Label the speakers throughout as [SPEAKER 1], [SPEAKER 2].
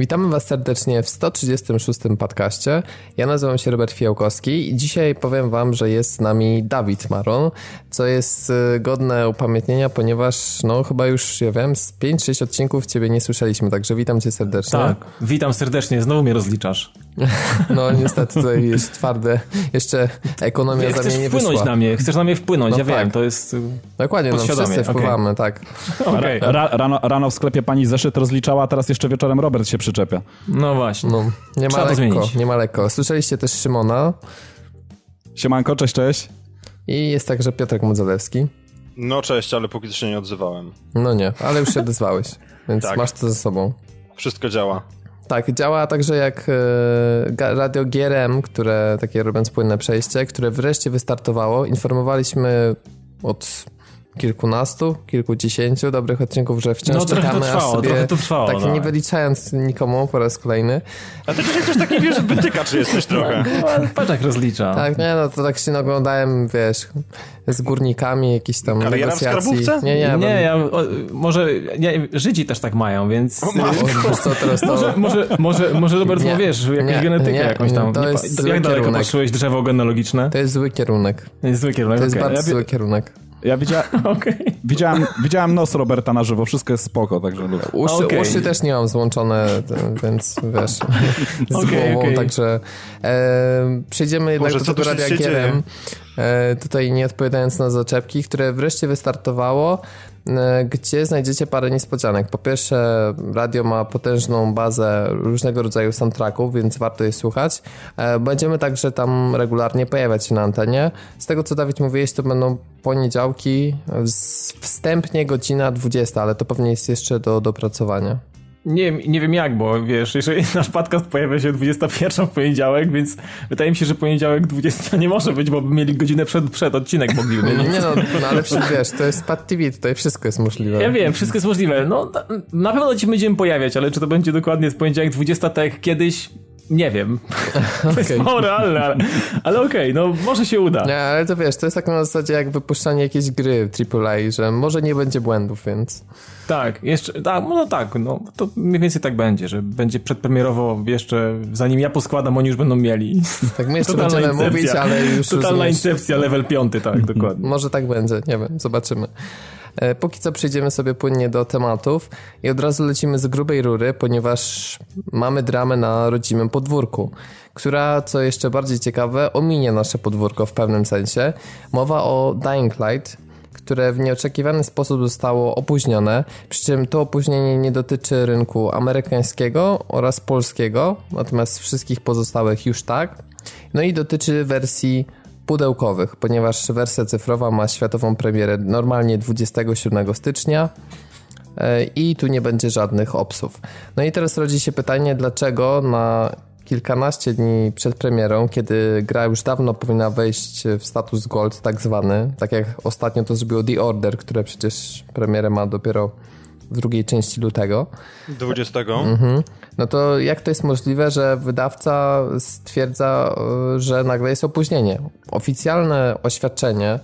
[SPEAKER 1] Witamy Was serdecznie w 136. podcaście. Ja nazywam się Robert Fijałkowski i dzisiaj powiem Wam, że jest z nami Dawid Maron, co jest y, godne upamiętnienia, ponieważ no chyba już, ja wiem, z 5-6 odcinków Ciebie nie słyszeliśmy, także witam Cię serdecznie.
[SPEAKER 2] Tak, witam serdecznie, znowu mnie rozliczasz.
[SPEAKER 1] No niestety tutaj jest twarde, jeszcze ekonomia
[SPEAKER 2] Nie,
[SPEAKER 1] za
[SPEAKER 2] chcesz
[SPEAKER 1] mnie nie
[SPEAKER 2] wpłynąć
[SPEAKER 1] wyszła.
[SPEAKER 2] na mnie, chcesz na mnie wpłynąć,
[SPEAKER 1] No
[SPEAKER 2] ja
[SPEAKER 1] tak.
[SPEAKER 2] wiem, to jest... y,
[SPEAKER 1] Dokładnie, no wszyscy wpływamy, tak.
[SPEAKER 2] Okej,
[SPEAKER 3] Ra, rano, rano w sklepie pani zeszyt rozliczała, a teraz jeszcze wieczorem Robert się przyczepia.
[SPEAKER 2] no właśnie.
[SPEAKER 1] No, nie ma
[SPEAKER 2] Trzeba to
[SPEAKER 1] lekko,
[SPEAKER 2] zmienić.
[SPEAKER 1] nie ma lekko. Słyszeliście też Szymona
[SPEAKER 3] Siemanko, cześć, cześć.
[SPEAKER 1] i jest także Piotrek Mudzalewski.
[SPEAKER 4] No cześć, ale póki co się nie odzywałem.
[SPEAKER 1] No nie, ale już się odezwałeś, więc
[SPEAKER 4] Tak.
[SPEAKER 1] masz to ze sobą.
[SPEAKER 4] Wszystko działa.
[SPEAKER 1] Tak, działa także jak e, radio GRM, które takie robiąc płynne przejście, które wreszcie wystartowało. Informowaliśmy od kilkunastu, kilkudziesięciu dobrych odcinków, że wciąż
[SPEAKER 2] No, trochę to
[SPEAKER 1] czekamy, aż
[SPEAKER 2] trwało,
[SPEAKER 1] sobie,
[SPEAKER 2] trochę to trwało,
[SPEAKER 1] tak
[SPEAKER 2] no.
[SPEAKER 1] nie wyliczając nikomu po raz kolejny.
[SPEAKER 4] A ty też taki, wiesz, wytykacz jesteś trochę.
[SPEAKER 2] No, ale patrz jak rozlicza.
[SPEAKER 1] Tak, nie no, to tak się oglądałem, wiesz, z górnikami jakieś tam
[SPEAKER 4] Kariera w
[SPEAKER 1] negocjacji.
[SPEAKER 4] skarbówce?
[SPEAKER 1] Nie, nie,
[SPEAKER 2] Nie, ja, o, może nie, Żydzi też tak mają, więc...
[SPEAKER 1] bo, wiesz co, teraz to...
[SPEAKER 2] Może, może, może, może Robert,
[SPEAKER 1] Nie,
[SPEAKER 2] no wiesz, jakąś
[SPEAKER 1] nie,
[SPEAKER 2] genetykę
[SPEAKER 1] nie,
[SPEAKER 2] jakąś tam.
[SPEAKER 1] to
[SPEAKER 2] Nie
[SPEAKER 1] jest zły
[SPEAKER 2] jak daleko
[SPEAKER 1] kierunek.
[SPEAKER 2] patrzyłeś drzewo genealogiczne?
[SPEAKER 1] To jest zły kierunek.
[SPEAKER 2] To jest zły kierunek,
[SPEAKER 1] To jest bardzo
[SPEAKER 3] Ja
[SPEAKER 1] zły kierunek.
[SPEAKER 3] Ja widzia,
[SPEAKER 2] Okej.
[SPEAKER 3] widziałem, widziałem nos Roberta na żywo, wszystko jest spoko, także luz.
[SPEAKER 1] Uszy,
[SPEAKER 2] Okej.
[SPEAKER 1] uszy też nie mam złączone, więc wiesz, z
[SPEAKER 2] Okej,
[SPEAKER 1] głową,
[SPEAKER 2] okej.
[SPEAKER 1] także e, przejdziemy jednak
[SPEAKER 4] Boże,
[SPEAKER 1] do tego radia e, tutaj nie odpowiadając na zaczepki, które wreszcie wystartowało, gdzie znajdziecie parę niespodzianek. Po pierwsze, radio ma potężną bazę różnego rodzaju soundtracków, więc warto je słuchać. E, Będziemy także tam regularnie pojawiać się na antenie. Z tego, co Dawid mówiłeś, to będą poniedziałki, wstępnie godzina 20, ale to pewnie jest jeszcze do dopracowania.
[SPEAKER 2] Nie, nie wiem jak, bo wiesz, jeżeli nasz podcast pojawia się o 21 w poniedziałek, więc wydaje mi się, że poniedziałek 20 nie może być, bo by mieli godzinę przed, przed odcinek mogli mieć.
[SPEAKER 1] Nie no, no ale wiesz, to jest Pad TV, tutaj wszystko jest możliwe.
[SPEAKER 2] Ja wiem, wszystko jest możliwe. No, na- na pewno ci będziemy pojawiać, ale czy to będzie dokładnie w poniedziałek 20, tak jak kiedyś? Nie wiem. To jest mało realne, ale, ale okej, no może się uda.
[SPEAKER 1] Nie, ale to wiesz, to jest tak na zasadzie jak wypuszczanie jakiejś gry AAA, że może nie będzie błędów, więc...
[SPEAKER 2] Tak, jeszcze, tak, no tak, no to mniej więcej tak będzie, że będzie przedpremierowo jeszcze, zanim ja poskładam, oni już będą mieli.
[SPEAKER 1] Tak my jeszcze
[SPEAKER 2] Totalna
[SPEAKER 1] będziemy
[SPEAKER 2] incepcja.
[SPEAKER 1] mówić, ale już
[SPEAKER 2] Totalna
[SPEAKER 1] rozumiesz,
[SPEAKER 2] incepcja, level 5, tak, dokładnie.
[SPEAKER 1] Może tak będzie, nie wiem, zobaczymy. E, Póki co przejdziemy sobie płynnie do tematów i od razu lecimy z grubej rury, ponieważ mamy dramę na rodzimym podwórku, która, co jeszcze bardziej ciekawe, ominie nasze podwórko w pewnym sensie. Mowa o Dying Light, które w nieoczekiwany sposób zostało opóźnione, przy czym to opóźnienie nie dotyczy rynku amerykańskiego oraz polskiego, natomiast wszystkich pozostałych już tak. No i dotyczy wersji pudełkowych, ponieważ wersja cyfrowa ma światową premierę normalnie 27 stycznia e, i tu nie będzie żadnych opsów. No i teraz rodzi się pytanie, dlaczego na kilkanaście dni przed premierą, kiedy gra już dawno powinna wejść w status gold tak zwany, tak jak ostatnio to zrobiło The Order, które przecież premierę ma dopiero drugiej części lutego,
[SPEAKER 4] 20.
[SPEAKER 1] no to jak to jest możliwe, że wydawca stwierdza, y, że nagle jest opóźnienie? Oficjalne oświadczenie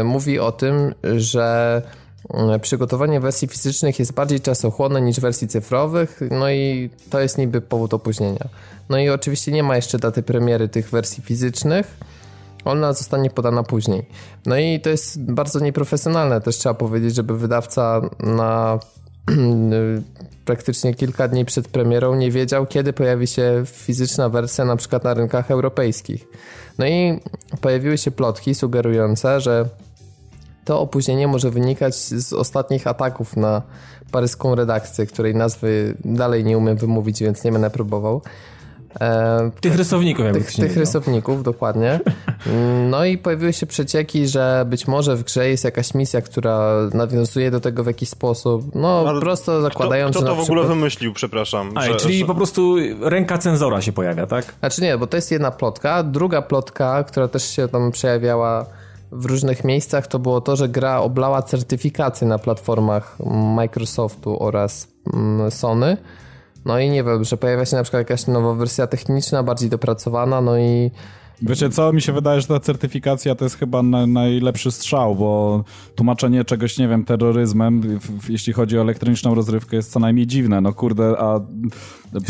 [SPEAKER 1] y, mówi o tym, że y, przygotowanie wersji fizycznych jest bardziej czasochłonne niż wersji cyfrowych, no i to jest niby powód opóźnienia. No i oczywiście nie ma jeszcze daty premiery tych wersji fizycznych. Ona zostanie podana później. No i to jest bardzo nieprofesjonalne, też trzeba powiedzieć, żeby wydawca na praktycznie kilka dni przed premierą nie wiedział, kiedy pojawi się fizyczna wersja na przykład na rynkach europejskich. No i pojawiły się plotki sugerujące, że to opóźnienie może wynikać z ostatnich ataków na paryską redakcję, której nazwy dalej nie umiem wymówić, więc nie będę próbował. E,
[SPEAKER 2] Tych rysowników, jakby
[SPEAKER 1] tych, tych rysowników, dokładnie. No i pojawiły się przecieki, że być może w grze jest jakaś misja, która nawiązuje do tego w jakiś sposób. No,
[SPEAKER 4] Ale
[SPEAKER 1] prosto
[SPEAKER 4] Kto,
[SPEAKER 1] zakładając,
[SPEAKER 4] kto
[SPEAKER 1] że
[SPEAKER 4] to w ogóle
[SPEAKER 1] przykład...
[SPEAKER 4] wymyślił, przepraszam?
[SPEAKER 2] A,
[SPEAKER 4] że-
[SPEAKER 2] czyli
[SPEAKER 4] że-
[SPEAKER 2] po prostu ręka cenzora się pojawia, tak?
[SPEAKER 1] Znaczy nie, bo to jest jedna plotka. Druga plotka, która też się tam przejawiała w różnych miejscach, to było to, że gra oblała certyfikacje na platformach Microsoftu oraz mm, Sony. No i nie wiem, że pojawia się na przykład jakaś nowa wersja techniczna, bardziej dopracowana, no i
[SPEAKER 3] Wiecie co, mi się wydaje, że ta certyfikacja to jest chyba na, najlepszy strzał, bo tłumaczenie czegoś, nie wiem, terroryzmem, w, w, jeśli chodzi o elektroniczną rozrywkę, jest co najmniej dziwne. No kurde, a...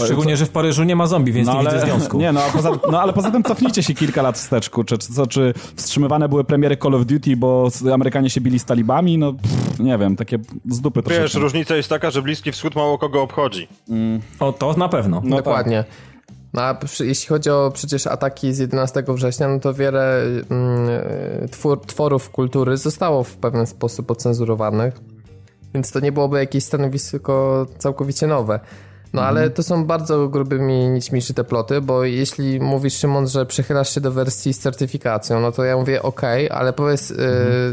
[SPEAKER 2] Szczególnie, że w Paryżu nie ma zombie, więc
[SPEAKER 3] No
[SPEAKER 2] nie
[SPEAKER 3] ale,
[SPEAKER 2] widzę związku.
[SPEAKER 3] nie, no, a poza, no ale poza tym cofnijcie się kilka lat wstecz, kurczę, czy, co, czy wstrzymywane były premiery Call of Duty, bo Amerykanie się bili z talibami, no pff, nie wiem, takie z dupy
[SPEAKER 4] Wiesz,
[SPEAKER 3] troszeczkę.
[SPEAKER 4] różnica jest taka, że Bliski Wschód mało kogo obchodzi.
[SPEAKER 2] O, to na pewno.
[SPEAKER 3] No
[SPEAKER 1] Dokładnie. No, a jeśli chodzi o przecież ataki z 11 września, no to wiele mm, twór, tworów kultury zostało w pewien sposób ocenzurowanych, więc to nie byłoby jakieś stanowisko całkowicie nowe. No ale to są bardzo grubymi nićmi szyte ploty, bo jeśli mówisz Szymon, że przychylasz się do wersji z certyfikacją, no to ja mówię ok, ale powiedz y,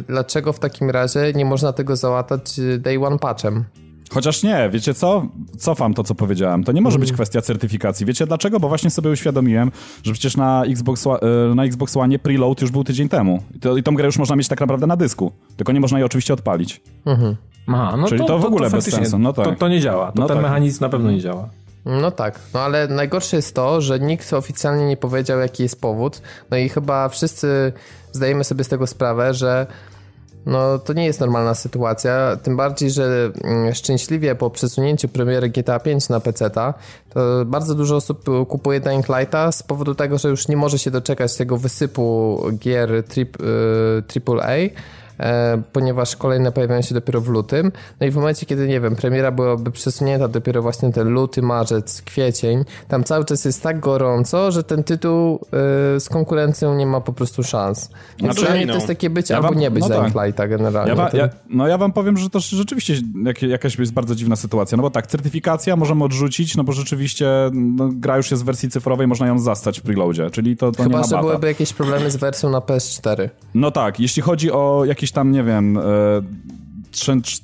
[SPEAKER 1] dlaczego w takim razie nie można tego załatać y, day one patchem?
[SPEAKER 3] Chociaż nie, wiecie co? Cofam to, co powiedziałem. To nie może być kwestia certyfikacji. Wiecie dlaczego? Bo właśnie sobie uświadomiłem, że przecież na Xbox, One- e, na Xbox One preload już był tydzień temu. I, to, I tą grę już można mieć tak naprawdę na dysku. Tylko nie można jej oczywiście odpalić.
[SPEAKER 2] Aha, no
[SPEAKER 3] Czyli to w ogóle bez
[SPEAKER 2] faktycznie
[SPEAKER 3] sensu, no tak.
[SPEAKER 2] To, to nie działa. To
[SPEAKER 3] No
[SPEAKER 2] ten
[SPEAKER 3] tak.
[SPEAKER 2] mechanizm na pewno nie działa.
[SPEAKER 1] No tak, no ale najgorsze jest to, że nikt oficjalnie nie powiedział, jaki jest powód. No i chyba wszyscy zdajemy sobie z tego sprawę, że no to nie jest normalna sytuacja. Tym bardziej, że mm, szczęśliwie po przesunięciu premiery GTA 5 na PC-ta, to bardzo dużo osób kupuje Dying Lighta z powodu tego, że już nie może się doczekać tego wysypu gier trip, y, AAA ponieważ kolejne pojawiają się dopiero w lutym. No i w momencie, kiedy, nie wiem, premiera byłaby przesunięta dopiero właśnie ten luty, marzec, kwiecień, tam cały czas jest tak gorąco, że ten tytuł e, z konkurencją nie ma po prostu szans. Więc
[SPEAKER 3] Znaczy,
[SPEAKER 1] dla mnie
[SPEAKER 4] no.
[SPEAKER 1] to jest takie być
[SPEAKER 3] Ja
[SPEAKER 1] albo
[SPEAKER 3] wam-
[SPEAKER 1] nie być
[SPEAKER 3] no tak.
[SPEAKER 1] Lighta generalnie.
[SPEAKER 3] Ja wa, ja, no ja wam powiem, że to rzeczywiście jak, jakaś jest bardzo dziwna sytuacja. No bo tak, certyfikacja możemy odrzucić, no bo rzeczywiście no, gra już jest w wersji cyfrowej, można ją zastać w preloadzie, czyli to, to nie
[SPEAKER 1] Chyba,
[SPEAKER 3] ma
[SPEAKER 1] że
[SPEAKER 3] bata.
[SPEAKER 1] byłyby jakieś problemy z wersją na PS4.
[SPEAKER 3] No tak, jeśli chodzi o jakieś tam, nie wiem, e, trzę, trz-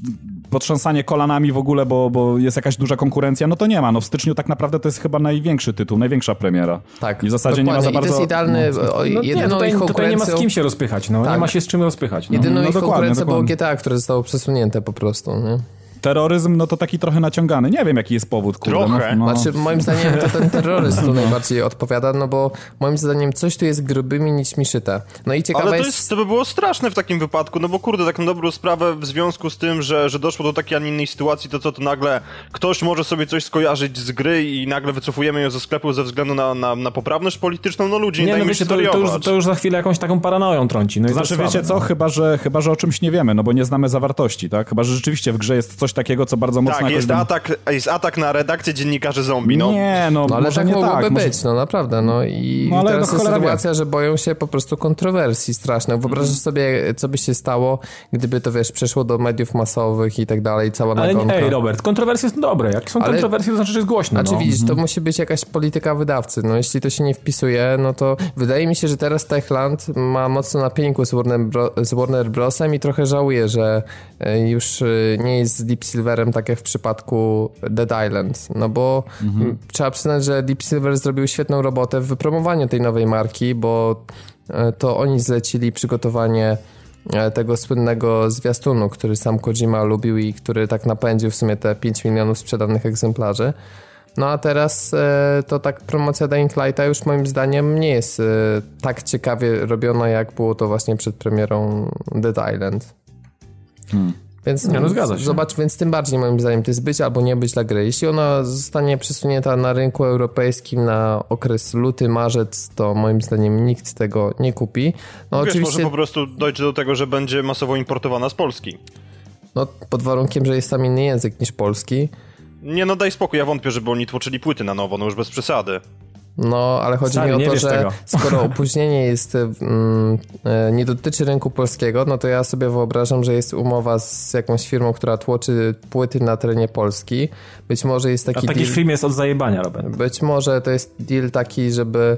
[SPEAKER 3] potrząsanie kolanami w ogóle, bo, bo jest jakaś duża konkurencja, no to nie ma. No w styczniu tak naprawdę to jest chyba największy tytuł, największa premiera.
[SPEAKER 1] Tak.
[SPEAKER 3] I w zasadzie nie ma za
[SPEAKER 1] dokładnie.
[SPEAKER 3] bardzo...
[SPEAKER 1] I to jest idealny, o,
[SPEAKER 2] No nie,
[SPEAKER 1] jedyną
[SPEAKER 2] tutaj,
[SPEAKER 1] ich
[SPEAKER 2] tutaj nie ma z kim się rozpychać, no. Nie
[SPEAKER 1] Tak.
[SPEAKER 2] ma się z czym rozpychać. No.
[SPEAKER 1] Jedyną
[SPEAKER 3] No
[SPEAKER 1] ich
[SPEAKER 3] dokładnie,
[SPEAKER 1] konkurencją było
[SPEAKER 3] dokładnie.
[SPEAKER 1] GTA, które zostało przesunięte po prostu, nie?
[SPEAKER 3] Terroryzm, no to taki trochę naciągany. Nie wiem, jaki jest powód, kurde.
[SPEAKER 4] Trochę.
[SPEAKER 3] No, no.
[SPEAKER 1] Znaczy, moim zdaniem to ten terroryzm tu najbardziej odpowiada, no bo moim zdaniem coś tu jest grubymi nićmi szyte. No i ciekawe
[SPEAKER 4] Ale to,
[SPEAKER 1] jest...
[SPEAKER 4] jest, to by było straszne w takim wypadku, no bo kurde, tak na dobrą sprawę w związku z tym, że, że doszło do takiej, a nie innej sytuacji, to co, to nagle ktoś może sobie coś skojarzyć z gry i nagle wycofujemy ją ze sklepu ze względu na, na, na poprawność polityczną, no ludzie, nie,
[SPEAKER 2] Nie, no wiecie,
[SPEAKER 4] się
[SPEAKER 2] to, to, już, to już za chwilę jakąś taką paranoją trąci. No
[SPEAKER 3] To
[SPEAKER 2] to
[SPEAKER 3] znaczy,
[SPEAKER 2] jest
[SPEAKER 3] wiecie
[SPEAKER 2] słabe,
[SPEAKER 3] co, chyba że, chyba, że o czymś nie wiemy, no bo nie znamy zawartości, tak? Chyba, że rzeczywiście w grze jest coś takiego, co bardzo mocno
[SPEAKER 4] Tak, jest
[SPEAKER 3] tam-
[SPEAKER 4] atak, jest atak na redakcję dziennikarzy zombie, no.
[SPEAKER 3] Nie, no,
[SPEAKER 1] No ale
[SPEAKER 3] może
[SPEAKER 1] tak
[SPEAKER 3] nie
[SPEAKER 1] mogłoby
[SPEAKER 3] tak. może-
[SPEAKER 1] być, no naprawdę, no i
[SPEAKER 3] No ale
[SPEAKER 1] teraz
[SPEAKER 3] no
[SPEAKER 1] jest sytuacja, że boją się po prostu kontrowersji strasznych. Wyobrażasz
[SPEAKER 3] Mhm.
[SPEAKER 1] sobie, co by się stało, gdyby to, wiesz, przeszło do mediów masowych i tak dalej, cała
[SPEAKER 2] Ale
[SPEAKER 1] nagonka.
[SPEAKER 2] ej, Robert, kontrowersje są dobre. Jak są
[SPEAKER 1] Ale-
[SPEAKER 2] kontrowersje, to znaczy, że jest głośno.
[SPEAKER 1] Znaczy
[SPEAKER 2] no.
[SPEAKER 1] widzisz, to musi być jakaś polityka wydawcy. No jeśli to się nie wpisuje, no to wydaje mi się, że teraz Techland ma mocno na pieńku z Warner, Bro z Warner Brosem i trochę żałuje, że e, już e, nie jest z Deep Silverem tak jak w przypadku Dead Island. No bo m, trzeba przyznać, że Deep Silver zrobił świetną robotę w wypromowaniu tej nowej marki, bo e, to oni zlecili przygotowanie e, tego słynnego zwiastunu, który sam Kojima lubił i który tak napędził w sumie te 5 milionów sprzedanych egzemplarzy. No a teraz e, to tak promocja Dying Lighta już moim zdaniem nie jest e, tak ciekawie robiona, jak było to właśnie przed premierą Dead Island. Więc
[SPEAKER 2] Nie, no zgadza się.
[SPEAKER 1] Zobacz, więc tym bardziej moim zdaniem to jest być albo nie być dla gry. Jeśli ona zostanie przesunięta na rynku europejskim na okres luty, marzec, to moim zdaniem nikt tego nie kupi. No
[SPEAKER 4] Wiesz,
[SPEAKER 1] oczywiście,
[SPEAKER 4] może po prostu dojdzie do tego, że będzie masowo importowana z Polski.
[SPEAKER 1] no, pod warunkiem, że jest tam inny język niż polski.
[SPEAKER 4] Nie no, daj spokój, ja wątpię, żeby oni tłoczyli płyty na nowo, no już bez przesady.
[SPEAKER 1] No, ale chodzi mi o to, że
[SPEAKER 2] tego.
[SPEAKER 1] skoro opóźnienie jest, mm, nie dotyczy rynku polskiego, no to ja sobie wyobrażam, że jest umowa z jakąś firmą, która tłoczy płyty na terenie Polski. Być może jest
[SPEAKER 2] A
[SPEAKER 1] taki
[SPEAKER 2] taki
[SPEAKER 1] deal,
[SPEAKER 2] film jest od zajebania, Robert.
[SPEAKER 1] być może to jest deal taki, żeby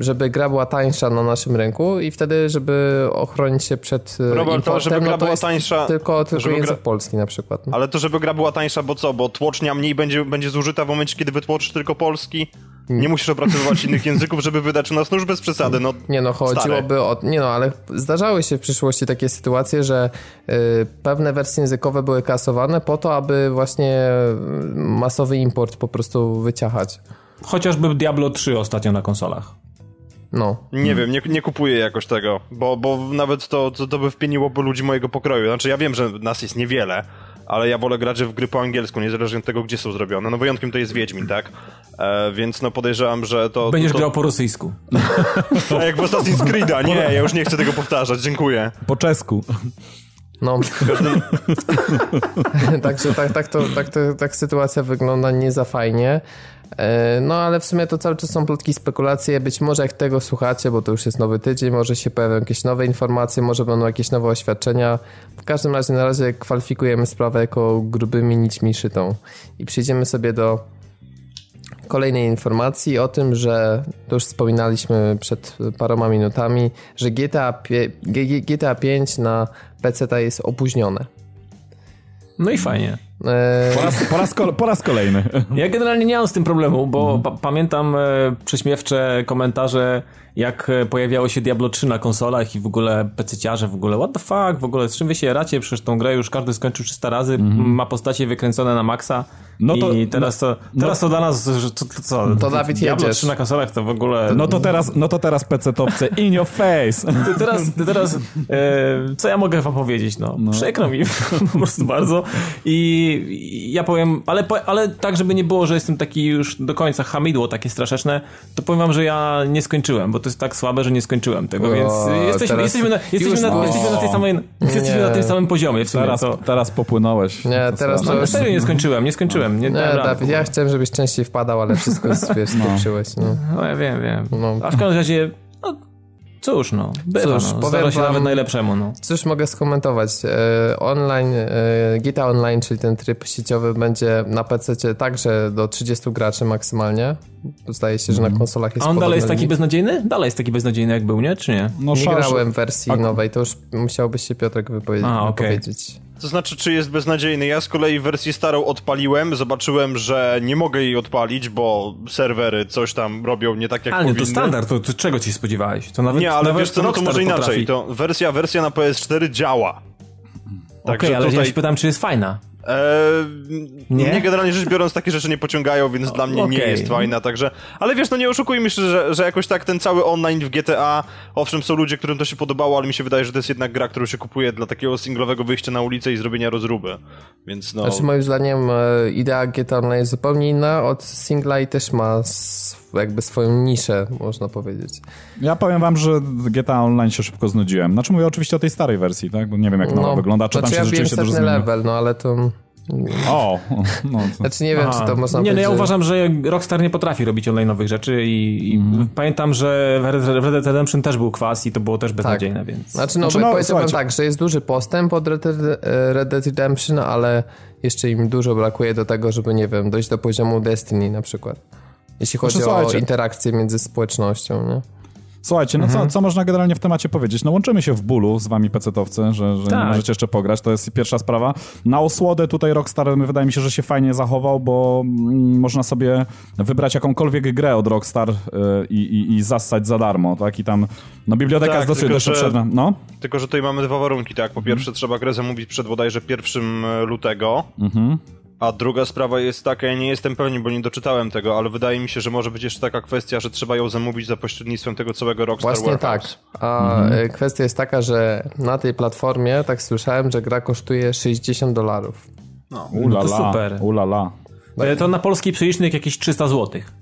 [SPEAKER 1] żeby gra była tańsza na naszym rynku i wtedy, żeby ochronić się przed e,
[SPEAKER 4] Robert, to,
[SPEAKER 1] importem,
[SPEAKER 4] żeby gra
[SPEAKER 1] no to
[SPEAKER 4] była tańsza,
[SPEAKER 1] tylko, tylko
[SPEAKER 4] żeby
[SPEAKER 1] język
[SPEAKER 4] gra-
[SPEAKER 1] polski na przykład. no.
[SPEAKER 4] Ale to, żeby gra była tańsza, bo co? Bo tłocznia mniej będzie, będzie zużyta w momencie, kiedy wytłoczysz tylko polski? Nie musisz opracowywać innych języków, żeby wydać u nas, no już bez przesady, no.
[SPEAKER 1] Nie no, chodziłoby o... Nie no, ale zdarzały się w przyszłości takie sytuacje, że y, pewne wersje językowe były kasowane po to, aby właśnie masowy import po prostu wyciachać.
[SPEAKER 2] Chociażby Diablo 3 ostatnio na konsolach.
[SPEAKER 1] No.
[SPEAKER 4] Nie wiem, nie, nie kupuję jakoś tego, bo, bo nawet to, to, to by wpieniłoby ludzi mojego pokroju. Znaczy, ja wiem, że nas jest niewiele, ale ja wolę grać w gry po angielsku, niezależnie od tego, gdzie są zrobione. No wyjątkiem to jest Wiedźmin, tak? E, więc no podejrzewam, że to...
[SPEAKER 2] Będziesz
[SPEAKER 4] to,
[SPEAKER 2] grał po rosyjsku.
[SPEAKER 4] A jak w Assassin's Creed'a, nie, ja już nie chcę tego powtarzać, dziękuję.
[SPEAKER 3] Po czesku.
[SPEAKER 1] No. Także tak, tak, to, tak, to, tak sytuacja wygląda nie za fajnie. E, No ale w sumie to cały czas są plotki, spekulacje. Być może jak tego słuchacie, bo to już jest nowy tydzień, może się pojawią jakieś nowe informacje, może będą jakieś nowe oświadczenia. W każdym razie na razie kwalifikujemy sprawę jako grubymi nićmi szytą. I przejdziemy sobie do kolejnej informacji o tym, że to już wspominaliśmy przed paroma minutami, że GTA, pie- G- G- GTA 5 na PC jest opóźnione.
[SPEAKER 2] No i fajnie.
[SPEAKER 1] E,
[SPEAKER 3] Po raz, po raz, po raz kolejny.
[SPEAKER 2] Ja generalnie nie mam z tym problemu, bo pa pamiętam e, prześmiewcze komentarze, jak e, pojawiało się Diablo 3 na konsolach i w ogóle pececiarze w ogóle, what the fuck, w ogóle z czym wy się racie, przecież tą grę już każdy skończył 300 razy, ma postacie wykręcone na maksa
[SPEAKER 3] No to-
[SPEAKER 2] i teraz to, teraz to dla nas, że to, to co?
[SPEAKER 1] To, Dawid,
[SPEAKER 2] Diablo
[SPEAKER 1] jedziesz.
[SPEAKER 2] 3 na konsolach to w ogóle...
[SPEAKER 3] No to teraz, no to teraz PC-towce in your face.
[SPEAKER 2] To teraz, to teraz e, co ja mogę wam powiedzieć? No, przykro mi po prostu bardzo. I, ja powiem, ale, ale tak, żeby nie było, że jestem taki już do końca hamidło takie straszeczne, to powiem wam, że ja nie skończyłem, bo to jest tak słabe, że nie skończyłem tego,
[SPEAKER 1] O,
[SPEAKER 2] więc jesteśmy, jesteśmy, na, jesteśmy,
[SPEAKER 1] już
[SPEAKER 2] na, jesteśmy, na, tej samej, jesteśmy na tym samym poziomie w sumie.
[SPEAKER 3] Teraz,
[SPEAKER 2] to,
[SPEAKER 3] teraz popłynąłeś.
[SPEAKER 1] Nie,
[SPEAKER 3] To
[SPEAKER 1] teraz to-
[SPEAKER 2] no, serio nie skończyłem, nie skończyłem. Nie,
[SPEAKER 1] nie, ja chciałem, żebyś częściej wpadał, ale wszystko wiesz, spieprzyłeś. No.
[SPEAKER 2] No ja wiem, wiem.
[SPEAKER 1] No.
[SPEAKER 2] A w każdym razie, no, cóż no, bywa,
[SPEAKER 1] Cóż,
[SPEAKER 2] no,
[SPEAKER 1] powiem
[SPEAKER 2] się
[SPEAKER 1] wam-
[SPEAKER 2] nawet najlepszemu, no.
[SPEAKER 1] Cóż mogę skomentować? E, online, e, GTA Online, czyli ten tryb sieciowy będzie na PC także do 30 graczy maksymalnie. Zdaje się, że na konsolach jest
[SPEAKER 2] A on dalej jest taki
[SPEAKER 1] limit.
[SPEAKER 2] beznadziejny? Dalej jest taki beznadziejny jak był, nie? Czy nie?
[SPEAKER 3] No,
[SPEAKER 1] Nie
[SPEAKER 3] szał-
[SPEAKER 1] grałem w wersji
[SPEAKER 3] A-
[SPEAKER 1] nowej, to już musiałbyś się Piotrek wypowiedzieć.
[SPEAKER 2] A, okej.
[SPEAKER 1] wypowiedzieć.
[SPEAKER 4] To znaczy, czy jest beznadziejny? Ja z kolei wersję starą odpaliłem, zobaczyłem, że nie mogę jej odpalić, bo serwery coś tam robią nie tak jak
[SPEAKER 2] Ale
[SPEAKER 4] powinny.
[SPEAKER 2] to standard, to, to czego ci spodziewałeś? To nawet,
[SPEAKER 4] Nie, ale
[SPEAKER 2] nawet
[SPEAKER 4] wiesz co, no to może inaczej.
[SPEAKER 2] potrafi.
[SPEAKER 4] To wersja, wersja na PS4 działa.
[SPEAKER 2] Okej,
[SPEAKER 4] Także
[SPEAKER 2] ale ja
[SPEAKER 4] tutaj-
[SPEAKER 2] się pytam, czy jest fajna.
[SPEAKER 4] Eee,
[SPEAKER 2] Nie?
[SPEAKER 4] Mnie generalnie rzecz biorąc takie rzeczy nie pociągają, więc dla mnie nie
[SPEAKER 2] okej.
[SPEAKER 4] jest fajna, także... Ale wiesz, no nie oszukujmy się, że, że jakoś tak ten cały online w GTA, owszem są ludzie, którym to się podobało, ale mi się wydaje, że to jest jednak gra, którą się kupuje dla takiego singlowego wyjścia na ulicę i zrobienia rozruby, więc no...
[SPEAKER 1] Znaczy moim zdaniem e, idea GTA Online jest zupełnie inna od singla i też ma s- jakby swoją niszę, można powiedzieć.
[SPEAKER 3] Ja powiem wam, że GTA Online się szybko znudziłem. Znaczy mówię oczywiście o tej starej wersji, tak? Bo nie wiem jak nowa wygląda, czy tam
[SPEAKER 1] znaczy
[SPEAKER 3] się
[SPEAKER 1] ja
[SPEAKER 3] rzeczywiście dużo zmieniło.
[SPEAKER 1] level, no ale to...
[SPEAKER 3] O, no, to...
[SPEAKER 1] Znaczy nie wiem,
[SPEAKER 2] Aha.
[SPEAKER 1] czy to można
[SPEAKER 2] Nie, no ja uważam, że Rockstar nie potrafi robić online'owych rzeczy i, i
[SPEAKER 3] Mhm.
[SPEAKER 2] pamiętam, że w Red Dead Redemption też był kwas i to było też beznadziejne, więc...
[SPEAKER 1] Znaczy, no,
[SPEAKER 3] Znaczy, no,
[SPEAKER 1] powiedziałbym
[SPEAKER 3] słuchajcie.
[SPEAKER 1] tak, że jest duży postęp od Red Dead, Red Dead Redemption, ale jeszcze im dużo brakuje do tego, żeby, nie wiem, dojść do poziomu Destiny na przykład. Jeśli chodzi
[SPEAKER 3] Znaczy,
[SPEAKER 1] o interakcję między społecznością, nie?
[SPEAKER 3] Słuchajcie, no
[SPEAKER 2] Mhm.
[SPEAKER 3] co, co można generalnie w temacie powiedzieć? No łączymy się w bólu z wami pecetowcy, że, że nie
[SPEAKER 2] Tak.
[SPEAKER 3] możecie jeszcze pograć, to jest pierwsza sprawa. Na osłodę tutaj Rockstar wydaje mi się, że się fajnie zachował, bo mm, można sobie wybrać jakąkolwiek grę od Rockstar y, i, i, i zassać za darmo, tak? I tam, no biblioteka
[SPEAKER 4] Tak,
[SPEAKER 3] jest dosyć,
[SPEAKER 4] tylko,
[SPEAKER 3] dosyć
[SPEAKER 4] że-
[SPEAKER 3] obszerna. No,
[SPEAKER 4] Tylko, że tutaj mamy dwa warunki, tak?
[SPEAKER 3] Mhm.
[SPEAKER 4] Po pierwsze trzeba grę zamówić przed bodajże 1 lutego,
[SPEAKER 3] Mhm.
[SPEAKER 4] A druga sprawa jest taka, ja nie jestem pewien, bo nie doczytałem tego, ale wydaje mi się, że może być jeszcze taka kwestia, że trzeba ją zamówić za pośrednictwem tego całego Rockstar
[SPEAKER 1] Właśnie tak.
[SPEAKER 4] Warehouse.
[SPEAKER 1] A
[SPEAKER 3] Mhm.
[SPEAKER 1] e, kwestia jest taka, że na tej platformie, tak słyszałem, że gra kosztuje 60 dolarów.
[SPEAKER 3] ulala,
[SPEAKER 2] super.
[SPEAKER 3] ulala.
[SPEAKER 2] E, To na polski przelicznik jakieś 300 złotych.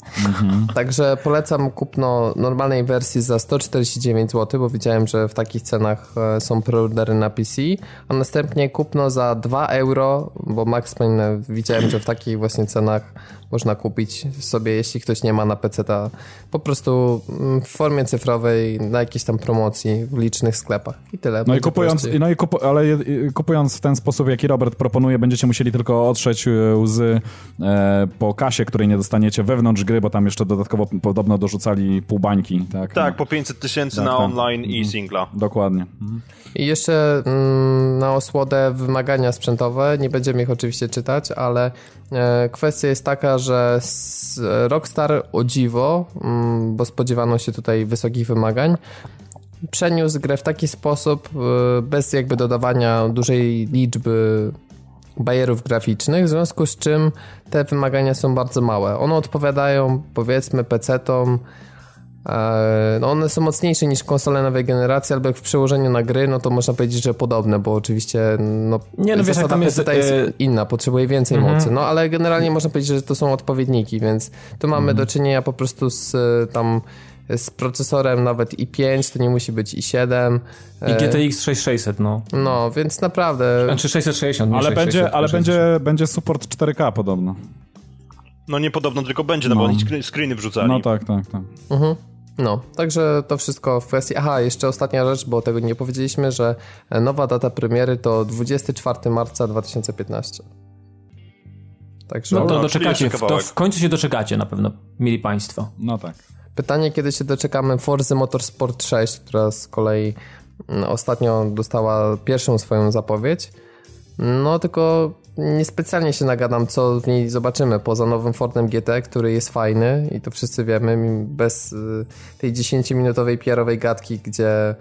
[SPEAKER 1] Także polecam kupno normalnej wersji za 149 zł, bo widziałem, że w takich cenach e, są preordery na PC, a następnie kupno za 2 euro, bo Max Payne widziałem, że w takich właśnie cenach można kupić sobie, jeśli ktoś nie ma na PC, ta po prostu mm, w formie cyfrowej na jakiejś tam promocji w licznych sklepach i tyle.
[SPEAKER 3] No i kupując, no i kupu, ale y, kupując w ten sposób, jaki Robert proponuje, będziecie musieli tylko otrzeć y, łzy e, po kasie, której nie dostaniecie wewnątrz gry, bo tam jeszcze dodatkowo podobno dorzucali pół bańki, tak?
[SPEAKER 4] Tak,
[SPEAKER 3] No,
[SPEAKER 4] po 500 tysięcy
[SPEAKER 3] Tak,
[SPEAKER 4] na
[SPEAKER 3] tak.
[SPEAKER 4] online i singla.
[SPEAKER 3] dokładnie.
[SPEAKER 1] I jeszcze mm, na osłodę wymagania sprzętowe, nie będziemy ich oczywiście czytać, ale kwestia jest taka, że Rockstar o dziwo, mm, bo spodziewano się tutaj wysokich wymagań, przeniósł grę w taki sposób, e, bez jakby dodawania dużej liczby bajerów graficznych, w związku z czym te wymagania są bardzo małe. One odpowiadają powiedzmy PC-tom E, no one są mocniejsze niż konsole nowej generacji, albo jak w przełożeniu na gry, no to można powiedzieć, że podobne, bo oczywiście no,
[SPEAKER 2] Nie, no wiesz, jak tam jest,
[SPEAKER 1] jest
[SPEAKER 2] e,
[SPEAKER 1] inna, potrzebuje więcej
[SPEAKER 2] Mhm.
[SPEAKER 1] mocy, no ale generalnie można powiedzieć, że to są odpowiedniki, więc tu mamy
[SPEAKER 2] Mhm.
[SPEAKER 1] do czynienia po prostu z e, tam z procesorem nawet i5, to nie musi być i7.
[SPEAKER 2] I
[SPEAKER 1] e,
[SPEAKER 2] GTX 6600, no.
[SPEAKER 1] No, więc naprawdę
[SPEAKER 2] Znaczy 660, nie
[SPEAKER 3] Ale
[SPEAKER 2] 660,
[SPEAKER 3] będzie, ale
[SPEAKER 2] 660.
[SPEAKER 3] będzie, będzie support 4K podobno.
[SPEAKER 4] No niepodobno tylko będzie, no, bo
[SPEAKER 3] No.
[SPEAKER 4] oni screen- screeny wrzucali.
[SPEAKER 3] No tak, tak, tak.
[SPEAKER 1] No, także to wszystko w kwestii. Aha, jeszcze ostatnia rzecz, bo tego nie powiedzieliśmy, że nowa data premiery to 24 marca 2015. Także
[SPEAKER 2] No to
[SPEAKER 4] No,
[SPEAKER 2] doczekacie, to w końcu się doczekacie na pewno, mili państwo.
[SPEAKER 3] No tak.
[SPEAKER 1] pytanie, kiedy się doczekamy Forzy Motorsport 6, która z kolei mm, ostatnio dostała pierwszą swoją zapowiedź. No tylko niespecjalnie się nagadam, co w niej zobaczymy, poza nowym Fordem GT, który jest fajny i to wszyscy wiemy, bez y, tej 10-minutowej PR-owej gadki, gdzie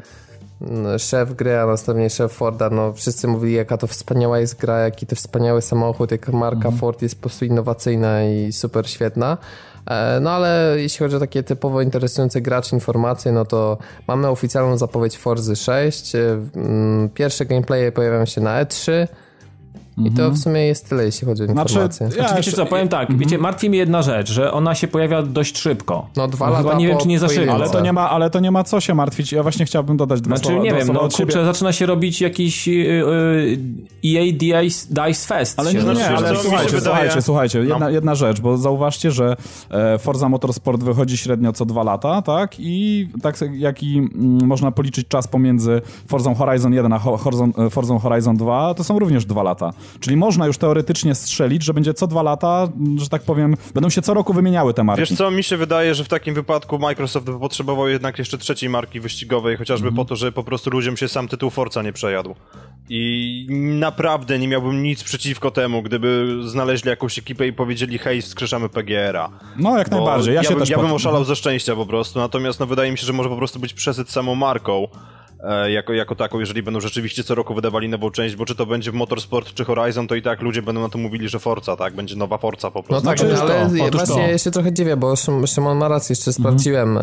[SPEAKER 1] mm, szef gry, a następnie szef Forda, no wszyscy mówili, jaka to wspaniała jest gra, jaki to wspaniały samochód, jak marka Ford jest po prostu innowacyjna i super świetna. E, No ale jeśli chodzi o takie typowo interesujące graczy informacje, no to mamy oficjalną zapowiedź Forzy 6. e, mm, Pierwsze gameplaye pojawiają się na E3. I to w sumie jest tyle, jeśli chodzi o
[SPEAKER 3] Znaczy,
[SPEAKER 1] informacje.
[SPEAKER 3] ja
[SPEAKER 2] Znaczy, wiecie
[SPEAKER 3] jeszcze-
[SPEAKER 2] co, powiem tak, wiecie, martwi mnie jedna rzecz, że ona się pojawia dość szybko.
[SPEAKER 1] No dwa lata
[SPEAKER 2] Chyba nie wiem, czy nie za szybko.
[SPEAKER 3] Ale to, nie ma, ale to nie ma co się martwić. Ja właśnie chciałbym dodać dwa
[SPEAKER 2] Znaczy,
[SPEAKER 3] słowa,
[SPEAKER 2] nie
[SPEAKER 3] dwa
[SPEAKER 2] wiem, no
[SPEAKER 3] siebie.
[SPEAKER 2] kurczę, zaczyna się robić jakiś yy, EA Dice, Dice Fest.
[SPEAKER 3] Ale nie, nie, nie, ale słuchajcie, słuchajcie, słuchajcie, jedna,
[SPEAKER 4] No.
[SPEAKER 3] jedna rzecz, bo zauważcie, że e, Forza Motorsport wychodzi średnio co dwa lata, tak? I tak jak i mm, można policzyć czas pomiędzy Forzą Horizon 1 a Ho- Horizon, e, Forzą Horizon 2, to są również dwa lata. Czyli można już teoretycznie strzelić, że będzie co dwa lata, że tak powiem, będą się co roku wymieniały te marki.
[SPEAKER 4] Wiesz co, mi się wydaje, że w takim wypadku Microsoft by potrzebował jednak jeszcze trzeciej marki wyścigowej, chociażby
[SPEAKER 3] Mhm.
[SPEAKER 4] po to, żeby po prostu ludziom się sam tytuł Forza nie przejadł. I naprawdę nie miałbym nic przeciwko temu, gdyby znaleźli jakąś ekipę i powiedzieli hej, wskrzeszamy PGR-a.
[SPEAKER 3] No, jak
[SPEAKER 4] Bo
[SPEAKER 3] najbardziej. Ja, się
[SPEAKER 4] bym,
[SPEAKER 3] też
[SPEAKER 4] ja bym oszalał ze szczęścia po prostu, natomiast no, wydaje mi się, że może po prostu być przesyt samą marką. E, jako, jako taką, jeżeli będą rzeczywiście co roku wydawali nową część, bo czy to będzie w Motorsport czy Horizon, to i tak ludzie będą na to mówili, że Forza, tak? Będzie nowa Forza po
[SPEAKER 1] No
[SPEAKER 4] prostu.
[SPEAKER 1] tak,
[SPEAKER 3] Otóż
[SPEAKER 1] ale
[SPEAKER 3] to,
[SPEAKER 1] ja
[SPEAKER 3] otóż
[SPEAKER 1] właśnie
[SPEAKER 3] to.
[SPEAKER 1] ja się trochę dziwię, bo Szym- Szymon ma rację, jeszcze sprawdziłem. E,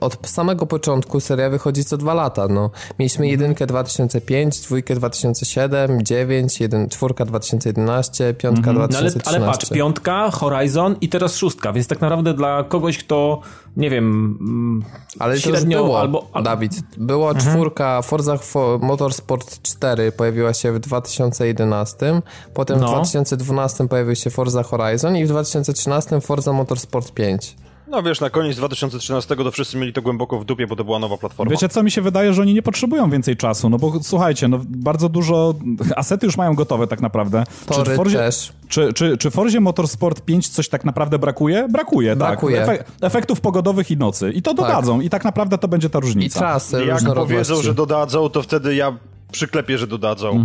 [SPEAKER 1] Od samego początku seria wychodzi co dwa lata. No. Mieliśmy jedynkę 2005, dwójkę 2007, 9, jeden, czwórka 2011, piątka
[SPEAKER 2] No ale,
[SPEAKER 1] 2013.
[SPEAKER 2] ale patrz, piątka, Horizon i teraz szóstka, więc tak naprawdę dla kogoś, kto, nie wiem, mm,
[SPEAKER 1] Ale
[SPEAKER 2] średnio
[SPEAKER 1] było,
[SPEAKER 2] albo... al-
[SPEAKER 1] Dawid. Była
[SPEAKER 2] Mhm.
[SPEAKER 1] czwórka Forza Fo- Motorsport 4 pojawiła się w 2011, potem
[SPEAKER 2] No.
[SPEAKER 1] w 2012 pojawił się Forza Horizon i w 2013 Forza Motorsport 5.
[SPEAKER 4] No wiesz, na koniec 2013 to wszyscy mieli to głęboko w dupie, bo to była nowa platforma.
[SPEAKER 3] Wiecie co, mi się wydaje, że oni nie potrzebują więcej czasu, no bo słuchajcie, no bardzo dużo, asety już mają gotowe tak naprawdę.
[SPEAKER 1] Tory
[SPEAKER 3] w Forzie-
[SPEAKER 1] też.
[SPEAKER 3] Czy, czy, czy Forzie Motorsport 5 coś tak naprawdę brakuje? Brakuje,
[SPEAKER 1] Brakuje.
[SPEAKER 3] tak. Efek- efektów pogodowych i nocy. I to dodadzą. I tak naprawdę to będzie ta
[SPEAKER 1] I
[SPEAKER 3] różnica.
[SPEAKER 1] trasy
[SPEAKER 4] Jak powiedzą, że dodadzą, to wtedy ja przyklepię, że dodadzą.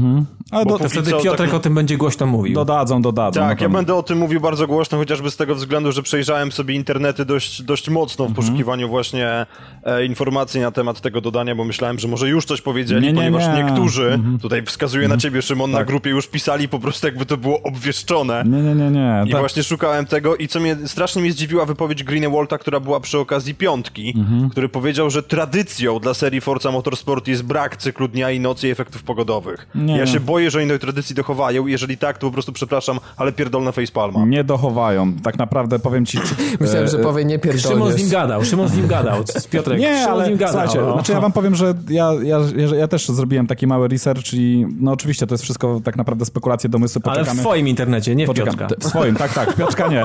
[SPEAKER 3] Ale
[SPEAKER 4] bo
[SPEAKER 3] do,
[SPEAKER 2] Wtedy
[SPEAKER 4] co
[SPEAKER 2] Piotrek
[SPEAKER 4] tak-
[SPEAKER 2] o tym będzie głośno mówił.
[SPEAKER 3] dodadzą, dodadzą.
[SPEAKER 4] Tak, ja będę o tym mówił bardzo głośno, chociażby z tego względu, że przejrzałem sobie internety dość, dość mocno w
[SPEAKER 3] Mhm.
[SPEAKER 4] poszukiwaniu właśnie e, informacji na temat tego dodania, bo myślałem, że może już coś powiedzieli,
[SPEAKER 3] Nie, nie,
[SPEAKER 4] ponieważ
[SPEAKER 3] nie. Mhm.
[SPEAKER 4] niektórzy, tutaj wskazuję na ciebie Szymon,
[SPEAKER 3] Tak.
[SPEAKER 4] na grupie już pisali po prostu jakby to było obwieszczone.
[SPEAKER 3] Nie, nie, nie, nie.
[SPEAKER 4] I
[SPEAKER 3] Tak.
[SPEAKER 4] właśnie szukałem tego i co mnie strasznie mnie zdziwiła wypowiedź Greenewalta, która była przy okazji piątki,
[SPEAKER 3] Mhm.
[SPEAKER 4] który powiedział, że tradycją dla serii Forza Motorsport jest brak cyklu dnia i nocy efektów pogodowych.
[SPEAKER 3] Nie.
[SPEAKER 4] Ja się boję, że oni tej tradycji dochowają jeżeli tak, to po prostu przepraszam, ale pierdolna facepalma.
[SPEAKER 3] Nie dochowają. Tak naprawdę powiem ci...
[SPEAKER 1] Myślałem, że
[SPEAKER 3] e,
[SPEAKER 1] powie nie
[SPEAKER 2] Szymon z nim
[SPEAKER 1] pierdolniesz.
[SPEAKER 2] gadał, Szymon z nim gadał. Piotrek,
[SPEAKER 3] Nie,
[SPEAKER 2] Szymon z
[SPEAKER 3] ale
[SPEAKER 2] nim gadał.
[SPEAKER 3] słuchajcie,
[SPEAKER 2] no.
[SPEAKER 3] znaczy ja wam powiem, że ja, ja, ja, ja też zrobiłem taki mały research i no oczywiście to jest wszystko tak naprawdę spekulacje, domysły,
[SPEAKER 2] Ale w
[SPEAKER 3] poczekamy.
[SPEAKER 2] twoim internecie, nie w
[SPEAKER 3] Poczekam.
[SPEAKER 2] Piotrka.
[SPEAKER 3] W swoim, tak, tak. Piotrka nie.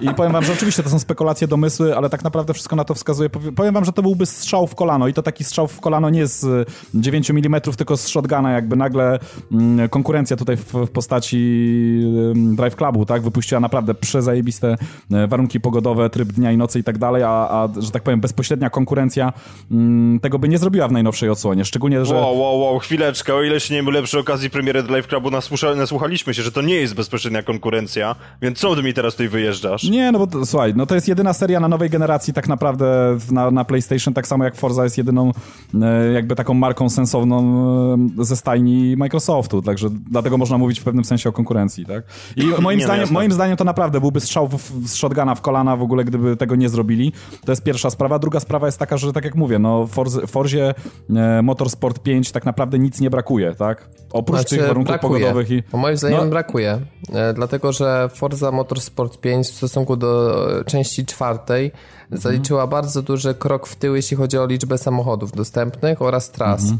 [SPEAKER 3] I powiem wam, że oczywiście to są spekulacje, domysły, ale tak naprawdę wszystko na to wskazuje. Powie- Powiem wam, że to byłby strzał w kolano i to taki strzał w kolano nie z y, 9 mm, tylko z shotguna, jakby nagle mm, konkurencja tutaj w, w postaci Drive Clubu, tak, wypuściła naprawdę przezajebiste e, warunki pogodowe, tryb dnia i nocy i tak dalej, a, że tak powiem bezpośrednia konkurencja mm, tego by nie zrobiła w najnowszej odsłonie, szczególnie, że...
[SPEAKER 4] Wow, wow, wow, chwileczkę, o ile się nie mylę, przy okazji premiery Live Clubu nasłusza, nasłuchaliśmy się, że to nie jest bezpośrednia konkurencja, więc co ty mi teraz tutaj wyjeżdżasz?
[SPEAKER 3] Nie, no bo to, słuchaj, no to jest jedyna seria na nowej generacji tak naprawdę na, na PlayStation, tak samo jak Forza jest jedyną e, jakby taką marką sensowną ze stajni Microsoftu, także dlatego można mówić w pewnym sensie o konkurencji, tak? I moim,
[SPEAKER 4] Nie, no
[SPEAKER 3] zdaniem, moim zdaniem to naprawdę byłby strzał w, w, z shotguna w kolana w ogóle, gdyby tego nie zrobili. To jest pierwsza sprawa. Druga sprawa jest taka, że tak jak mówię, no Forze, Forzie e, Motorsport 5 tak naprawdę nic nie brakuje, tak? Oprócz
[SPEAKER 1] Znaczy,
[SPEAKER 3] tych warunków
[SPEAKER 1] brakuje.
[SPEAKER 3] pogodowych i...
[SPEAKER 1] Bo moim zdaniem
[SPEAKER 3] No.
[SPEAKER 1] brakuje. E, dlatego, że Forza Motorsport 5 w stosunku do e, części czwartej
[SPEAKER 3] Mhm.
[SPEAKER 1] zaliczyła bardzo duży krok w tył, jeśli chodzi o liczbę samochodów dostępnych oraz tras.
[SPEAKER 3] Mhm.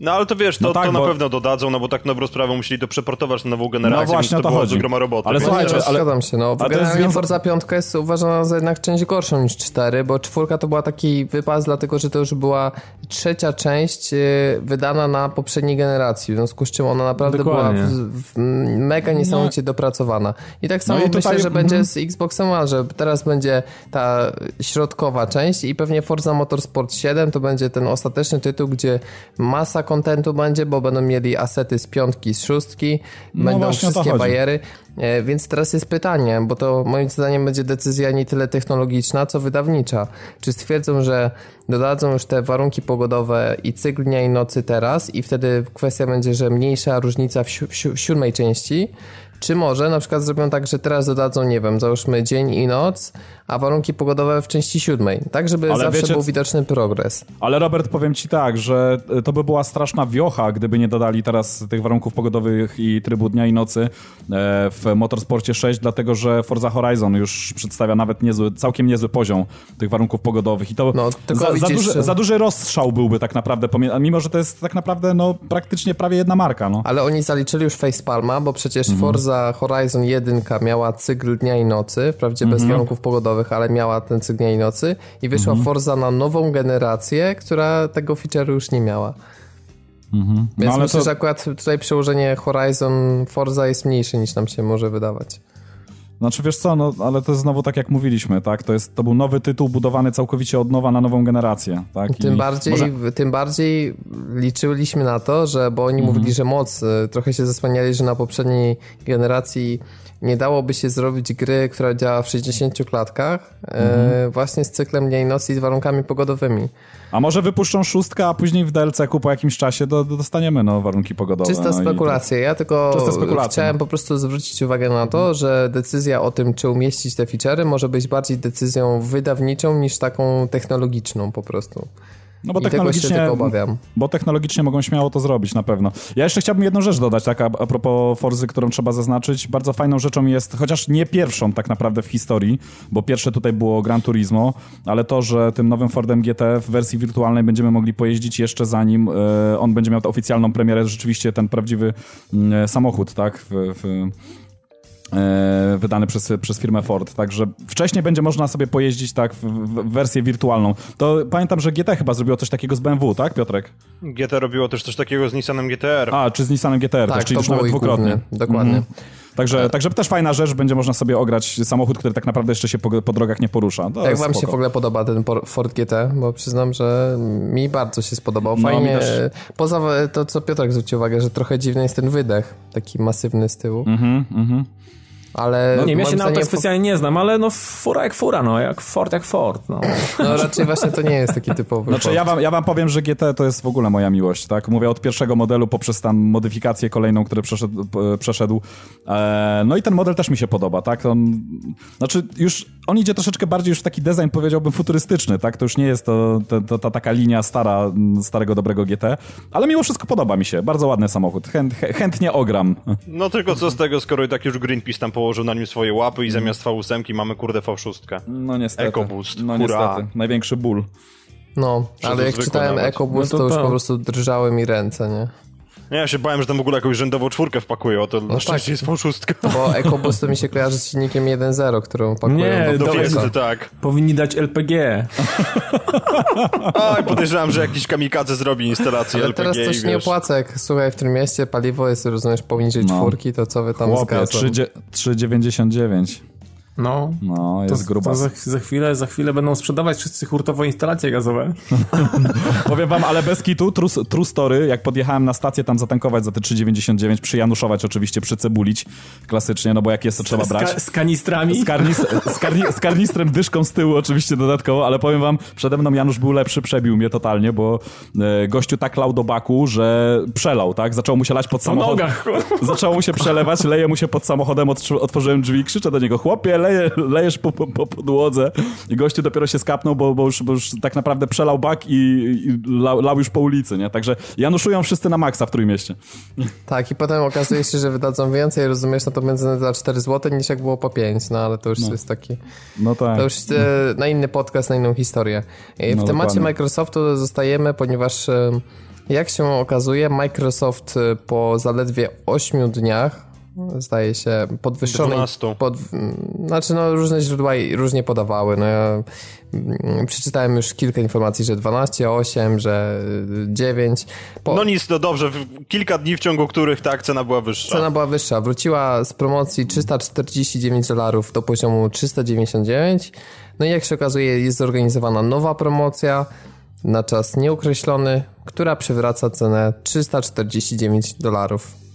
[SPEAKER 4] No ale to wiesz, to,
[SPEAKER 3] No tak,
[SPEAKER 4] to na
[SPEAKER 3] bo-
[SPEAKER 4] pewno dodadzą, no bo tak dobrą sprawę musieli to przeportować na nową generację,
[SPEAKER 3] No właśnie
[SPEAKER 4] więc
[SPEAKER 3] o to
[SPEAKER 4] było
[SPEAKER 3] chodzi.
[SPEAKER 4] groma roboty.
[SPEAKER 3] Ale słuchajcie, ale-
[SPEAKER 1] zgadzam się, no.
[SPEAKER 3] ale to jest
[SPEAKER 1] Generalnie
[SPEAKER 3] związa-
[SPEAKER 1] Forza 5 jest uważana za jednak część gorszą niż 4, bo czwórka to była taki wypas, dlatego że to już była trzecia część e, wydana na poprzedniej generacji, w związku z czym ona naprawdę
[SPEAKER 2] Dokładnie.
[SPEAKER 1] była w, w, mega niesamowicie dopracowana. I tak samo
[SPEAKER 3] No i
[SPEAKER 1] myślę,
[SPEAKER 3] tutaj-
[SPEAKER 1] że będzie z Xboxem One, że teraz będzie ta środkowa część i pewnie Forza Motorsport 7 to będzie ten ostateczny tytuł, gdzie masa kontentu będzie, bo będą mieli asety z piątki, z szóstki,
[SPEAKER 3] No
[SPEAKER 1] będą wszystkie bariery. E, Więc teraz jest pytanie, bo to moim zdaniem będzie decyzja nie tyle technologiczna, co wydawnicza. Czy stwierdzą, że dodadzą już te warunki pogodowe i cykl dnia i nocy teraz i wtedy kwestia będzie, że mniejsza różnica w, si- w siódmej części, czy może na przykład zrobią tak, że teraz dodadzą, nie wiem, załóżmy dzień i noc, a warunki pogodowe w części siódmej, tak żeby
[SPEAKER 3] Ale
[SPEAKER 1] zawsze
[SPEAKER 3] wiecie,
[SPEAKER 1] był widoczny progres.
[SPEAKER 3] Ale Robert, powiem ci tak, że e, to by była straszna wiocha, gdyby nie dodali teraz tych warunków pogodowych i trybu dnia i nocy e, w Motorsporcie 6, dlatego że Forza Horizon już przedstawia nawet niezły, całkiem niezły poziom tych warunków pogodowych i to
[SPEAKER 1] No,
[SPEAKER 3] za, za, duży, za duży rozstrzał byłby tak naprawdę, mimo że to jest tak naprawdę no, praktycznie prawie jedna marka. No.
[SPEAKER 1] Ale oni zaliczyli już Facepalma, bo przecież
[SPEAKER 3] Mhm.
[SPEAKER 1] Forza Horizon 1 miała cykl dnia i nocy, wprawdzie bez
[SPEAKER 3] Mhm.
[SPEAKER 1] warunków pogodowych, ale miała ten cykl dnia i nocy i wyszła
[SPEAKER 3] Mhm.
[SPEAKER 1] Forza na nową generację, która tego feature'u już nie miała. Więc
[SPEAKER 3] No, ale
[SPEAKER 1] myślę,
[SPEAKER 3] to-
[SPEAKER 1] że akurat tutaj przełożenie Horizon Forza jest mniejsze niż nam się może wydawać.
[SPEAKER 3] Znaczy wiesz co, no ale to jest znowu tak jak mówiliśmy, tak? To, jest, to był nowy tytuł budowany całkowicie od nowa na nową generację, tak?
[SPEAKER 1] Tym
[SPEAKER 3] I
[SPEAKER 1] bardziej,
[SPEAKER 3] może-
[SPEAKER 1] tym bardziej liczyliśmy na to, że bo oni mówili, że moc, y, trochę się zasłaniali, że na poprzedniej generacji nie dałoby się zrobić gry, która działa w 60 klatkach, e, właśnie z cyklem dnia i nocy i z warunkami pogodowymi.
[SPEAKER 3] A może wypuszczą szóstkę, a później w DLC-ku po jakimś czasie do, do, dostaniemy no, warunki pogodowe.
[SPEAKER 1] Czysta
[SPEAKER 3] no
[SPEAKER 1] spekulacja. Ja tylko chciałem
[SPEAKER 3] no.
[SPEAKER 1] po prostu zwrócić uwagę na to, że decyzja o tym, czy umieścić te feature'y może być bardziej decyzją wydawniczą niż taką technologiczną po prostu.
[SPEAKER 3] No bo
[SPEAKER 1] I tego się
[SPEAKER 3] technologicznie,
[SPEAKER 1] tylko obawiam.
[SPEAKER 3] bo technologicznie mogą śmiało to zrobić na pewno. Ja jeszcze chciałbym jedną rzecz dodać, tak a, a propos Forzy, którą trzeba zaznaczyć. Bardzo fajną rzeczą jest, chociaż nie pierwszą tak naprawdę w historii, bo pierwsze tutaj było Gran Turismo, ale to, że tym nowym Fordem GT w wersji wirtualnej będziemy mogli pojeździć jeszcze zanim e, on będzie miał tę oficjalną premierę, rzeczywiście ten prawdziwy mm, samochód, tak, w, w e, wydany przez, przez firmę Ford. Także wcześniej będzie można sobie pojeździć tak w, w wersję wirtualną. To pamiętam, że GT chyba zrobiło coś takiego z BMW, tak Piotrek?
[SPEAKER 4] GT robiło też coś takiego z Nissanem GTR.
[SPEAKER 3] A, czy z Nissanem GTR
[SPEAKER 1] Tak,
[SPEAKER 3] też, czyli
[SPEAKER 1] to
[SPEAKER 3] już nawet dwukrotnie.
[SPEAKER 1] główny, dokładnie.
[SPEAKER 3] Mhm. Także, także też fajna rzecz, będzie można sobie ograć samochód, który tak naprawdę jeszcze się po, po drogach nie porusza. To
[SPEAKER 1] Jak wam się w ogóle podoba ten Ford GT? Bo przyznam, że mi bardzo się spodobał.
[SPEAKER 3] No,
[SPEAKER 1] Fajnie.
[SPEAKER 3] mi też.
[SPEAKER 1] Poza to, co Piotrek zwrócił uwagę, że trochę dziwny jest ten wydech, taki masywny z tyłu.
[SPEAKER 3] Mhm, mhm.
[SPEAKER 1] Ale
[SPEAKER 2] No nie, ja się na to specjalnie nie znam, ale no fura jak fura, no jak Ford jak Ford, no.
[SPEAKER 1] No raczej właśnie to nie jest taki typowy
[SPEAKER 3] Znaczy
[SPEAKER 1] Ford.
[SPEAKER 3] ja wam, ja wam powiem, że GT to jest w ogóle moja miłość, tak? Mówię od pierwszego modelu poprzez tam modyfikację kolejną, który przeszedł. przeszedł. E, no i ten model też mi się podoba, tak? On, znaczy już, on idzie troszeczkę bardziej już w taki design, powiedziałbym, futurystyczny, tak? To już nie jest to, to, to ta taka linia stara, starego dobrego GT, ale mimo wszystko podoba mi się. Bardzo ładny samochód. Chęt, chę- chętnie ogram.
[SPEAKER 4] No tylko co z tego, skoro i tak już Greenpeace tam położył na nim swoje łapy i zamiast V8 mamy kurde V6.
[SPEAKER 3] No niestety.
[SPEAKER 4] EcoBoost,
[SPEAKER 3] No
[SPEAKER 4] hurra.
[SPEAKER 3] niestety. Największy ból.
[SPEAKER 1] No, ale jak czytałem. EcoBoost,
[SPEAKER 2] No
[SPEAKER 1] to,
[SPEAKER 2] to
[SPEAKER 1] już
[SPEAKER 2] to.
[SPEAKER 1] po prostu drżały mi ręce, nie?
[SPEAKER 4] Nie, ja się bałem, że tam w ogóle jakąś rzędową czwórkę wpakują, a to na szczęście jest V6.
[SPEAKER 1] Bo EcoBoost to mi się kojarzy z silnikiem 1.0, którą pakują
[SPEAKER 2] Nie,
[SPEAKER 1] do
[SPEAKER 4] No
[SPEAKER 1] Fiesta.
[SPEAKER 4] że tak.
[SPEAKER 2] Powinni dać LPG.
[SPEAKER 4] Oj, podejrzewam, że jakiś kamikadze zrobi instalację
[SPEAKER 1] Ale
[SPEAKER 4] LPG
[SPEAKER 1] teraz się nie opłaca, jak słuchaj, w tym mieście paliwo jest, rozumiesz, poniżej
[SPEAKER 3] No.
[SPEAKER 1] czwórki, to co wy tam
[SPEAKER 3] Chłopie,
[SPEAKER 1] zgadzą?
[SPEAKER 3] 3,99.
[SPEAKER 2] No,
[SPEAKER 3] No, jest
[SPEAKER 2] to,
[SPEAKER 3] gruba.
[SPEAKER 2] to za, za, chwilę, za chwilę będą sprzedawać wszyscy hurtowo instalacje gazowe.
[SPEAKER 3] Powiem wam, ale bez kitu, true, true story, jak podjechałem na stację tam zatankować za te 3,99, przyjanuszować oczywiście, przycebulić klasycznie, no bo jak jest to trzeba brać.
[SPEAKER 2] ka- z kanistrami.
[SPEAKER 3] Z, karnis, z, karni, z karnistrem dyszką z tyłu oczywiście dodatkowo, ale powiem wam, przede mną Janusz był lepszy, przebił mnie totalnie, bo e, gościu tak lał do baku, że przelał, tak? Zaczął mu się lać pod
[SPEAKER 2] po
[SPEAKER 3] samochodem. Zaczęło mu się przelewać, leje mu się pod samochodem, otw- otworzyłem drzwi, krzyczę do niego, chłopie, leje, lejesz po, po, po podłodze. I gościu dopiero się skapnął, bo, bo, już, bo już tak naprawdę przelał bak i, i lał, lał już po ulicy, nie? Także januszują wszyscy na maksa w Trójmieście.
[SPEAKER 1] Tak, i potem okazuje się, że wydadzą więcej, rozumiesz, na to benzynę za 4 zł niż jak było po 5, no ale to już jest taki...
[SPEAKER 3] No tak.
[SPEAKER 1] To już e, na inny podcast, na inną historię. E, W
[SPEAKER 3] No,
[SPEAKER 1] temacie
[SPEAKER 3] dokładnie.
[SPEAKER 1] Microsoftu zostajemy, ponieważ e, jak się okazuje, Microsoft po zaledwie 8 dniach zdaje się podwyższonej...
[SPEAKER 4] 12.
[SPEAKER 1] Pod, znaczy no różne źródła różnie podawały. No ja mm, przeczytałem już kilka informacji, że 12, 8, że y, 9. Po,
[SPEAKER 4] No nic, no dobrze, kilka dni w ciągu których ta cena była wyższa.
[SPEAKER 1] Cena była wyższa. Wróciła z promocji 349 dolarów do poziomu 399. No i jak się okazuje, jest zorganizowana nowa promocja na czas nieokreślony, która przywraca cenę 349 dolarów.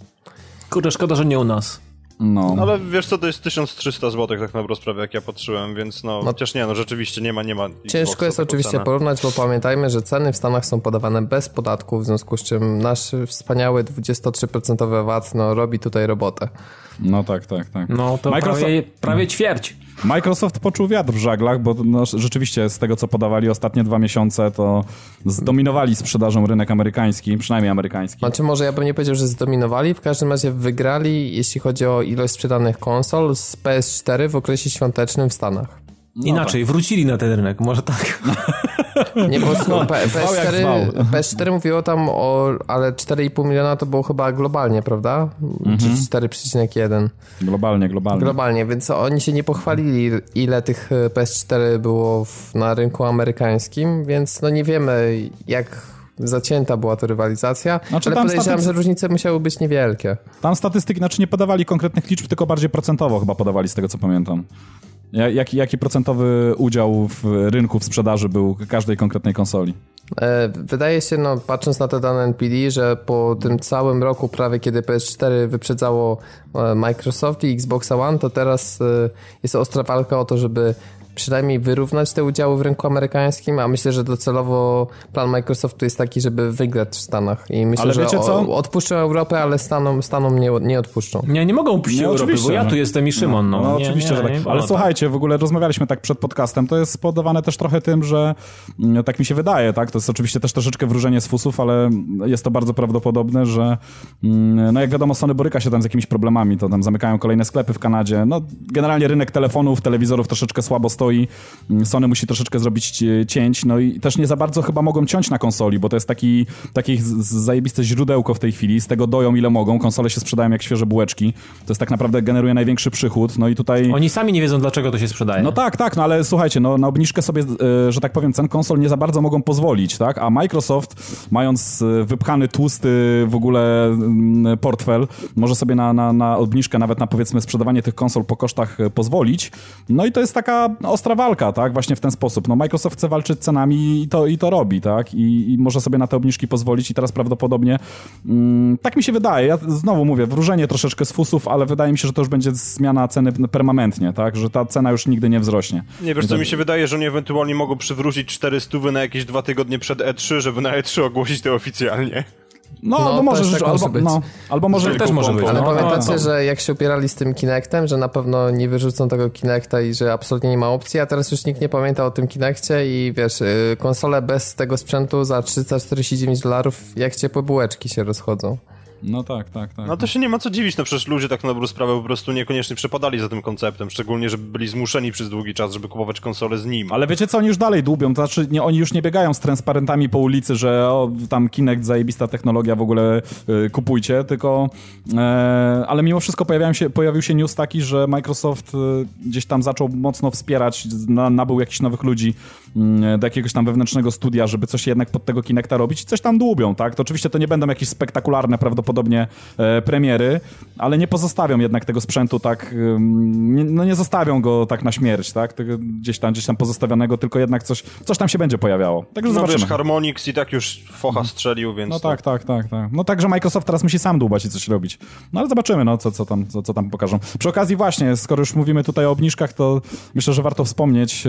[SPEAKER 2] Kurde, szkoda, że nie u nas.
[SPEAKER 3] No.
[SPEAKER 4] Ale wiesz co, to jest 1300 zł tak na dobrą sprawę, jak ja patrzyłem, więc no, chociaż nie, no rzeczywiście nie ma, nie ma.
[SPEAKER 1] Ciężko
[SPEAKER 4] Xboxa
[SPEAKER 1] jest oczywiście
[SPEAKER 4] cenę.
[SPEAKER 1] porównać, bo pamiętajmy, że ceny w Stanach są podawane bez podatku, w związku z czym nasz wspaniały 23% VAT no, robi tutaj robotę.
[SPEAKER 3] No tak, tak, tak.
[SPEAKER 2] No to
[SPEAKER 3] Microsoft-
[SPEAKER 2] prawie, prawie ćwierć.
[SPEAKER 3] Microsoft poczuł wiatr w żaglach, bo no, rzeczywiście z tego, co podawali ostatnie dwa miesiące, to zdominowali sprzedażą rynek amerykański, przynajmniej amerykański.
[SPEAKER 1] Znaczy może ja bym nie powiedział, że zdominowali, w każdym razie wygrali, jeśli chodzi o ilość sprzedanych konsol z PS4 w okresie świątecznym w Stanach.
[SPEAKER 2] Inaczej, wrócili na ten rynek, może tak.
[SPEAKER 1] Nie, bo no, P-
[SPEAKER 3] zwał jak
[SPEAKER 1] PS4,
[SPEAKER 3] zwał.
[SPEAKER 1] PS4 mówiło tam o, ale 4,5 miliona to było chyba globalnie, prawda? Czy 4,1
[SPEAKER 3] Globalnie, globalnie.
[SPEAKER 1] globalnie, więc oni się nie pochwalili ile tych e, PS4 było w, na rynku amerykańskim, więc no nie wiemy jak zacięta była to rywalizacja,
[SPEAKER 3] Znaczy,
[SPEAKER 1] ale podejrzewam,
[SPEAKER 3] statystyk-
[SPEAKER 1] że różnice musiały być niewielkie.
[SPEAKER 3] Tam statystyki, znaczy nie podawali konkretnych liczb, tylko bardziej procentowo chyba podawali, z tego co pamiętam. Ja- Jaki, jaki procentowy udział w rynku w sprzedaży był każdej konkretnej konsoli?
[SPEAKER 1] E, Wydaje się, no, patrząc na te dane NPD, że po tym całym roku, prawie kiedy PS4 wyprzedzało e, Microsoft i Xbox One, to teraz e, jest ostra walka o to, żeby przynajmniej wyrównać te udziały w rynku amerykańskim, a myślę, że docelowo plan Microsoftu jest taki, żeby wygrać w Stanach. I myślę,
[SPEAKER 3] Ale
[SPEAKER 1] że
[SPEAKER 3] wiecie co?
[SPEAKER 1] O, odpuszczą Europę, ale Stanom, Stanom nie, nie odpuszczą.
[SPEAKER 2] Nie, nie mogą opuścić
[SPEAKER 3] Nie,
[SPEAKER 2] Europy,
[SPEAKER 3] oczywiście,
[SPEAKER 2] bo ja
[SPEAKER 3] no.
[SPEAKER 2] tu jestem i Szymon. No,
[SPEAKER 3] No,
[SPEAKER 2] Nie,
[SPEAKER 3] oczywiście,
[SPEAKER 2] nie,
[SPEAKER 3] że tak.
[SPEAKER 2] nie
[SPEAKER 3] Ale
[SPEAKER 2] wolno
[SPEAKER 3] słuchajcie, w ogóle rozmawialiśmy tak przed podcastem, to jest spowodowane też trochę tym, że mm, tak mi się wydaje, tak? To jest oczywiście też troszeczkę wróżenie z fusów, ale jest to bardzo prawdopodobne, że mm, no jak wiadomo, Sony boryka się tam z jakimiś problemami, to tam zamykają kolejne sklepy w Kanadzie. No generalnie rynek telefonów, telewizorów troszeczkę słabo stoi. Mm, Sony musi troszeczkę zrobić e, cięć, no i też nie za bardzo chyba mogą ciąć na konsoli, bo to jest taki, takie zajebiste źródełko w tej chwili, z tego doją ile mogą, konsole się sprzedają jak świeże bułeczki. To jest tak naprawdę generuje największy przychód, no i tutaj...
[SPEAKER 2] Oni sami nie wiedzą, dlaczego to się sprzedaje.
[SPEAKER 3] No tak, tak, no ale słuchajcie, no na obniżkę sobie, e, że tak powiem, cen konsol nie za bardzo mogą pozwolić, tak? A Microsoft, mając e, wypchany tłusty w ogóle mm, portfel, może sobie na, na, na obniżkę, nawet na powiedzmy sprzedawanie tych konsol po kosztach pozwolić. No i to jest taka ostra walka, tak? Właśnie w ten sposób. No Microsoft chce walczyć cenami i to, i to robi, tak? I, I może sobie na te obniżki pozwolić i teraz prawdopodobnie mm, tak mi się wydaje. Ja znowu mówię, wróżenie troszeczkę z fusów, ale wydaje mi się, że to już będzie zmiana ceny permanentnie, tak? Że ta cena już nigdy nie wzrośnie.
[SPEAKER 4] Nie, wiesz co, mi się wydaje, że oni ewentualnie mogą przywrócić 400 na jakieś dwa tygodnie przed E3, żeby na E3 ogłosić to oficjalnie.
[SPEAKER 3] No,
[SPEAKER 1] No,
[SPEAKER 3] albo
[SPEAKER 1] to
[SPEAKER 3] może,
[SPEAKER 1] jest tak
[SPEAKER 3] albo, no, albo może
[SPEAKER 2] też może być.
[SPEAKER 1] Ale
[SPEAKER 2] No,
[SPEAKER 1] pamiętacie,
[SPEAKER 2] no, no.
[SPEAKER 1] że jak się opierali z tym Kinectem, że na pewno nie wyrzucą tego Kinecta i że absolutnie nie ma opcji, a teraz już nikt nie pamięta o tym Kinectie i wiesz, y, konsole bez tego sprzętu za 349 dolarów jak ciepłe bułeczki się rozchodzą.
[SPEAKER 3] No tak, tak, tak.
[SPEAKER 4] No to się nie ma co dziwić, no przecież ludzie tak na dobrą sprawę po prostu niekoniecznie przepadali za tym konceptem, szczególnie, że byli zmuszeni przez długi czas, żeby kupować konsole z nim.
[SPEAKER 3] Ale wiecie co, oni już dalej dłubią, to znaczy nie, oni już nie biegają z transparentami po ulicy, że o, tam Kinect, zajebista technologia, w ogóle y, kupujcie, tylko e, ale mimo wszystko pojawiają się, pojawił się news taki, że Microsoft y, gdzieś tam zaczął mocno wspierać, na, nabył jakichś nowych ludzi do jakiegoś tam wewnętrznego studia, żeby coś jednak pod tego Kinecta robić i coś tam dłubią, tak? To oczywiście to nie będą jakieś spektakularne prawdopodobnie e, premiery, ale nie pozostawią jednak tego sprzętu tak, no nie zostawią go tak na śmierć, tak? Tego gdzieś tam, gdzieś tam pozostawionego, tylko jednak coś, coś tam się będzie pojawiało. Także
[SPEAKER 4] no
[SPEAKER 3] zobaczymy.
[SPEAKER 4] wiesz, Harmonix i tak już focha strzelił, więc...
[SPEAKER 3] No tak, tak, tak, tak. No także Microsoft teraz musi sam dłubać i coś robić. No ale zobaczymy, no co, co, tam, co, co tam pokażą. Przy okazji właśnie, skoro już mówimy tutaj o obniżkach, to myślę, że warto wspomnieć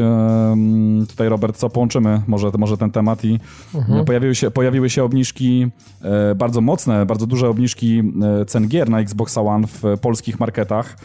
[SPEAKER 3] tutaj Robert, co połączymy może, może ten temat i mhm. pojawiły, się, pojawiły się obniżki e, bardzo mocne, bardzo duże obniżki e, cen gier na Xbox One w polskich marketach.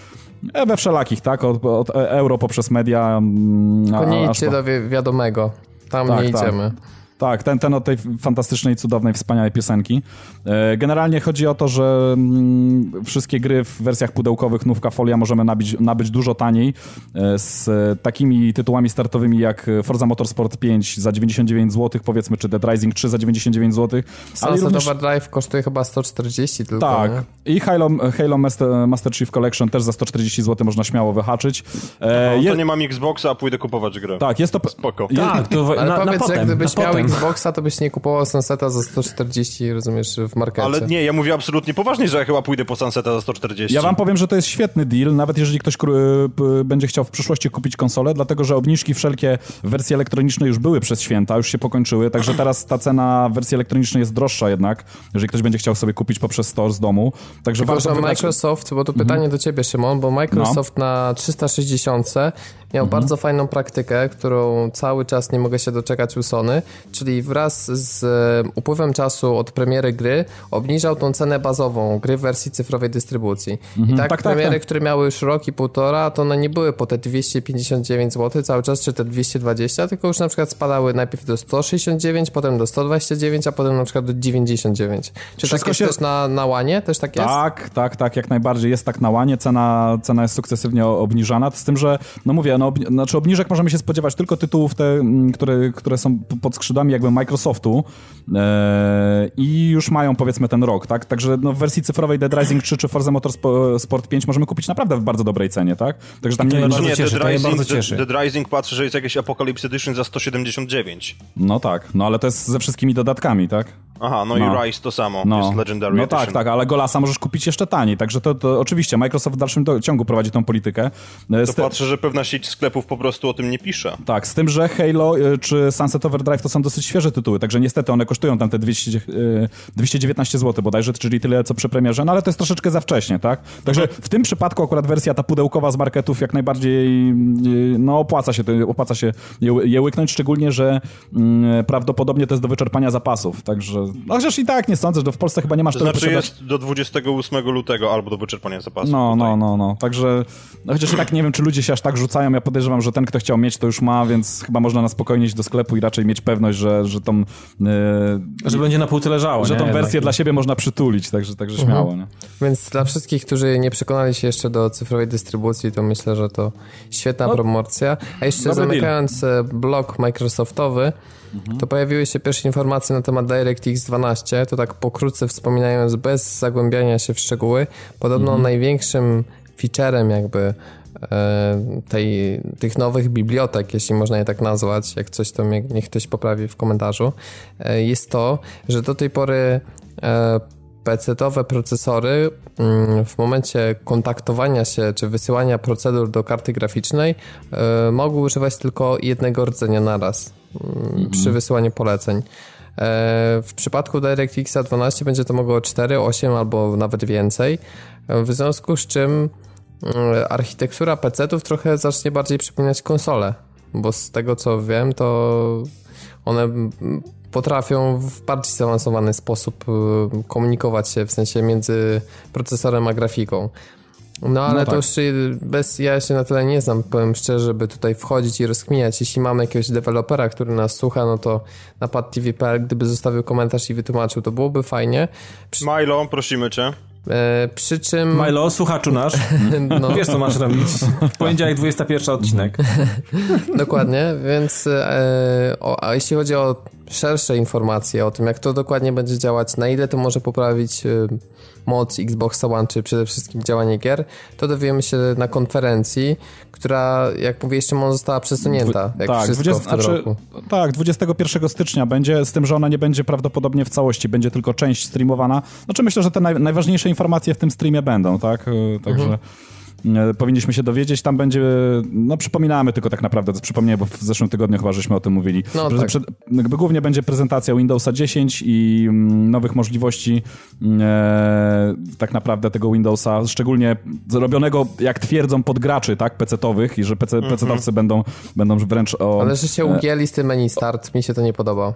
[SPEAKER 3] E, we wszelakich, tak? Od, od euro poprzez media.
[SPEAKER 1] Mm, Tylko nie idźcie do wi wiadomego. Tam tak, nie tak. idziemy.
[SPEAKER 3] Tak, ten, ten od tej fantastycznej, cudownej, wspaniałej piosenki. E, generalnie chodzi o to, że mm, wszystkie gry w wersjach pudełkowych Nówka Folia możemy nabić, nabyć dużo taniej e, z takimi tytułami startowymi jak Forza Motorsport 5 za 99 zł powiedzmy, czy Dead Rising 3 za 99 zł.
[SPEAKER 1] Sunset również... Overdrive kosztuje chyba 140 tylko.
[SPEAKER 3] Tak. Nie? I Halo, Halo Master, Master Chief Collection też za 140 zł można śmiało wyhaczyć.
[SPEAKER 4] E, no, to nie mam Xboxa, a pójdę kupować grę.
[SPEAKER 3] Tak, jest to...
[SPEAKER 4] Spoko.
[SPEAKER 2] Tak, to
[SPEAKER 1] Ale
[SPEAKER 2] na,
[SPEAKER 1] powiedz,
[SPEAKER 2] na potem,
[SPEAKER 1] jak gdybyś
[SPEAKER 2] na
[SPEAKER 1] miał
[SPEAKER 2] potem.
[SPEAKER 1] Xboxa, to byś nie kupował Sunseta za 140, rozumiesz, w markecie.
[SPEAKER 4] Ale nie, ja mówię absolutnie poważnie, że ja chyba pójdę po Sunseta za 140.
[SPEAKER 3] Ja wam powiem, że to jest świetny deal, nawet jeżeli ktoś będzie chciał w przyszłości kupić konsolę, dlatego że obniżki wszelkie w wersji elektronicznej już były przez święta, już się pokończyły, także teraz ta cena wersji elektronicznej jest droższa jednak, jeżeli ktoś będzie chciał sobie kupić poprzez store z domu. Także
[SPEAKER 1] Tylko, że Microsoft, bo to pytanie mhm. do ciebie Szymon, bo Microsoft no. na 360 miał mhm. bardzo fajną praktykę, którą cały czas nie mogę się doczekać u Sony, czyli wraz z e, upływem czasu od premiery gry obniżał tą cenę bazową gry w wersji cyfrowej dystrybucji. Mhm. I tak, tak, tak premiery, tak, tak. które miały już rok i półtora, to one nie były po te 259 zł cały czas, czy te 220, tylko już na przykład spadały najpierw do 169, potem do 129, a potem na przykład do 99. Czy Wszystko tak jest się... też na, na łanie? Też tak jest?
[SPEAKER 3] Tak, tak, tak, jak najbardziej jest tak na łanie. Cena, cena jest sukcesywnie obniżana, z tym, że, no mówię, no, obni znaczy obniżek możemy się spodziewać tylko tytułów te, które, które są pod skrzydłami jakby Microsoftu e, i już mają powiedzmy ten rok, tak? Także no, w wersji cyfrowej Dead Rising 3 czy Forza Motorsport 5 możemy kupić naprawdę w bardzo dobrej cenie, tak?
[SPEAKER 2] Także tam nie,
[SPEAKER 4] nie, cieszy, Dead, Rising, cieszy. Dead, Dead Rising patrzę, że jest jakiś Apocalypse Edition za 179.
[SPEAKER 3] No tak, no ale to jest ze wszystkimi dodatkami, tak?
[SPEAKER 4] Aha, no, no, i Rise to samo, no. jest Legendary
[SPEAKER 3] No tak, tak, ale Golasa możesz kupić jeszcze taniej, także to, to oczywiście Microsoft w dalszym ciągu prowadzi tą politykę.
[SPEAKER 4] To patrzę, że pewna sieć sklepów po prostu o tym nie pisze.
[SPEAKER 3] Tak, z tym, że Halo y, czy Sunset Overdrive to są dosyć świeże tytuły, także niestety one kosztują tam te 200, 219 zł bodajże, czyli tyle co przy premierze, no ale to jest troszeczkę za wcześnie, tak? Także w tym przypadku akurat wersja ta pudełkowa z marketów jak najbardziej y, no opłaca się, opłaca się je, je łyknąć, szczególnie, że mm, prawdopodobnie to jest do wyczerpania zapasów, także no, chociaż i tak nie sądzę, że w Polsce chyba nie masz
[SPEAKER 4] to znaczy posiadać... jest do 28 lutego albo do wyczerpania zapasów.
[SPEAKER 3] No, no, no, no. Także no, chociaż i tak nie wiem, czy ludzie się aż tak rzucają. Ja podejrzewam, że ten, kto chciał mieć, to już ma, więc chyba można na spokojnie iść do sklepu i raczej mieć pewność, że, że tą...
[SPEAKER 2] Yy, że będzie na półce leżało,
[SPEAKER 3] Że
[SPEAKER 2] nie?
[SPEAKER 3] tą wersję Jednak. dla siebie można przytulić, także, także mhm. śmiało. Nie?
[SPEAKER 1] Więc dla wszystkich, którzy nie przekonali się jeszcze do cyfrowej dystrybucji, to myślę, że to świetna no, promocja. A jeszcze zamykając deal. blog Microsoftowy, to pojawiły się pierwsze informacje na temat DirectX 12, to tak pokrótce wspominając, bez zagłębiania się w szczegóły. Podobno mhm. największym featurem jakby e, tej, tych nowych bibliotek, jeśli można je tak nazwać, jak coś to niech ktoś poprawi w komentarzu, e, jest to, że do tej pory e, PC-owe procesory mm, w momencie kontaktowania się czy wysyłania procedur do karty graficznej mogły używać tylko jednego rdzenia naraz mm, przy wysyłaniu poleceń. E, w przypadku DirectX 12 będzie to mogło 4, 8 albo nawet więcej, w związku z czym mm, architektura PC-ów trochę zacznie bardziej przypominać konsole, bo z tego co wiem, to one potrafią w bardziej zaawansowany sposób y, komunikować się w sensie między procesorem a grafiką. No ale no tak. to już bez, ja się na tyle nie znam, powiem szczerze, żeby tutaj wchodzić i rozkminiać. Jeśli mamy jakiegoś dewelopera, który nas słucha, no to na padtv.pl, gdyby zostawił komentarz i wytłumaczył, to byłoby fajnie.
[SPEAKER 4] Przy... Milo, prosimy cię.
[SPEAKER 1] E, przy czym...
[SPEAKER 2] Milo, słuchaczu nasz, no. wiesz co masz robić. W poniedziałek 21 odcinek.
[SPEAKER 1] Dokładnie, więc e, o, a jeśli chodzi o szersze informacje o tym, jak to dokładnie będzie działać, na ile to może poprawić e, moc Xbox One, czy przede wszystkim działanie gier, to dowiemy się na konferencji, która, jak mówię, jeszcze może została przesunięta, jak
[SPEAKER 3] tak,
[SPEAKER 1] wszystko
[SPEAKER 3] 20,
[SPEAKER 1] w tym
[SPEAKER 3] znaczy,
[SPEAKER 1] roku.
[SPEAKER 3] Tak, 21 stycznia będzie, z tym, że ona nie będzie prawdopodobnie w całości, będzie tylko część streamowana. Znaczy myślę, że te naj, najważniejsze informacje w tym streamie będą, tak? E, Także...
[SPEAKER 1] Mhm.
[SPEAKER 3] E, Powinniśmy się dowiedzieć, tam będzie, no przypominamy tylko tak naprawdę, to przypomniałem, bo w zeszłym tygodniu chyba żeśmy o tym mówili.
[SPEAKER 1] No tak.
[SPEAKER 3] przed, jakby głównie będzie prezentacja Windowsa 10 i mm, nowych możliwości e, tak naprawdę tego Windowsa, szczególnie zrobionego, jak twierdzą, pod graczy, tak, PC-towych i że PC, PC-towcy będą, będą wręcz o...
[SPEAKER 1] Ale że się ugięli z tym meni start, mi się to nie podoba.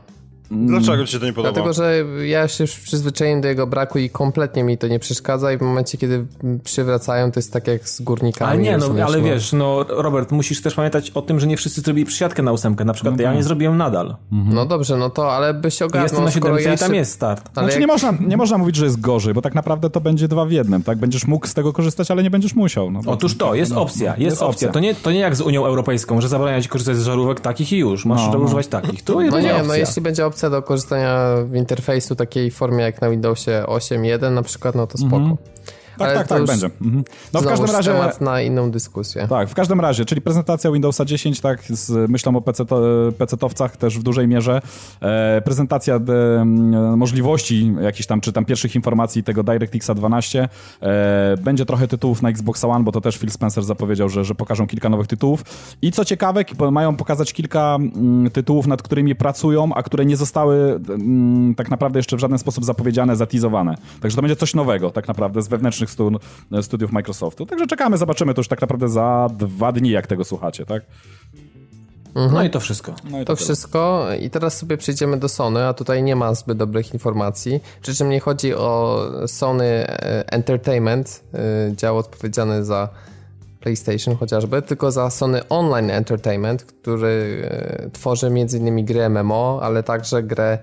[SPEAKER 4] Dlaczego ci się to nie podoba?
[SPEAKER 1] Dlatego, że ja się już przyzwyczaiłem do jego braku i kompletnie mi to nie przeszkadza i w momencie, kiedy przywracają, to jest tak jak z górnikami.
[SPEAKER 2] Ale nie, no, ale wiesz, no Robert, musisz też pamiętać o tym, że nie wszyscy zrobili przysiadkę na ósemkę. Na przykład ja nie zrobiłem nadal.
[SPEAKER 1] No dobrze, no to, ale byś ogarnął,
[SPEAKER 2] Jestem na
[SPEAKER 1] skoro
[SPEAKER 2] siódemce
[SPEAKER 1] ja
[SPEAKER 2] i tam
[SPEAKER 1] się-
[SPEAKER 2] jest start.
[SPEAKER 1] Ale
[SPEAKER 3] Znaczy
[SPEAKER 1] jak...
[SPEAKER 3] nie, można, nie można mówić, że jest gorzej, bo tak naprawdę to będzie dwa w jednym, tak? Będziesz mógł z tego korzystać, ale nie będziesz musiał. No,
[SPEAKER 2] Otóż to, jest
[SPEAKER 3] no,
[SPEAKER 2] opcja,
[SPEAKER 3] no,
[SPEAKER 2] jest opcja. To nie, to nie jak z Unią Europejską, że zabrania ci korzystać z żarówek takich i już. Masz
[SPEAKER 3] No, no.
[SPEAKER 2] używać takich. Tu
[SPEAKER 1] No nie,
[SPEAKER 2] opcja.
[SPEAKER 1] no jeśli będzie opcja do korzystania w interfejsu takiej formie jak na Windowsie 8.1 na przykład, no to spoko.
[SPEAKER 3] Tak,
[SPEAKER 1] Ale
[SPEAKER 3] tak, tak,
[SPEAKER 1] już
[SPEAKER 3] będzie. Mhm. No w każdym razie...
[SPEAKER 1] temat na inną dyskusję.
[SPEAKER 3] Tak, w każdym razie, czyli prezentacja Windowsa 10, tak, z myślą o PC, PC-towcach też w dużej mierze. E, prezentacja de, m, możliwości jakichś tam, czy tam pierwszych informacji tego DirectXa 12. E, będzie trochę tytułów na Xbox One, bo to też Phil Spencer zapowiedział, że, że pokażą kilka nowych tytułów. I co ciekawe, mają pokazać kilka mm, tytułów, nad którymi pracują, a które nie zostały mm, tak naprawdę jeszcze w żaden sposób zapowiedziane, zatizowane. Także to będzie coś nowego, tak naprawdę, z wewnętrznych stu, studiów Microsoftu. Także czekamy, zobaczymy to już tak naprawdę za dwa dni, jak tego słuchacie, tak?
[SPEAKER 2] No i to wszystko.
[SPEAKER 3] No i
[SPEAKER 1] To
[SPEAKER 3] tyle.
[SPEAKER 1] wszystko i teraz sobie przejdziemy do Sony, a tutaj nie ma zbyt dobrych informacji. Przy czym nie chodzi o Sony e, Entertainment, e, dział odpowiedzialny za PlayStation chociażby, tylko za Sony Online Entertainment, który e, tworzy m.in. gry MMO, ale także grę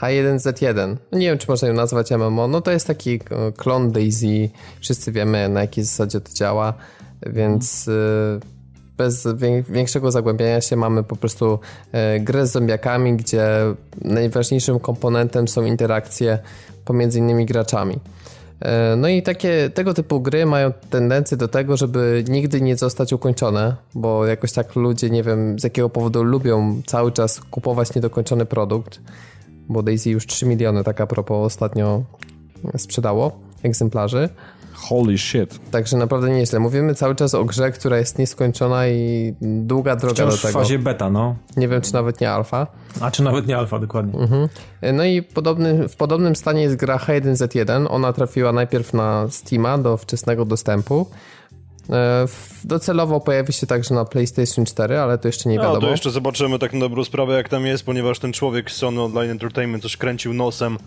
[SPEAKER 1] H1Z1. No nie wiem, czy można ją nazwać MMO. No to jest taki e, klon Daisy. Wszyscy wiemy, na jakiej zasadzie to działa, więc e, bez wię- większego zagłębiania się mamy po prostu e, grę z zombiakami, gdzie najważniejszym komponentem są interakcje pomiędzy innymi graczami. No i takie, tego typu gry mają tendencję do tego, żeby nigdy nie zostać ukończone, bo jakoś tak ludzie, nie wiem z jakiego powodu lubią cały czas kupować niedokończony produkt, bo Daisy już 3 miliony tak a propos ostatnio sprzedało egzemplarzy.
[SPEAKER 3] Holy shit.
[SPEAKER 1] Także naprawdę nieźle. Mówimy cały czas o grze, która jest nieskończona i długa droga
[SPEAKER 2] Wciąż
[SPEAKER 1] do
[SPEAKER 2] w
[SPEAKER 1] tego.
[SPEAKER 2] fazie beta, no.
[SPEAKER 1] Nie wiem, czy nawet nie alfa.
[SPEAKER 2] A czy nawet nie alfa, dokładnie.
[SPEAKER 1] Mhm. No i podobny, w podobnym stanie jest gra H1Z1. Ona trafiła najpierw na Steama do wczesnego dostępu. E, Docelowo pojawi się także na PlayStation 4, ale to jeszcze nie
[SPEAKER 4] No
[SPEAKER 1] wiadomo.
[SPEAKER 4] to jeszcze zobaczymy tak na dobrą sprawę jak tam jest, ponieważ ten człowiek z Sony Online Entertainment coś kręcił nosem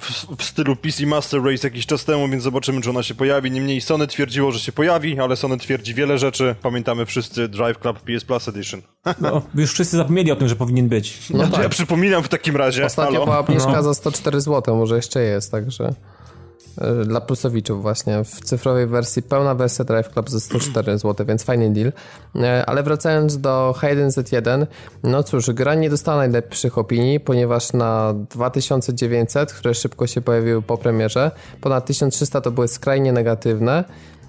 [SPEAKER 4] w, w stylu PC Master Race jakiś czas temu, więc zobaczymy czy ona się pojawi. Niemniej Sony twierdziło, że się pojawi, ale Sony twierdzi wiele rzeczy. Pamiętamy wszyscy Drive Club PS Plus Edition.
[SPEAKER 2] No, już wszyscy zapomnieli o tym, że powinien być.
[SPEAKER 1] No
[SPEAKER 4] Ja
[SPEAKER 1] tak.
[SPEAKER 4] przypominam w takim razie.
[SPEAKER 1] Ostatnio
[SPEAKER 4] Halo?
[SPEAKER 1] była obniżka
[SPEAKER 2] No.
[SPEAKER 1] za 104 zł, może jeszcze jest, także dla plusowiczów właśnie w cyfrowej wersji, pełna wersja Drive Club za 104 zł, więc fajny deal. E, Ale wracając do H1Z1, no cóż, gra nie dostała najlepszych opinii, ponieważ na 2900, które szybko się pojawiły po premierze, ponad 1300 to były skrajnie negatywne.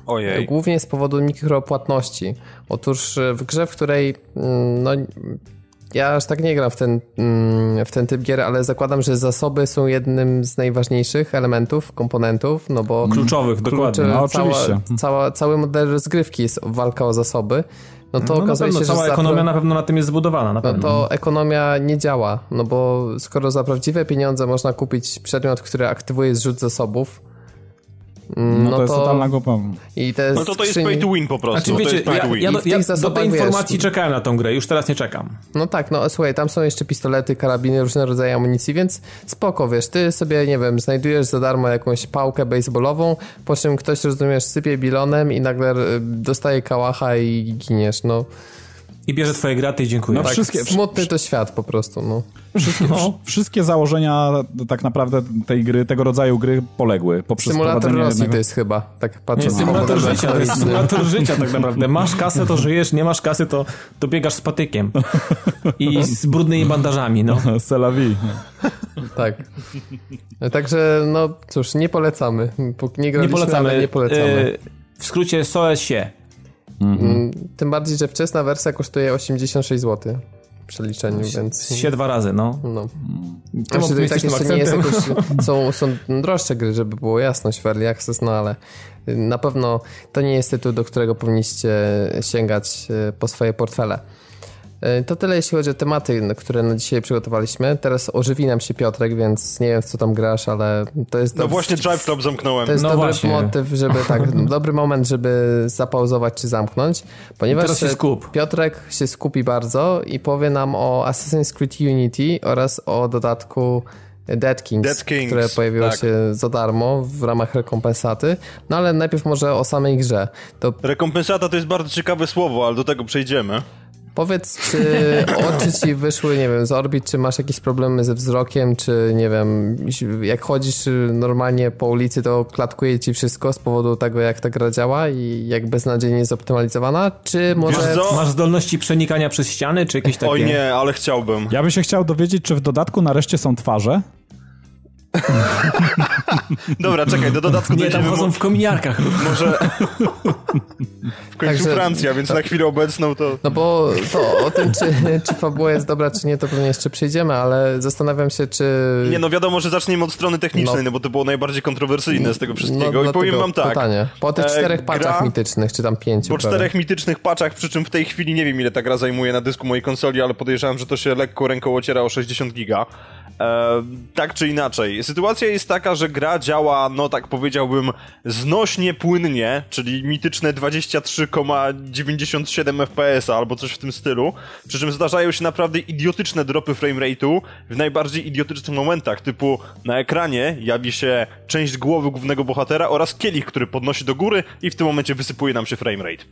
[SPEAKER 4] Ojej.
[SPEAKER 1] Głównie z powodu mikropłatności. Otóż e, w grze, w której mm, no, ja aż tak nie gram w ten, mm, w ten typ gier, ale zakładam, że zasoby są jednym z najważniejszych elementów, komponentów, no bo
[SPEAKER 2] Kluczowych, dokładnie.
[SPEAKER 3] No,
[SPEAKER 1] cała,
[SPEAKER 3] oczywiście.
[SPEAKER 1] cała, cały model rozgrywki jest walka o zasoby. No to
[SPEAKER 2] No,
[SPEAKER 1] okazuje
[SPEAKER 2] pewno,
[SPEAKER 1] się, że
[SPEAKER 2] cała ekonomia na pewno na tym jest zbudowana, na
[SPEAKER 1] no
[SPEAKER 2] pewno.
[SPEAKER 1] to ekonomia nie działa, no bo skoro za prawdziwe pieniądze można kupić przedmiot, który aktywuje zrzut zasobów, mm,
[SPEAKER 3] No, to jest totalna głupa.
[SPEAKER 1] i te
[SPEAKER 4] No to to jest pay to win po prostu.
[SPEAKER 2] Znaczy,
[SPEAKER 4] to
[SPEAKER 2] wiecie,
[SPEAKER 4] jest pay
[SPEAKER 2] ja,
[SPEAKER 4] to win.
[SPEAKER 2] ja, ja
[SPEAKER 1] tych
[SPEAKER 2] do tej
[SPEAKER 1] wiesz,
[SPEAKER 2] informacji czekałem na tą grę, już teraz nie czekam.
[SPEAKER 1] No tak, no słuchaj, tam są jeszcze pistolety, karabiny, różne rodzaje amunicji, więc spoko, wiesz, ty sobie, nie wiem, znajdujesz za darmo jakąś pałkę baseballową, po czym ktoś, rozumiesz, sypie bilonem i nagle y, dostaje kałacha i giniesz, no.
[SPEAKER 2] I bierze twoje graty i dziękuję.
[SPEAKER 3] No,
[SPEAKER 1] Tak,
[SPEAKER 3] Wszystkie-
[SPEAKER 1] smutny to świat po prostu, no.
[SPEAKER 3] Wszystkie,
[SPEAKER 2] No.
[SPEAKER 3] wszystkie założenia tak naprawdę tej gry, tego rodzaju gry poległy poprzez
[SPEAKER 1] Symulator Rosji
[SPEAKER 3] jednego-
[SPEAKER 1] to jest chyba, tak patrzę
[SPEAKER 2] Nie,
[SPEAKER 1] na
[SPEAKER 2] symulator życia, to jest symulator życia tak naprawdę. Masz kasę, to żyjesz, nie masz kasy, to, to biegasz z patykiem. I z brudnymi bandażami, no.
[SPEAKER 3] Vie.
[SPEAKER 1] Tak. Także, no cóż, nie polecamy. Nie,
[SPEAKER 2] Nie
[SPEAKER 1] graliśmy,
[SPEAKER 2] polecamy.
[SPEAKER 1] ale nie polecamy.
[SPEAKER 2] E, w skrócie SOS się.
[SPEAKER 1] Mm, Tym bardziej, że wczesna wersja kosztuje 86 zł w przeliczeniu, więc...
[SPEAKER 2] Się dwa razy, no.
[SPEAKER 1] No. Znaczy, to i tak jeszcze nie jest jakoś, są, są droższe gry, żeby było jasność w Early Access, no ale na pewno to nie jest tytuł, do którego powinniście sięgać e, po swoje portfele. E, To tyle, jeśli chodzi o tematy, które na dzisiaj przygotowaliśmy. Teraz ożywi nam się Piotrek, więc nie wiem, w co tam grasz, ale to jest...
[SPEAKER 4] No właśnie Drive Club zamknąłem.
[SPEAKER 1] To jest
[SPEAKER 2] No
[SPEAKER 1] dobry
[SPEAKER 2] właśnie.
[SPEAKER 1] motyw, żeby tak, dobry moment, żeby zapauzować czy zamknąć, ponieważ
[SPEAKER 2] Teraz się
[SPEAKER 1] e,
[SPEAKER 2] skup.
[SPEAKER 1] Piotrek się skupi bardzo i powie nam o Assassin's Creed Unity oraz o dodatku Dead Kings,
[SPEAKER 4] Dead Kings,
[SPEAKER 1] które pojawiło
[SPEAKER 4] tak.
[SPEAKER 1] się za darmo w ramach rekompensaty. No ale najpierw może o samej grze. To
[SPEAKER 4] Rekompensata to jest bardzo ciekawe słowo, ale do tego przejdziemy.
[SPEAKER 1] Powiedz, czy oczy ci wyszły, nie wiem, z orbit, czy masz jakieś problemy ze wzrokiem, czy nie wiem, jak chodzisz normalnie po ulicy, to klatkuje ci wszystko z powodu tego, jak ta gra działa i jak beznadziejnie zoptymalizowana, czy może...
[SPEAKER 2] Masz zdolności przenikania przez ściany, czy jakieś takie...
[SPEAKER 4] Oj nie, ale chciałbym.
[SPEAKER 3] Ja bym się chciał dowiedzieć, czy w dodatku nareszcie są twarze.
[SPEAKER 4] Dobra, czekaj, do dodatku
[SPEAKER 2] Nie, tam chodzą w kominiarkach.
[SPEAKER 4] może... w końcu
[SPEAKER 1] Także-
[SPEAKER 4] Francja, więc na chwilę obecną to...
[SPEAKER 1] No bo to o tym, czy, czy fabuła jest dobra, czy nie, to pewnie jeszcze przejdziemy, ale zastanawiam się, czy...
[SPEAKER 4] Nie no, wiadomo, że zaczniemy od strony technicznej,
[SPEAKER 1] No.
[SPEAKER 4] no, bo to było najbardziej kontrowersyjne z tego wszystkiego. I
[SPEAKER 1] dlatego
[SPEAKER 4] powiem wam tak,
[SPEAKER 1] Pytanie. Po tych
[SPEAKER 4] E,
[SPEAKER 1] czterech paczach
[SPEAKER 4] gra-
[SPEAKER 1] mitycznych, czy tam pięciu.
[SPEAKER 4] po
[SPEAKER 1] prawie.
[SPEAKER 4] czterech mitycznych paczach, przy czym w tej chwili nie wiem ile ta gra zajmuje na dysku mojej konsoli, ale podejrzewam, że to się lekko ręką ociera o 60 giga. E, tak czy inaczej. Sytuacja jest taka, że gra działa, no tak powiedziałbym, znośnie płynnie, czyli mityczne 23,97 FPS albo coś w tym stylu. Przy czym zdarzają się naprawdę idiotyczne dropy framerate'u w najbardziej idiotycznych momentach, typu na ekranie jawi się część głowy głównego bohatera oraz kielich, który podnosi do góry i w tym momencie wysypuje nam się framerate.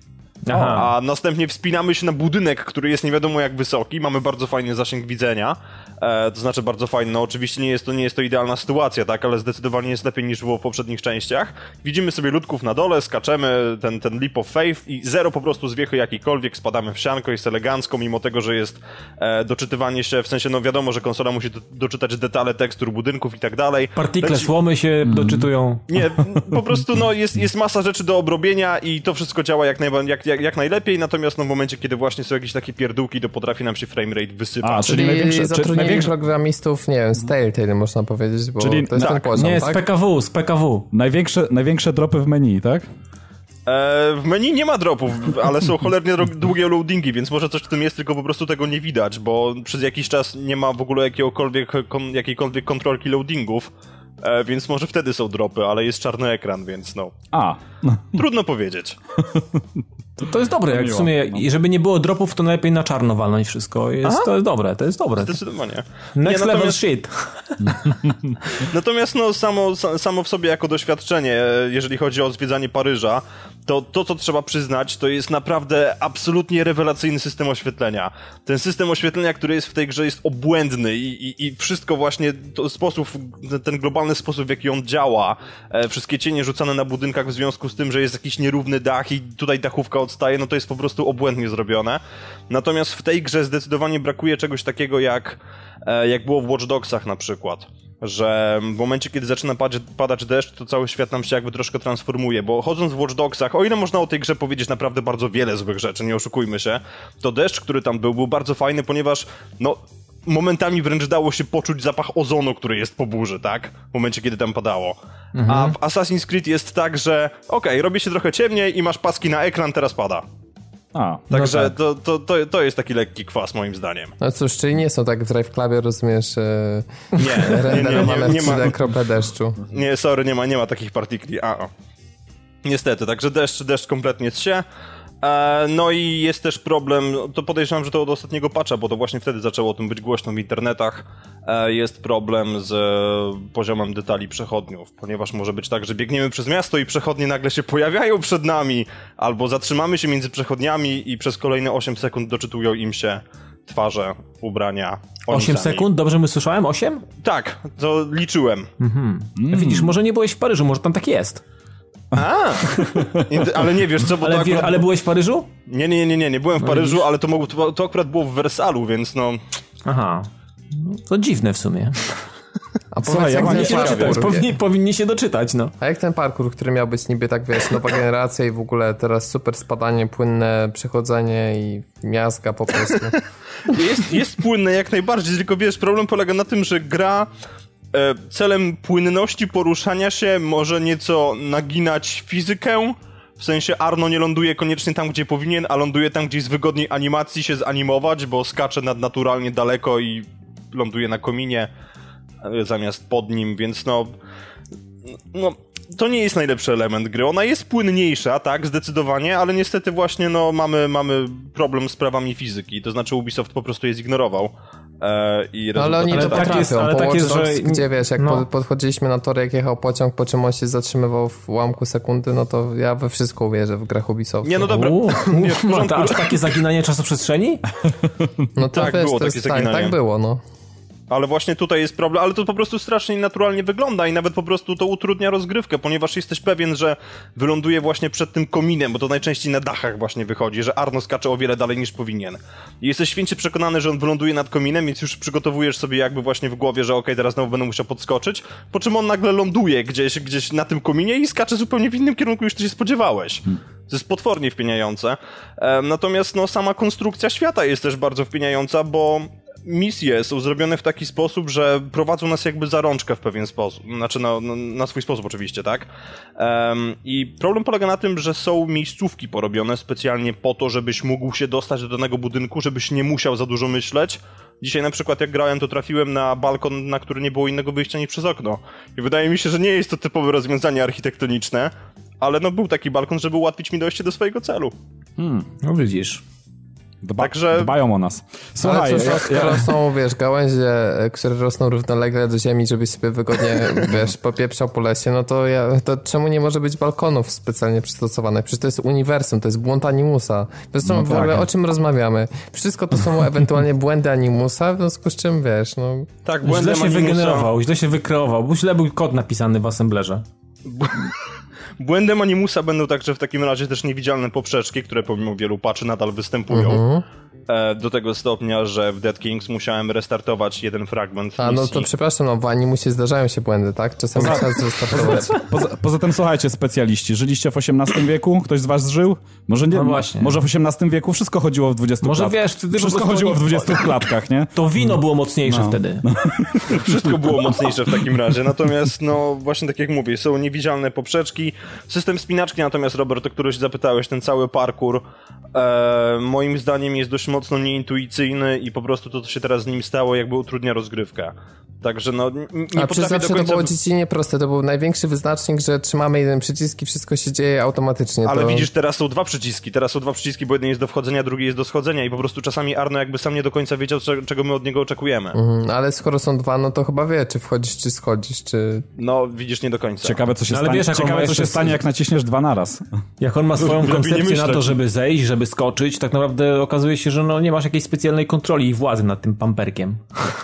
[SPEAKER 2] Aha.
[SPEAKER 4] A następnie wspinamy się na budynek, który jest nie wiadomo jak wysoki. Mamy bardzo fajny zasięg widzenia. E, to znaczy bardzo fajny. No oczywiście nie jest, to, nie jest to idealna sytuacja, tak, ale zdecydowanie jest lepiej niż było w poprzednich częściach. Widzimy sobie ludków na dole, skaczemy ten, ten leap of faith i zero po prostu zwiechy jakikolwiek, spadamy w sianko, jest elegancko, mimo tego, że jest e, doczytywanie się, w sensie no wiadomo, że konsola musi do, doczytać detale tekstur budynków i tak dalej.
[SPEAKER 2] Partikle
[SPEAKER 4] Leci-
[SPEAKER 2] słomy się doczytują.
[SPEAKER 4] nie, po prostu no, jest, jest masa rzeczy do obrobienia i to wszystko działa jak, najba- jak, jak, jak najlepiej, natomiast no, w momencie, kiedy właśnie są jakieś takie pierdółki, to potrafi nam się framerate wysypać.
[SPEAKER 3] A, czyli
[SPEAKER 1] Czyli
[SPEAKER 3] największe-
[SPEAKER 1] zatrudnienie
[SPEAKER 3] największe-
[SPEAKER 1] programistów, nie wiem, z Telltale można powiedzieć, bo
[SPEAKER 3] Czyli-
[SPEAKER 1] to jest ten
[SPEAKER 3] tak,
[SPEAKER 1] poziom,
[SPEAKER 2] Nie, z
[SPEAKER 1] tak?
[SPEAKER 2] PKW, z PKW.
[SPEAKER 3] Największe, największe dropy w meni, tak?
[SPEAKER 4] E, w menu nie ma dropów, ale są cholernie długie loadingi, więc może coś w tym jest, tylko po prostu tego nie widać, bo przez jakiś czas nie ma w ogóle jakiegokolwiek, kon, jakiejkolwiek kontrolki loadingów, e, więc może wtedy są dropy, ale jest czarny ekran, więc no,
[SPEAKER 3] A,
[SPEAKER 4] trudno powiedzieć.
[SPEAKER 2] To, to jest dobre, jak w sumie,
[SPEAKER 3] no.
[SPEAKER 2] i żeby nie było dropów, to najlepiej na czarno walnąć wszystko. Jest, to jest dobre, to jest dobre.
[SPEAKER 4] Zdecydowanie.
[SPEAKER 2] Next
[SPEAKER 4] Nie,
[SPEAKER 2] level shit.
[SPEAKER 4] Natomiast no, samo, sa- samo w sobie jako doświadczenie, jeżeli chodzi o zwiedzanie Paryża, to to, co trzeba przyznać, to jest naprawdę absolutnie rewelacyjny system oświetlenia. Ten system oświetlenia, który jest w tej grze, jest obłędny i, i, i wszystko właśnie, to sposób, ten globalny sposób, w jaki on działa, e, wszystkie cienie rzucane na budynkach w związku z tym, że jest jakiś nierówny dach i tutaj dachówka odstaje, no to jest po prostu obłędnie zrobione. Natomiast w tej grze zdecydowanie brakuje czegoś takiego jak, e, jak było w Watch Dogsach na przykład że w momencie, kiedy zaczyna padać, padać deszcz, to cały świat nam się jakby troszkę transformuje, bo chodząc w Watch Dogsach, o ile można o tej grze powiedzieć naprawdę bardzo wiele złych rzeczy, nie oszukujmy się, to deszcz, który tam był, był bardzo fajny, ponieważ, no, momentami wręcz dało się poczuć zapach ozonu, który jest po burzy, tak? W momencie, kiedy tam padało. A w Assassin's Creed jest tak, że okej, robi się trochę ciemniej i masz paski na ekran, teraz pada.
[SPEAKER 3] A.
[SPEAKER 4] Także
[SPEAKER 2] tak.
[SPEAKER 4] to, to, to, to jest taki lekki kwas, moim zdaniem.
[SPEAKER 1] No cóż, czyli nie są tak w Drive Clubie, rozumiesz, e,
[SPEAKER 4] Nie, nie, nie,
[SPEAKER 1] renderowane
[SPEAKER 4] nie, nie
[SPEAKER 1] w. 3D kropę deszczu.
[SPEAKER 4] Nie, sorry, nie ma, nie ma takich partikli. A, o. Niestety, także deszcz, deszcz kompletnie się. E, no i jest też problem, to podejrzewam, że to od ostatniego patcha, bo to właśnie wtedy zaczęło o tym być głośno w internetach. E, jest problem z poziomem detali przechodniów, ponieważ może być tak, że biegniemy przez miasto i przechodnie nagle się pojawiają przed nami, albo zatrzymamy się między przechodniami i przez kolejne 8 sekund doczytują im się twarze, ubrania. oni
[SPEAKER 2] 8
[SPEAKER 4] sami.
[SPEAKER 2] sekund, dobrze my słyszałem? 8?
[SPEAKER 4] Tak, to liczyłem.
[SPEAKER 2] Widzisz, może nie byłeś w Paryżu, może tam tak jest.
[SPEAKER 4] A, ale nie wiesz co, bo
[SPEAKER 2] Ale,
[SPEAKER 4] to akurat...
[SPEAKER 2] ale byłeś w Paryżu?
[SPEAKER 4] Nie, nie, nie, nie, nie byłem w Paryżu,
[SPEAKER 2] widzisz?
[SPEAKER 4] ale to, mogło, to, to akurat było w Wersalu, więc no...
[SPEAKER 2] Aha. No, to dziwne w sumie.
[SPEAKER 1] A
[SPEAKER 3] Słuchaj,
[SPEAKER 1] powiedz,
[SPEAKER 3] ja
[SPEAKER 1] jak
[SPEAKER 3] nie się
[SPEAKER 2] Doczytać, powinni, powinni się doczytać, no.
[SPEAKER 1] a jak ten parkour, który miał być niby tak, wiesz, nowa generacja i w ogóle teraz super spadanie, płynne przechodzenie i miazga po prostu.
[SPEAKER 4] Jest, jest płynne jak najbardziej, tylko wiesz, problem polega na tym, że gra celem płynności poruszania się może nieco naginać fizykę. W sensie Arno nie ląduje koniecznie tam, gdzie powinien, a ląduje tam, gdzie jest wygodniej animacji się zanimować, bo skacze nadnaturalnie daleko i ląduje na kominie e, zamiast pod nim, więc no... No, to nie jest najlepszy element gry. Ona jest płynniejsza, tak, zdecydowanie, ale niestety właśnie, no, mamy, mamy problem z prawami fizyki. To znaczy Ubisoft po prostu je zignorował. E, i
[SPEAKER 1] No, ale oni
[SPEAKER 2] Ale
[SPEAKER 1] to
[SPEAKER 2] tak
[SPEAKER 1] potrafią.
[SPEAKER 2] jest- ale
[SPEAKER 1] po
[SPEAKER 2] tak jest,
[SPEAKER 1] Dogs,
[SPEAKER 2] że-
[SPEAKER 1] gdzie wiesz, jak
[SPEAKER 2] no.
[SPEAKER 1] po- podchodziliśmy na tory, jak jechał pociąg, po czym on się zatrzymywał w ułamku sekundy, no to ja we wszystko uwierzę w grach Ubisoftu.
[SPEAKER 4] Nie, no dobra.
[SPEAKER 2] Uuu,
[SPEAKER 4] Nie, w
[SPEAKER 2] ma
[SPEAKER 4] porządku.
[SPEAKER 2] to aż takie zaginanie czasoprzestrzeni?
[SPEAKER 1] no to
[SPEAKER 4] tak,
[SPEAKER 1] wiesz,
[SPEAKER 4] było
[SPEAKER 1] to
[SPEAKER 4] takie
[SPEAKER 1] jest, tak, tak było, no.
[SPEAKER 4] Ale właśnie tutaj jest problem, ale to po prostu strasznie naturalnie wygląda i nawet po prostu to utrudnia rozgrywkę, ponieważ jesteś pewien, że wyląduje właśnie przed tym kominem, bo to najczęściej na dachach właśnie wychodzi, że Arno skacze o wiele dalej niż powinien. I jesteś święcie przekonany, że on wyląduje nad kominem, więc już przygotowujesz sobie jakby właśnie w głowie, że okej, teraz znowu będę musiał podskoczyć, po czym on nagle ląduje gdzieś, gdzieś na tym kominie i skacze zupełnie w innym kierunku niż ty się spodziewałeś. To jest potwornie wpieniające. E, natomiast no, sama konstrukcja świata jest też bardzo wpieniająca, bo misje są zrobione w taki sposób, że prowadzą nas jakby za rączkę w pewien sposób. Znaczy na, na, swój sposób oczywiście, tak? Em, I problem polega na tym, że są miejscówki porobione specjalnie po to, żebyś mógł się dostać do danego budynku, żebyś nie musiał za dużo myśleć. Dzisiaj na przykład jak grałem, to trafiłem na balkon, na który nie było innego wyjścia niż przez okno. I wydaje mi się, że nie jest to typowe rozwiązanie architektoniczne, ale no był taki balkon, żeby ułatwić mi dojście do swojego celu.
[SPEAKER 2] No widzisz.
[SPEAKER 3] Dba,
[SPEAKER 4] Także-
[SPEAKER 3] Dbają o nas. Słuchaj,
[SPEAKER 1] Ale cóż,
[SPEAKER 3] ja,
[SPEAKER 1] skoro są, wiesz, gałęzie, e, które rosną równolegle do ziemi, żebyś sobie wygodnie, wiesz, popieprzał po lesie, no to ja, to czemu nie może być balkonów specjalnie przystosowanych? Przecież to jest uniwersum, to jest błąd Animusa. Zresztą
[SPEAKER 3] No
[SPEAKER 1] w ogóle
[SPEAKER 3] tak.
[SPEAKER 1] o czym rozmawiamy? Wszystko to są ewentualnie błędy Animusa, w związku z czym, wiesz, no...
[SPEAKER 4] Tak,
[SPEAKER 2] Źle
[SPEAKER 4] błędem
[SPEAKER 2] się
[SPEAKER 4] Animusa-
[SPEAKER 2] wygenerował, źle się wykreował, bo źle był kod napisany w assemblerze.
[SPEAKER 4] Błędem Animusa będą także w takim razie też niewidzialne poprzeczki, które pomimo wielu patchy nadal występują.
[SPEAKER 1] Mhm.
[SPEAKER 4] E, do tego stopnia, że w Dead Kings musiałem restartować jeden fragment
[SPEAKER 1] A, no to przepraszam, no w Animusie zdarzają się błędy, tak? Czasami trzeba zrestartować.
[SPEAKER 3] Poza, poza tym słuchajcie, specjaliści, żyliście w XVIII wieku? Ktoś z was żył? Może nie,
[SPEAKER 2] No właśnie.
[SPEAKER 3] może w XVIII wieku wszystko chodziło w 20
[SPEAKER 2] Może
[SPEAKER 3] klatkach.
[SPEAKER 2] wiesz, wtedy
[SPEAKER 3] Wszystko chodziło w
[SPEAKER 2] oni-
[SPEAKER 3] 20 klatkach, nie?
[SPEAKER 2] To wino było mocniejsze wtedy.
[SPEAKER 4] Wszystko było mocniejsze w takim razie. Natomiast, no, właśnie tak jak mówię, są niewidzialne poprzeczki. System spinaczki, natomiast, Robert, o który się zapytałeś, ten cały parkour, e, moim zdaniem jest dość mocno nieintuicyjny i po prostu to, co się teraz z nim stało, jakby utrudnia rozgrywkę. Także, no, nie
[SPEAKER 1] A
[SPEAKER 4] potrafię
[SPEAKER 1] zawsze
[SPEAKER 4] do
[SPEAKER 1] to
[SPEAKER 4] końca...
[SPEAKER 1] było dziecinnie proste, to był największy wyznacznik, że trzymamy jeden przycisk i wszystko się dzieje automatycznie.
[SPEAKER 4] Ale
[SPEAKER 1] to...
[SPEAKER 4] widzisz, teraz są dwa przyciski. Teraz są dwa przyciski, bo jeden jest do wchodzenia, drugi jest do schodzenia i po prostu czasami Arno jakby sam nie do końca wiedział, cze- czego my od niego oczekujemy.
[SPEAKER 1] Mhm, ale skoro są dwa, no to chyba wie, czy wchodzisz, czy schodzisz, czy...
[SPEAKER 4] No, widzisz, nie do końca.
[SPEAKER 3] Ciekawe, co się
[SPEAKER 2] No, ale
[SPEAKER 3] stanie,
[SPEAKER 2] wiesz, jak on
[SPEAKER 3] ciekawe, co się stanie, jak naciśniesz dwa naraz.
[SPEAKER 2] Jak on ma swoją koncepcję na to, żeby zejść, żeby skoczyć, tak naprawdę okazuje się, że no, nie masz jakiejś specjalnej kontroli i władzy nad tym pamperkiem.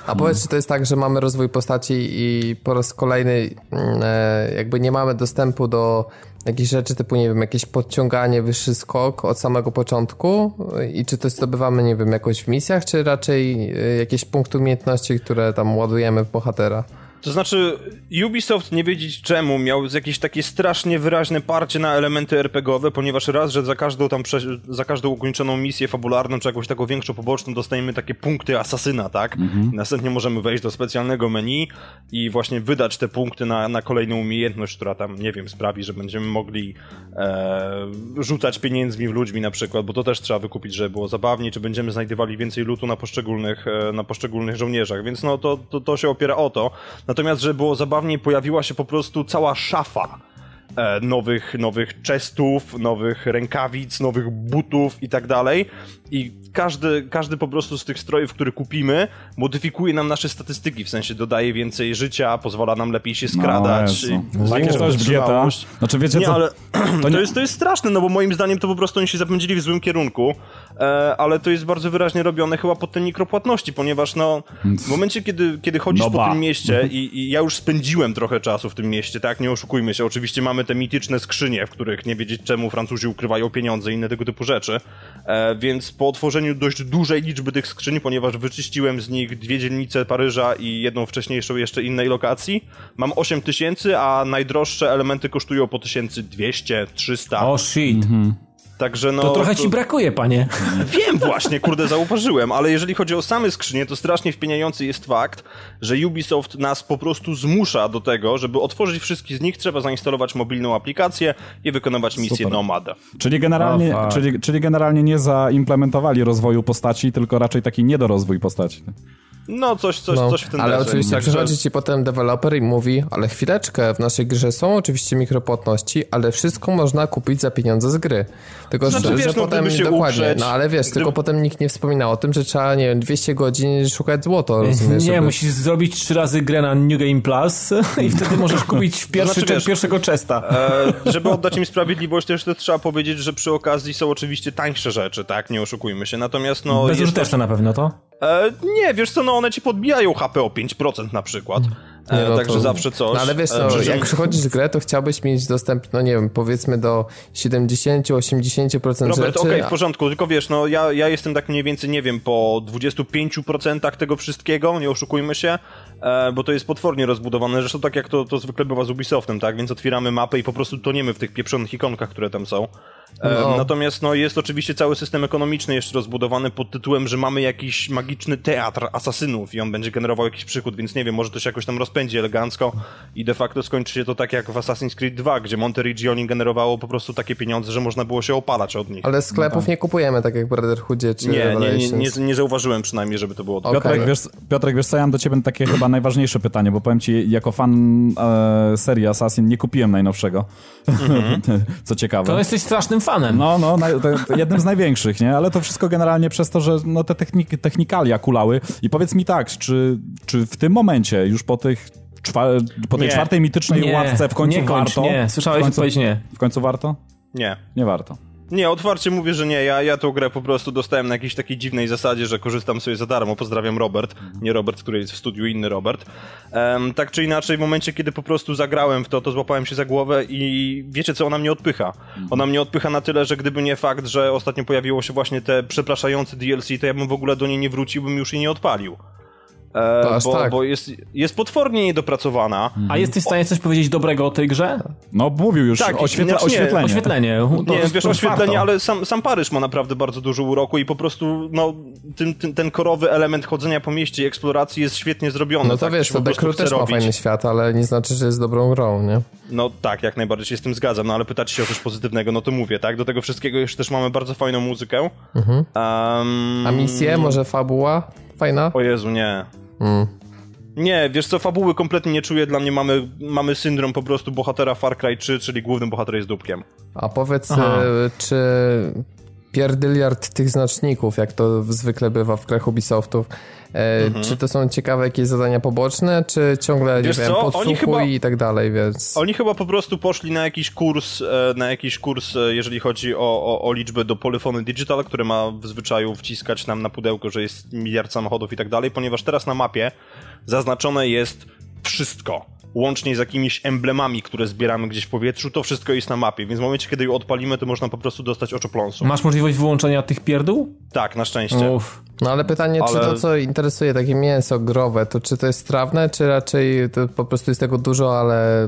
[SPEAKER 1] A powiedz, czy to jest tak, że mamy rozwój postaci i po raz kolejny mm, e, jakby nie mamy dostępu do jakichś rzeczy typu, nie wiem, jakieś podciąganie, wyższy skok od samego początku i czy to zdobywamy, nie wiem, jakoś w misjach, czy raczej e, jakieś punkty umiejętności, które tam ładujemy w bohatera?
[SPEAKER 4] To znaczy, Ubisoft nie wiedzieć czemu miał jakieś takie strasznie wyraźne parcie na elementy RPGowe, ponieważ raz, że za każdą tam za każdą ukończoną misję fabularną, czy jakąś taką większą poboczną dostajemy takie punkty asasyna, tak? I następnie możemy wejść do specjalnego menu i właśnie wydać te punkty na, na kolejną umiejętność, która tam, nie wiem, sprawi, że będziemy mogli e, rzucać pieniędzmi w ludźmi na przykład, bo to też trzeba wykupić, żeby było zabawniej, czy będziemy znajdowali więcej lutu na poszczególnych, e, na poszczególnych żołnierzach, więc no to, to, to się opiera o to. Natomiast, żeby było zabawniej, pojawiła się po prostu cała szafa e, nowych, nowych chestów, nowych rękawic, nowych butów i tak dalej. I każdy, każdy po prostu z tych strojów, które kupimy, modyfikuje nam nasze statystyki, w sensie dodaje więcej życia, pozwala nam lepiej się skradać.
[SPEAKER 3] Jezu.
[SPEAKER 4] i
[SPEAKER 3] Takie coś
[SPEAKER 4] wytrzymałość.
[SPEAKER 3] Znaczy, wiecie
[SPEAKER 4] Nie,
[SPEAKER 3] co?
[SPEAKER 4] ale
[SPEAKER 3] To
[SPEAKER 4] to,
[SPEAKER 3] nie-
[SPEAKER 4] jest, to jest straszne, no bo moim zdaniem to po prostu oni się zapędzili w złym kierunku. E, ale to jest bardzo wyraźnie robione chyba pod te mikropłatności, ponieważ no, w momencie, kiedy, kiedy chodzisz
[SPEAKER 3] No
[SPEAKER 4] po tym mieście i, i ja już spędziłem trochę czasu w tym mieście, tak, nie oszukujmy się, oczywiście mamy te mityczne skrzynie, w których nie wiedzieć czemu Francuzi ukrywają pieniądze i inne tego typu rzeczy, e, więc po otworzeniu dość dużej liczby tych skrzyń, ponieważ wyczyściłem z nich dwie dzielnice Paryża i jedną wcześniejszą jeszcze innej lokacji, mam 8 tysięcy, a najdroższe elementy kosztują po 1200, 300,
[SPEAKER 2] O shit.
[SPEAKER 4] Także no...
[SPEAKER 2] To trochę ci brakuje, panie.
[SPEAKER 4] Wiem właśnie, kurde, zauważyłem, ale jeżeli chodzi o same skrzynie, to strasznie wpieniający jest fakt, że Ubisoft nas po prostu zmusza do tego, żeby otworzyć wszystkie z nich, trzeba zainstalować mobilną aplikację i wykonywać misję
[SPEAKER 3] Super.
[SPEAKER 4] Nomad.
[SPEAKER 3] Czyli generalnie,
[SPEAKER 2] O, fuck.
[SPEAKER 3] czyli, czyli generalnie nie zaimplementowali rozwoju postaci, tylko raczej taki niedorozwój postaci.
[SPEAKER 4] No, coś, coś,
[SPEAKER 1] No,
[SPEAKER 4] coś w ten
[SPEAKER 1] ale oczywiście
[SPEAKER 4] Także-
[SPEAKER 1] przychodzi ci potem deweloper i mówi, ale chwileczkę, w naszej grze są oczywiście mikropłatności, ale wszystko można kupić za pieniądze z gry. Tylko,
[SPEAKER 4] Znaczy,
[SPEAKER 1] że,
[SPEAKER 4] wiesz,
[SPEAKER 1] że
[SPEAKER 4] no,
[SPEAKER 1] potem
[SPEAKER 4] się
[SPEAKER 1] dokładnie,
[SPEAKER 4] uprzeć,
[SPEAKER 1] no ale wiesz,
[SPEAKER 4] gdyby-
[SPEAKER 1] tylko potem nikt nie wspomina o tym, że trzeba, nie wiem, 200 godzin szukać złoto, rozumiesz?
[SPEAKER 2] Nie,
[SPEAKER 1] żeby-
[SPEAKER 2] musisz zrobić trzy razy grę na New Game Plus i wtedy możesz kupić w pierwszy,
[SPEAKER 4] Znaczy, wiesz,
[SPEAKER 2] pierwszego chesta.
[SPEAKER 4] E, żeby oddać im sprawiedliwość, też to trzeba powiedzieć, że przy okazji są oczywiście tańsze rzeczy, tak? Nie oszukujmy się. Natomiast no. jest to-
[SPEAKER 2] Bezużyteczne na pewno to.
[SPEAKER 4] E, nie, wiesz co, no one ci podbijają HP o 5% na przykład.
[SPEAKER 1] Nie, no
[SPEAKER 4] także
[SPEAKER 1] to-
[SPEAKER 4] zawsze coś.
[SPEAKER 1] No ale wiesz, no,
[SPEAKER 4] przy czym-
[SPEAKER 1] jak przychodzisz w grę, to chciałbyś mieć dostęp, no nie wiem, powiedzmy do 70-80%
[SPEAKER 4] Robert,
[SPEAKER 1] rzeczy.
[SPEAKER 4] okej,
[SPEAKER 1] a-
[SPEAKER 4] w porządku, tylko wiesz, no ja, ja jestem tak mniej więcej, nie wiem, po 25% tego wszystkiego, nie oszukujmy się, e, bo to jest potwornie rozbudowane, zresztą tak jak to, to zwykle bywa z Ubisoftem, tak, więc otwieramy mapę i po prostu toniemy w tych pieprzonych ikonkach, które tam są. E,
[SPEAKER 1] No.
[SPEAKER 4] Natomiast no jest oczywiście cały system ekonomiczny jeszcze rozbudowany pod tytułem, że mamy jakiś magiczny teatr asasynów i on będzie generował jakiś przychód, więc nie wiem, może to się jakoś tam rozpędzi elegancko i de facto skończy się to tak jak w Assassin's Creed 2, gdzie Monteriggioni generowało po prostu takie pieniądze, że można było się opalać od nich.
[SPEAKER 1] Ale sklepów nie kupujemy, tak jak w Brotherhoodzie czy
[SPEAKER 4] Nie, nie, nie, nie, nie zauważyłem przynajmniej, żeby to było tak.
[SPEAKER 1] Okej.
[SPEAKER 3] Piotrek, wiesz, Piotrek, wiesz co, ja mam do ciebie takie chyba najważniejsze pytanie, bo powiem ci, jako fan e, serii Assassin nie kupiłem najnowszego, co ciekawe.
[SPEAKER 2] To jesteś strasznym fanem.
[SPEAKER 3] No, no, naj, to, to jednym z największych, nie? Ale to wszystko generalnie przez to, że no, te technik, technikalia kulały. I powiedz mi tak, czy, czy w tym momencie, już po tych czwa, po tej
[SPEAKER 4] Nie.
[SPEAKER 3] czwartej mitycznej
[SPEAKER 2] Nie,
[SPEAKER 3] ławce w końcu
[SPEAKER 2] nie kończ,
[SPEAKER 3] warto?
[SPEAKER 2] nie. Słyszałeś
[SPEAKER 3] w końcu,
[SPEAKER 2] odpowiedź nie.
[SPEAKER 3] W końcu warto?
[SPEAKER 4] Nie.
[SPEAKER 3] Nie warto.
[SPEAKER 4] Nie, otwarcie mówię, że nie. Ja, ja tą grę po prostu dostałem na jakiejś takiej dziwnej zasadzie, że korzystam sobie za darmo. Pozdrawiam Robert. Nie Robert, który jest w studiu, inny Robert. Em, tak czy inaczej, w momencie, kiedy po prostu zagrałem w to, to złapałem się za głowę i wiecie co, ona mnie odpycha. Ona mnie odpycha na tyle, że gdyby nie fakt, że ostatnio pojawiło się właśnie te przepraszające DLC, to ja bym w ogóle do niej nie wrócił, bym już jej nie odpalił. E,
[SPEAKER 1] To
[SPEAKER 4] bo,
[SPEAKER 1] tak.
[SPEAKER 4] bo jest, jest potwornie niedopracowana.
[SPEAKER 2] A jesteś w stanie coś powiedzieć dobrego o tej grze?
[SPEAKER 3] No, mówił już,
[SPEAKER 4] Tak,
[SPEAKER 3] oświetla,
[SPEAKER 4] znaczy nie,
[SPEAKER 3] oświetlenie.
[SPEAKER 2] Oświetlenie. To,
[SPEAKER 4] Nie,
[SPEAKER 2] to
[SPEAKER 4] wiesz, oświetlenie,
[SPEAKER 2] warto.
[SPEAKER 4] ale sam, sam Paryż ma naprawdę bardzo dużo uroku i po prostu, no, ten, ten, ten korowy element chodzenia po mieście i eksploracji jest świetnie zrobiony.
[SPEAKER 1] No to
[SPEAKER 4] tak,
[SPEAKER 1] wiesz, to Dekru też ma
[SPEAKER 4] robić.
[SPEAKER 1] fajny świat, ale nie znaczy, że jest dobrą grą, nie?
[SPEAKER 4] No tak, jak najbardziej się z tym zgadzam, no ale pytacie się o coś pozytywnego, no to mówię, tak? Do tego wszystkiego jeszcze też mamy bardzo fajną muzykę.
[SPEAKER 1] Mhm.
[SPEAKER 4] Um,
[SPEAKER 1] A misje, może fabuła? Fajna?
[SPEAKER 4] O Jezu, nie.
[SPEAKER 1] Mm.
[SPEAKER 4] Nie, wiesz co, fabuły kompletnie nie czuję, dla mnie mamy, mamy syndrom po prostu bohatera Far Cry 3, czyli główny bohater jest dupkiem.
[SPEAKER 1] A powiedz,
[SPEAKER 2] Aha.
[SPEAKER 1] e, czy pierdyliard tych znaczników, jak to zwykle bywa w grach Ubisoftów, e, czy to są ciekawe jakieś zadania poboczne, czy ciągle,
[SPEAKER 4] Wiesz
[SPEAKER 1] nie wiem, podsłuchuj i tak dalej, więc...
[SPEAKER 4] Oni chyba po prostu poszli na jakiś kurs, e, na jakiś kurs, e, jeżeli chodzi o, o, o liczbę do Polyphony Digital, które ma w zwyczaju wciskać nam na pudełko, że jest miliard samochodów i tak dalej, ponieważ teraz na mapie zaznaczone jest wszystko. Łącznie z jakimiś emblemami, które zbieramy gdzieś w powietrzu, to wszystko jest na mapie, więc w momencie, kiedy ją odpalimy, to można po prostu dostać oczopląsu.
[SPEAKER 2] Masz możliwość wyłączenia tych pierdół?
[SPEAKER 4] Tak, na szczęście.
[SPEAKER 2] Uff.
[SPEAKER 1] No ale pytanie, czy
[SPEAKER 4] Ale-
[SPEAKER 1] to, co interesuje, takie mięso growe, to czy to jest trawne, czy raczej to po prostu jest tego dużo, ale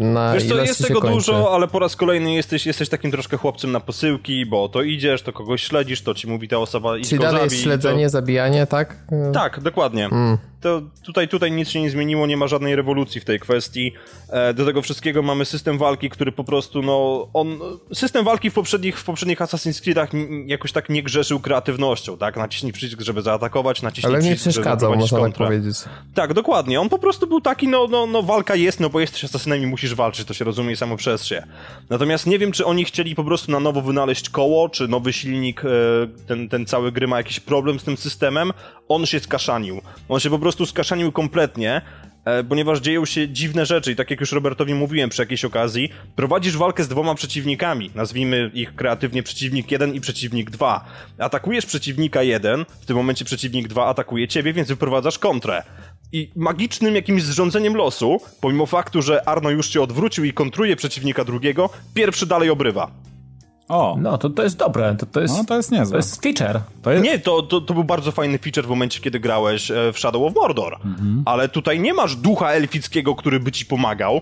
[SPEAKER 1] na
[SPEAKER 4] Wiesz co, jest
[SPEAKER 1] się
[SPEAKER 4] tego
[SPEAKER 1] kończy?
[SPEAKER 4] dużo, ale po raz kolejny jesteś, jesteś takim troszkę chłopcem na posyłki, bo to idziesz, to kogoś śledzisz, to ci mówi ta osoba idź
[SPEAKER 1] Czyli
[SPEAKER 4] go
[SPEAKER 1] dalej jest
[SPEAKER 4] zabij,
[SPEAKER 1] śledzenie,
[SPEAKER 4] to...
[SPEAKER 1] zabijanie, tak?
[SPEAKER 4] Tak, dokładnie.
[SPEAKER 1] Mm.
[SPEAKER 4] To tutaj, tutaj nic się nie zmieniło, nie ma żadnej rewolucji w tej kwestii. E, Do tego wszystkiego mamy system walki, który po prostu, no, on... System walki w poprzednich, w poprzednich Assassin's Creedach jakoś tak nie grzeszył kreatywnością, tak? Naciśnij przycisk, żeby zaatakować, naciśnij
[SPEAKER 1] Ale nie
[SPEAKER 4] przycisk, żeby
[SPEAKER 1] przeszkadzał, można tak
[SPEAKER 4] kontrę.
[SPEAKER 1] powiedzieć.
[SPEAKER 4] Tak, dokładnie. On po prostu był taki, no, no, no walka jest, no bo jesteś asasynem i musisz walczyć, to się rozumie samo przez się. Natomiast nie wiem, czy oni chcieli po prostu na nowo wynaleźć koło, czy nowy silnik, e, ten, ten cały gry ma jakiś problem z tym systemem. On się skaszanił. On się po prostu skaszanił kompletnie. e, ponieważ dzieją się dziwne rzeczy i tak jak już Robertowi mówiłem przy jakiejś okazji, prowadzisz walkę z dwoma przeciwnikami, nazwijmy ich kreatywnie przeciwnik 1 i przeciwnik 2. Atakujesz przeciwnika 1, w tym momencie przeciwnik 2 atakuje ciebie, więc wyprowadzasz kontrę. I magicznym jakimś zrządzeniem losu, pomimo faktu, że Arno już cię odwrócił i kontruje przeciwnika drugiego, pierwszy dalej obrywa.
[SPEAKER 3] O,
[SPEAKER 2] No, to, to jest dobre, to, to jest...
[SPEAKER 3] no to jest niezłe.
[SPEAKER 2] To jest feature.
[SPEAKER 3] To jest...
[SPEAKER 4] Nie, to, to, to był bardzo fajny feature w momencie, kiedy grałeś e, w Shadow of Mordor. Ale tutaj nie masz ducha elfickiego, który by ci pomagał,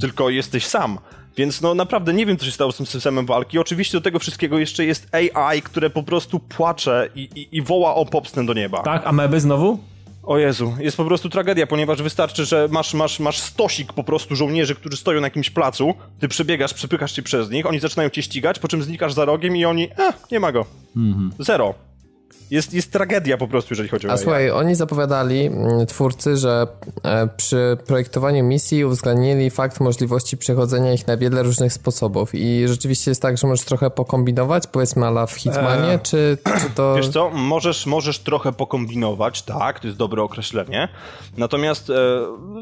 [SPEAKER 4] tylko jesteś sam. Więc no naprawdę nie wiem, co się stało z tym systemem walki. Oczywiście do tego wszystkiego jeszcze jest AI, które po prostu płacze i, i, i woła o popsnę do nieba.
[SPEAKER 2] Tak, ameby znowu?
[SPEAKER 4] O Jezu, jest po prostu tragedia, ponieważ wystarczy, że masz, masz, masz stosik po prostu żołnierzy, którzy stoją na jakimś placu, ty przebiegasz, przepychasz się przez nich, oni zaczynają cię ścigać, po czym znikasz za rogiem i oni, eh, nie ma go. Zero. Jest, jest tragedia po prostu, jeżeli chodzi o
[SPEAKER 1] A
[SPEAKER 4] AI.
[SPEAKER 1] słuchaj, oni zapowiadali, mm, twórcy, że e, przy projektowaniu misji uwzględnili fakt możliwości przechodzenia ich na wiele różnych sposobów i rzeczywiście jest tak, że możesz trochę pokombinować, powiedzmy ala w Hitmanie,
[SPEAKER 4] Eee.
[SPEAKER 1] czy, czy to...
[SPEAKER 4] Wiesz co, możesz, możesz trochę pokombinować, tak, to jest dobre określenie. Natomiast, e,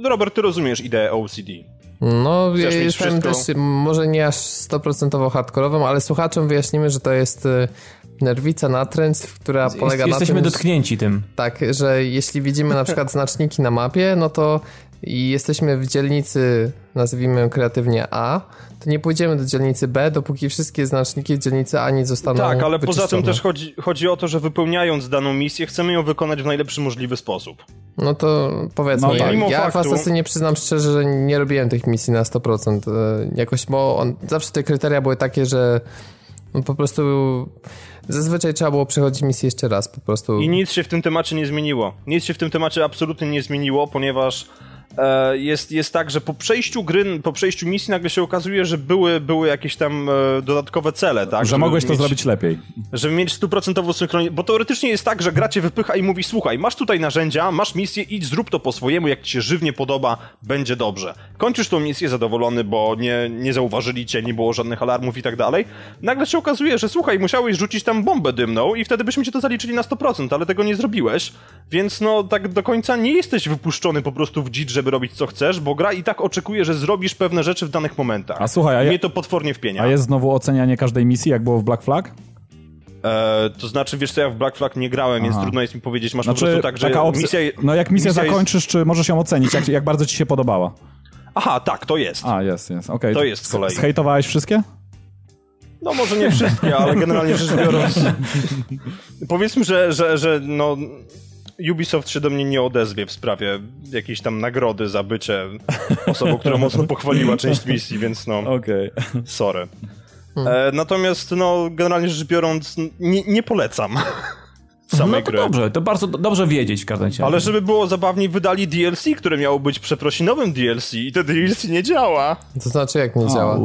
[SPEAKER 4] Robert, ty rozumiesz ideę OCD.
[SPEAKER 1] No, ja
[SPEAKER 4] Chcesz
[SPEAKER 1] jestem
[SPEAKER 4] wszystko?
[SPEAKER 1] też może nie aż 100% hardkorową, ale słuchaczom wyjaśnimy, że to jest e, nerwica natręctw, która polega
[SPEAKER 2] Jest,
[SPEAKER 1] na
[SPEAKER 2] jesteśmy
[SPEAKER 1] tym,
[SPEAKER 2] dotknięci tym.
[SPEAKER 1] Tak, że jeśli widzimy na przykład znaczniki na mapie, no to i jesteśmy w dzielnicy, nazwijmy ją kreatywnie A, to nie pójdziemy do dzielnicy B, dopóki wszystkie znaczniki w dzielnicy A nie zostaną
[SPEAKER 4] Tak, ale poza tym też chodzi, chodzi o to, że wypełniając daną misję, chcemy ją wykonać w najlepszy możliwy sposób.
[SPEAKER 1] No to powiedzmy,
[SPEAKER 3] No tak.
[SPEAKER 1] ja,
[SPEAKER 4] Mimo
[SPEAKER 1] ja w
[SPEAKER 4] faktu-
[SPEAKER 1] Assassinie przyznam szczerze, że nie robiłem tych misji na 100%. e, Jakoś, bo on, zawsze te kryteria były takie, że no po prostu zazwyczaj trzeba było przechodzić misję jeszcze raz, po prostu.
[SPEAKER 4] I nic się w tym temacie nie zmieniło. Nic się w tym temacie absolutnie nie zmieniło, ponieważ jest, jest tak, że po przejściu gry, po przejściu misji nagle się okazuje, że były, były jakieś tam e, dodatkowe cele, tak?
[SPEAKER 3] Że
[SPEAKER 4] Żeby
[SPEAKER 3] mogłeś to
[SPEAKER 4] mieć-
[SPEAKER 3] zrobić lepiej.
[SPEAKER 4] Żeby mieć stuprocentową synchronizację. Bo teoretycznie jest tak, że gra cię wypycha i mówi: Słuchaj, masz tutaj narzędzia, masz misję, idź, zrób to po swojemu, jak ci się żywnie podoba, będzie dobrze. Kończysz tą misję zadowolony, bo nie, nie zauważyli cię, nie było żadnych alarmów i tak dalej. Nagle się okazuje, że słuchaj, musiałeś rzucić tam bombę dymną i wtedy byśmy cię to zaliczyli na 100%, ale tego nie zrobiłeś. Więc no, tak do końca nie jesteś wypuszczony po prostu w dzicz, żeby robić co chcesz, bo gra i tak oczekuje, że zrobisz pewne rzeczy w danych momentach.
[SPEAKER 3] A słuchaj, a
[SPEAKER 4] Mnie to potwornie wpienia.
[SPEAKER 3] A jest znowu ocenianie każdej misji, jak było w Black Flag?
[SPEAKER 4] E, to znaczy, wiesz co, ja w Black Flag nie grałem, więc
[SPEAKER 3] Aha.
[SPEAKER 4] trudno jest mi powiedzieć. Masz po
[SPEAKER 3] Znaczy,
[SPEAKER 4] prostu tak, że
[SPEAKER 3] opcja,
[SPEAKER 4] misja...
[SPEAKER 3] no jak misję
[SPEAKER 4] misja jest-
[SPEAKER 3] zakończysz, czy możesz ją ocenić, jak, jak bardzo ci się podobała?
[SPEAKER 4] Aha, tak, to jest.
[SPEAKER 3] A, jest, jest, okej.
[SPEAKER 4] To jest z kolei.
[SPEAKER 3] Zhejtowałeś wszystkie?
[SPEAKER 4] No może nie wszystkie, ale generalnie rzecz biorąc... powiedzmy, że, że, że no... Ubisoft się do mnie nie odezwie w sprawie jakiejś tam nagrody za bycie osobą, która mocno pochwaliła część misji, więc no,
[SPEAKER 3] Okej.
[SPEAKER 4] sorry. E, natomiast, no, generalnie rzecz biorąc, nie, nie polecam samej
[SPEAKER 2] No to
[SPEAKER 4] gry.
[SPEAKER 2] dobrze, to bardzo do- dobrze wiedzieć w każdym razie.
[SPEAKER 4] Ale żeby było zabawniej, wydali DLC, które miało być przeprosinowym DLC i te DLC nie działa.
[SPEAKER 1] To znaczy, jak nie działa.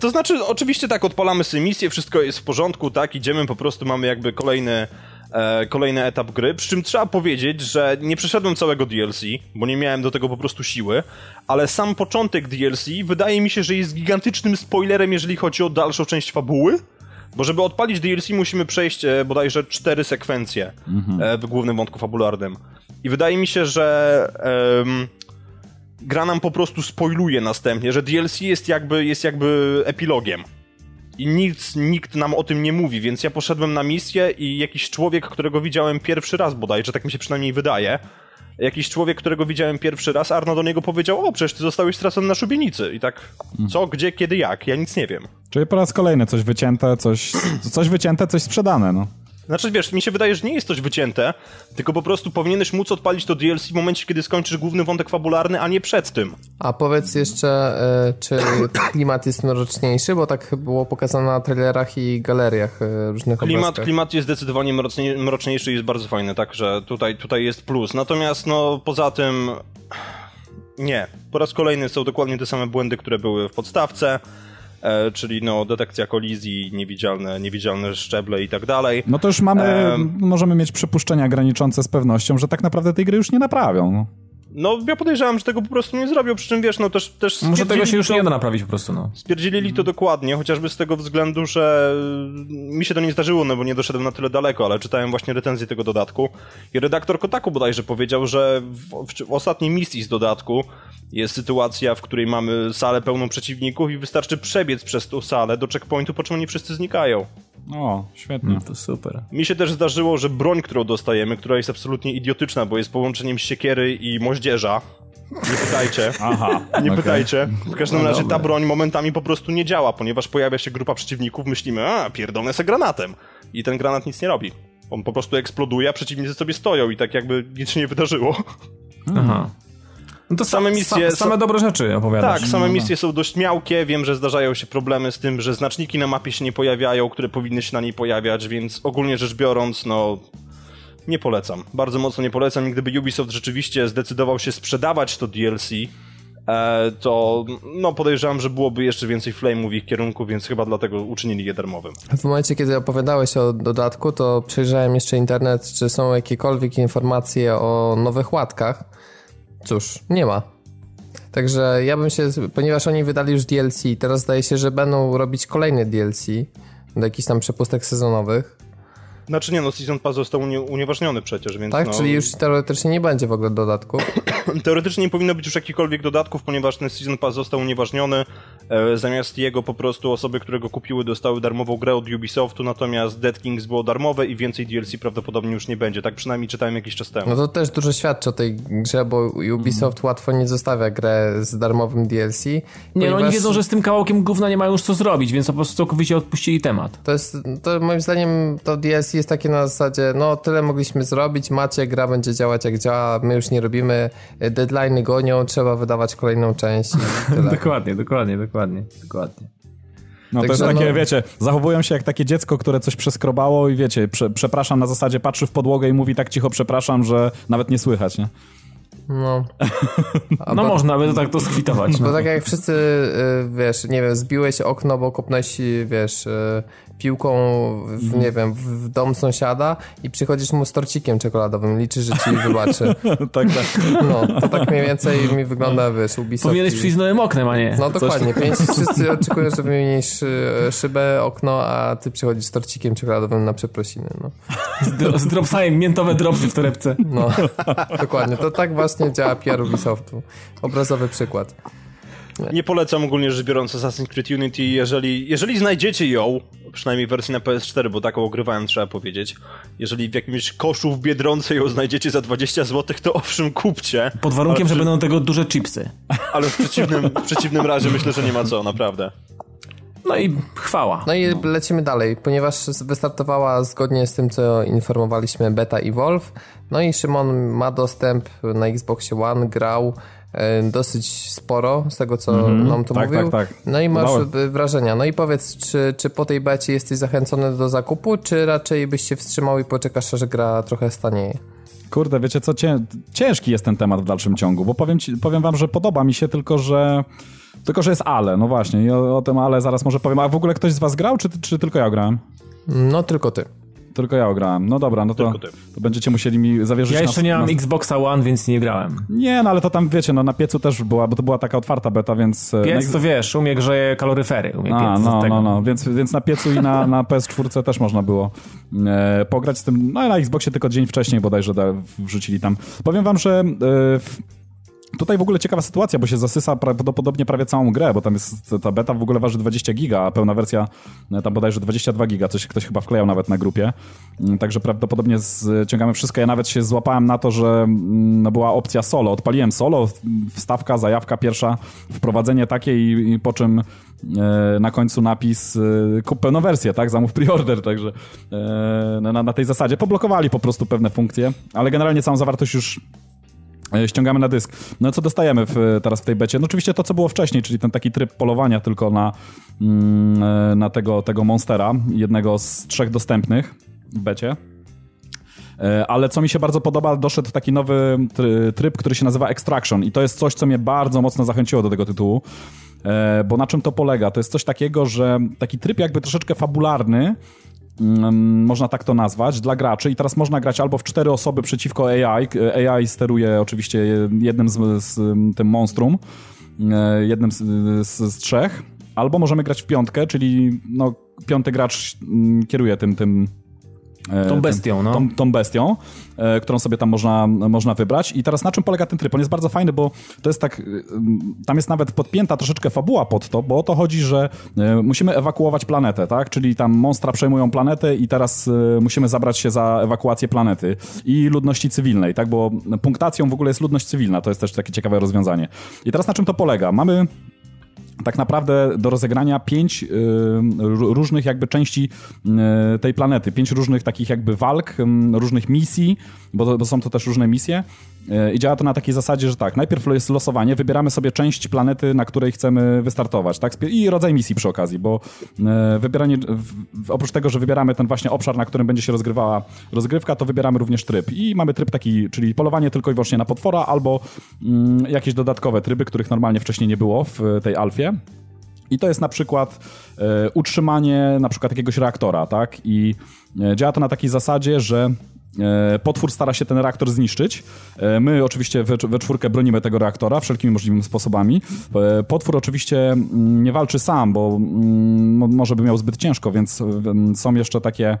[SPEAKER 4] To znaczy, oczywiście tak, odpalamy sobie misję, wszystko jest w porządku, tak, idziemy, po prostu mamy jakby kolejny, e, kolejny etap gry, przy czym trzeba powiedzieć, że nie przeszedłem całego DLC, bo nie miałem do tego po prostu siły, ale sam początek DLC wydaje mi się, że jest gigantycznym spoilerem, jeżeli chodzi o dalszą część fabuły, bo żeby odpalić DLC musimy przejść e, bodajże cztery sekwencje e, w głównym wątku fabularnym. I wydaje mi się, że gra nam po prostu spoiluje następnie, że DLC jest jakby, jest jakby epilogiem. I nic, nikt nam o tym nie mówi, więc ja poszedłem na misję i jakiś człowiek, którego widziałem pierwszy raz bodajże, tak mi się przynajmniej wydaje, jakiś człowiek, którego widziałem pierwszy raz, Arno do niego powiedział, o przecież ty zostałeś stracony na szubienicy. I tak, co, gdzie, kiedy, jak? Ja nic nie wiem.
[SPEAKER 3] Czyli po raz kolejny coś wycięte, coś, coś wycięte, coś sprzedane, no.
[SPEAKER 4] Znaczy, wiesz, mi się wydaje, że nie jest coś wycięte, tylko po prostu powinieneś móc odpalić to DLC w momencie, kiedy skończysz główny wątek fabularny, a nie przed tym.
[SPEAKER 1] A powiedz jeszcze, e, czy klimat jest mroczniejszy, bo tak było pokazane na trailerach i galeriach e, różnych
[SPEAKER 4] Klimat,
[SPEAKER 1] obrazkach.
[SPEAKER 4] klimat jest zdecydowanie mrocznie, mroczniejszy i jest bardzo fajny, także tutaj, tutaj jest plus. Natomiast, no, poza tym... Nie. Po raz kolejny są dokładnie te same błędy, które były w podstawce, czyli, no, detekcja kolizji, niewidzialne, niewidzialne szczeble i tak dalej.
[SPEAKER 3] No to już mamy,
[SPEAKER 4] Em.
[SPEAKER 3] możemy mieć przypuszczenia graniczące z pewnością, że tak naprawdę tej gry już nie naprawią. No.
[SPEAKER 4] Ja podejrzewam, że tego po prostu nie zrobił, przy czym wiesz, no też... też
[SPEAKER 2] Może tego się już
[SPEAKER 4] to,
[SPEAKER 2] nie da naprawić po prostu, no.
[SPEAKER 4] Stwierdzili to dokładnie, chociażby z tego względu, że mi się to nie zdarzyło, no bo nie doszedłem na tyle daleko, ale czytałem właśnie recenzję tego dodatku i redaktor Kotaku bodajże powiedział, że w, w, w ostatniej misji z dodatku jest sytuacja, w której mamy salę pełną przeciwników i wystarczy przebiec przez tą salę do checkpointu, po czym oni wszyscy znikają.
[SPEAKER 3] O, świetnie.
[SPEAKER 2] To super.
[SPEAKER 4] Mi się też zdarzyło, że broń, którą dostajemy, która jest absolutnie idiotyczna, bo jest połączeniem siekiery i moździerza. Nie pytajcie.
[SPEAKER 3] Aha.
[SPEAKER 4] Nie
[SPEAKER 3] okej.
[SPEAKER 4] pytajcie. W każdym
[SPEAKER 2] No
[SPEAKER 4] razie ta
[SPEAKER 2] dobra.
[SPEAKER 4] broń momentami po prostu nie działa, ponieważ pojawia się grupa przeciwników, myślimy, a pierdolę se granatem. I ten granat nic nie robi. On po prostu eksploduje, a przeciwnicy sobie stoją i tak jakby nic się nie wydarzyło.
[SPEAKER 2] Aha. No to
[SPEAKER 4] Same misje-
[SPEAKER 2] Sa, same dobre rzeczy opowiadasz.
[SPEAKER 4] Tak, same misje są dość miałkie. Wiem, że zdarzają się problemy z tym, że znaczniki na mapie się nie pojawiają, które powinny się na niej pojawiać, więc ogólnie rzecz biorąc, no. Nie polecam. Bardzo mocno nie polecam. I gdyby Ubisoft rzeczywiście zdecydował się sprzedawać to DLC, e, to no podejrzewam, że byłoby jeszcze więcej flame'ów w ich kierunku, więc chyba dlatego uczynili je darmowym.
[SPEAKER 1] W momencie, kiedy opowiadałeś o dodatku, to przejrzałem jeszcze internet, czy są jakiekolwiek informacje o nowych łatkach. Cóż, nie ma. Także ja bym się, ponieważ oni wydali już DLC, teraz zdaje się, że będą robić kolejne DLC do jakichś tam przepustek sezonowych.
[SPEAKER 4] Znaczy nie, no Season Pass został unie unieważniony przecież, więc
[SPEAKER 1] Tak?
[SPEAKER 4] no,
[SPEAKER 1] Czyli już teoretycznie nie będzie w ogóle dodatku.
[SPEAKER 4] Teoretycznie nie powinno być już jakichkolwiek dodatków, ponieważ ten Season Pass został unieważniony. E, zamiast jego po prostu osoby, które go kupiły, dostały darmową grę od Ubisoftu, natomiast Dead Kings było darmowe i więcej DLC prawdopodobnie już nie będzie. Tak przynajmniej czytałem jakiś czas temu.
[SPEAKER 1] No to też dużo świadczy o tej grze, bo Ubisoft łatwo nie zostawia grę z darmowym DLC.
[SPEAKER 2] Nie, no oni
[SPEAKER 1] ponieważ
[SPEAKER 2] wiedzą, że z tym kawałkiem gówna nie mają już co zrobić, więc po prostu całkowicie odpuścili temat.
[SPEAKER 1] To jest, to moim zdaniem to DLC jest takie na zasadzie, no tyle mogliśmy zrobić, macie, gra będzie działać jak działa, my już nie robimy, deadline'y gonią, trzeba wydawać kolejną część tyle.
[SPEAKER 2] Dokładnie, dokładnie, dokładnie, dokładnie.
[SPEAKER 3] No to jest takie,
[SPEAKER 1] no-
[SPEAKER 3] wiecie, zachowują się jak takie dziecko, które coś przeskrobało i wiecie, prze, przepraszam na zasadzie, patrzy w podłogę i mówi tak cicho przepraszam, że nawet nie słychać, nie?
[SPEAKER 1] No.
[SPEAKER 2] No można by to tak to skwitować.
[SPEAKER 1] Bo
[SPEAKER 2] No.
[SPEAKER 1] tak jak wszyscy, y, wiesz, nie wiem, zbiłeś okno, bo kopnąłeś, wiesz, y, piłką, w, nie wiem, w dom sąsiada i przychodzisz mu z torcikiem czekoladowym, liczysz, że ci wybaczy.
[SPEAKER 3] tak, tak.
[SPEAKER 1] No, to tak mniej więcej mi wygląda, wiesz, Ubisoft.
[SPEAKER 2] Powinieneś przyjść z nowym oknem, a nie.
[SPEAKER 1] No dokładnie, pięć, wszyscy oczekują, że wymienisz szy, szybę, okno, a ty przychodzisz z torcikiem czekoladowym na przeprosiny, no.
[SPEAKER 2] Z, dro- z dropsami, miętowe dropsy w torebce.
[SPEAKER 1] No, dokładnie, to tak właśnie działa PR Ubisoftu. Obrazowy przykład.
[SPEAKER 4] Nie polecam ogólnie rzecz biorąc Assassin's Creed Unity, jeżeli, jeżeli znajdziecie ją, przynajmniej wersję na PS4, bo taką ogrywałem, trzeba powiedzieć. Jeżeli w jakimś koszu w Biedronce ją znajdziecie za 20 zł, to owszem, kupcie.
[SPEAKER 2] Pod warunkiem, że
[SPEAKER 4] przy-
[SPEAKER 2] będą tego duże chipsy.
[SPEAKER 4] Ale w przeciwnym, w przeciwnym razie myślę, że nie ma co, naprawdę.
[SPEAKER 2] No i chwała.
[SPEAKER 1] No i lecimy dalej, ponieważ wystartowała zgodnie z tym, co informowaliśmy beta Evolve. No i Szymon ma dostęp na Xboxie One, grał dosyć sporo z tego, co nam tu
[SPEAKER 3] Tak,
[SPEAKER 1] mówił.
[SPEAKER 3] tak, tak.
[SPEAKER 1] No i masz e, wrażenia. No i powiedz, czy, czy po tej becie jesteś zachęcony do zakupu, czy raczej byś się wstrzymał i poczekasz, aż gra trochę stanieje?
[SPEAKER 3] Kurde, wiecie co, cię, ciężki jest ten temat w dalszym ciągu, bo powiem, ci, powiem wam, że podoba mi się, tylko że tylko że jest ale, no właśnie, i o, o tym ale zaraz może powiem. A w ogóle ktoś z was grał, czy, czy tylko ja grałem?
[SPEAKER 1] No tylko ty.
[SPEAKER 3] Tylko ja grałem. No dobra, no to, to będziecie musieli mi zawierzyć
[SPEAKER 2] Ja jeszcze
[SPEAKER 3] na,
[SPEAKER 2] nie mam
[SPEAKER 3] na...
[SPEAKER 2] Xboxa One, więc nie grałem.
[SPEAKER 3] Nie, no ale to tam, wiecie, no na piecu też była, bo to była taka otwarta beta, więc... e, na
[SPEAKER 2] Piec to wiesz, umie grzeje kaloryfery. Umie
[SPEAKER 3] A,
[SPEAKER 2] piec
[SPEAKER 3] no,
[SPEAKER 2] z tego.
[SPEAKER 3] no, no, więc, więc na piecu i na, na PS4 też można było e, pograć z tym, no i na Xboxie tylko dzień wcześniej bodajże da, wrzucili tam. Powiem wam, że e, w, tutaj w ogóle ciekawa sytuacja, bo się zasysa prawdopodobnie prawie całą grę, bo tam jest, ta beta w ogóle waży 20 giga, a pełna wersja e, tam bodajże 22 giga, coś ktoś chyba wklejał nawet na grupie, Mm, także prawdopodobnie ściągamy wszystko. Ja nawet się złapałem na to, że mm, no, była opcja solo, odpaliłem solo, wstawka, zajawka pierwsza, wprowadzenie takie i, po czym e, na końcu napis e, kup pełną wersję, tak, zamów preorder, także na, na tej zasadzie poblokowali po prostu pewne funkcje, ale generalnie całą zawartość już ściągamy na dysk. No co dostajemy w, teraz w tej becie? No oczywiście to, co było wcześniej, czyli ten taki tryb polowania tylko na, mm, e, na tego, tego monstera, jednego z trzech dostępnych w becie. E, Ale co mi się bardzo podoba, doszedł taki nowy try- tryb, który się nazywa Extraction i to jest coś, co mnie bardzo mocno zachęciło do tego tytułu. E, Bo na czym to polega? To jest coś takiego, że taki tryb jakby troszeczkę fabularny, można tak to nazwać, dla graczy i teraz można grać albo w cztery osoby przeciwko AI. AI steruje oczywiście jednym z, z tym monstrum, e, jednym z, z, z trzech, albo możemy grać w piątkę, czyli no, piąty gracz mm, kieruje tym, tym
[SPEAKER 2] tą bestią, no.
[SPEAKER 3] Tą, tą bestią, e, którą sobie tam można, można wybrać. I teraz na czym polega ten tryb? On jest bardzo fajny, bo to jest tak, e, tam jest nawet podpięta troszeczkę fabuła pod to, bo o to chodzi, że e, musimy ewakuować planetę, tak? Czyli tam monstra przejmują planetę i teraz e, musimy zabrać się za ewakuację planety i ludności cywilnej, tak? Bo punktacją w ogóle jest ludność cywilna, to jest też takie ciekawe rozwiązanie. I teraz na czym to polega? Mamy tak naprawdę do rozegrania pięć y, różnych jakby części y, tej planety, pięć różnych takich jakby walk, y, różnych misji, bo, bo, są to też różne misje. I działa to na takiej zasadzie, że tak, najpierw jest losowanie, wybieramy sobie część planety, na której chcemy wystartować, tak, i rodzaj misji przy okazji, bo wybieranie, oprócz tego, że wybieramy ten właśnie obszar, na którym będzie się rozgrywała rozgrywka, to wybieramy również tryb. I mamy tryb taki, czyli polowanie tylko i wyłącznie na potwora, albo mm, jakieś dodatkowe tryby, których normalnie wcześniej nie było w tej alfie. I to jest na przykład e, utrzymanie na przykład jakiegoś reaktora, tak? I e, działa to na takiej zasadzie, że Potwór stara się ten reaktor zniszczyć. E, my oczywiście we, we, czwórkę bronimy tego reaktora wszelkimi możliwymi sposobami. E, potwór oczywiście mm, nie walczy sam, bo mm, może by miał zbyt ciężko, więc są jeszcze takie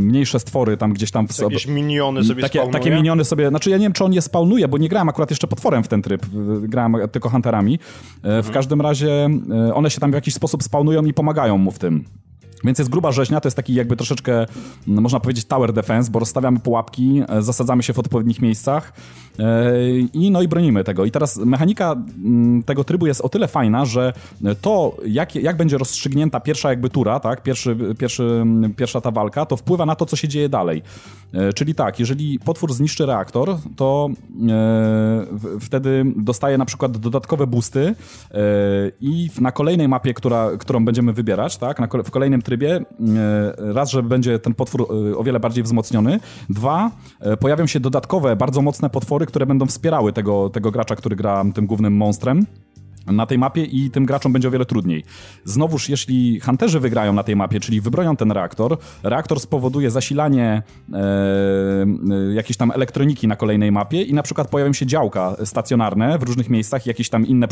[SPEAKER 3] mniejsze stwory tam gdzieś tam...
[SPEAKER 4] W jakieś miniony sobie
[SPEAKER 3] takie, takie miniony sobie... Znaczy ja nie wiem, czy on je spawnuje, bo nie grałem akurat jeszcze potworem w ten tryb. Grałem tylko hunterami. E, mhm. W każdym razie e, one się tam w jakiś sposób spawnują i pomagają mu w tym. Więc jest gruba rzeźnia, to jest taki jakby troszeczkę, no, można powiedzieć, tower defense, bo rozstawiamy pułapki, e, zasadzamy się w odpowiednich miejscach i no i bronimy tego. I teraz mechanika mm, tego trybu jest o tyle fajna, że to, jak, jak będzie rozstrzygnięta pierwsza jakby tura, tak, pierwszy, pierwszy, pierwsza ta walka, to wpływa na to, co się dzieje dalej. E, czyli tak, jeżeli potwór zniszczy reaktor, to e, wtedy dostaje na przykład dodatkowe boosty e, i na kolejnej mapie, która, którą będziemy wybierać, tak, w kolejnym trybie, raz, że będzie ten potwór o wiele bardziej wzmocniony, dwa, pojawią się dodatkowe, bardzo mocne potwory, które będą wspierały tego, tego gracza, który gra tym głównym monstrem na tej mapie i tym graczom będzie o wiele trudniej. Znowuż, jeśli hunterzy wygrają na tej mapie, czyli wybronią ten reaktor, reaktor spowoduje zasilanie e, e, jakiejś tam elektroniki na kolejnej mapie i na przykład pojawią się działka stacjonarne w różnych miejscach, jakieś tam inne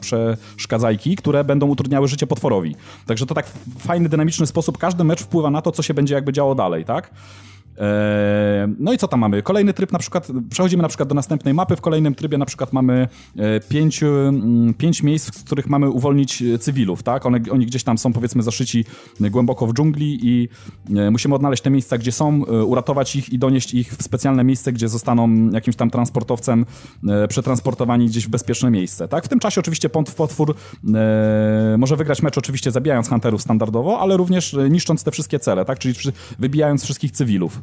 [SPEAKER 3] przeszkadzajki, które będą utrudniały życie potworowi. Także to tak w fajny, dynamiczny sposób każdy mecz wpływa na to, co się będzie jakby działo dalej, tak? E, no i co tam mamy? Kolejny tryb na przykład, przechodzimy na przykład do następnej mapy, w kolejnym trybie na przykład mamy e, pięć, mm, pięć miejsc, z których mamy uwolnić e, cywilów, tak? One, oni gdzieś tam są powiedzmy zaszyci głęboko w dżungli i musimy odnaleźć te miejsca, gdzie są, uratować ich i donieść ich w specjalne miejsce, gdzie zostaną jakimś tam transportowcem przetransportowani gdzieś w bezpieczne miejsce, tak? W tym czasie oczywiście potwór może wygrać mecz oczywiście zabijając hunterów standardowo, ale również niszcząc te wszystkie cele, tak? Czyli wybijając wszystkich cywilów.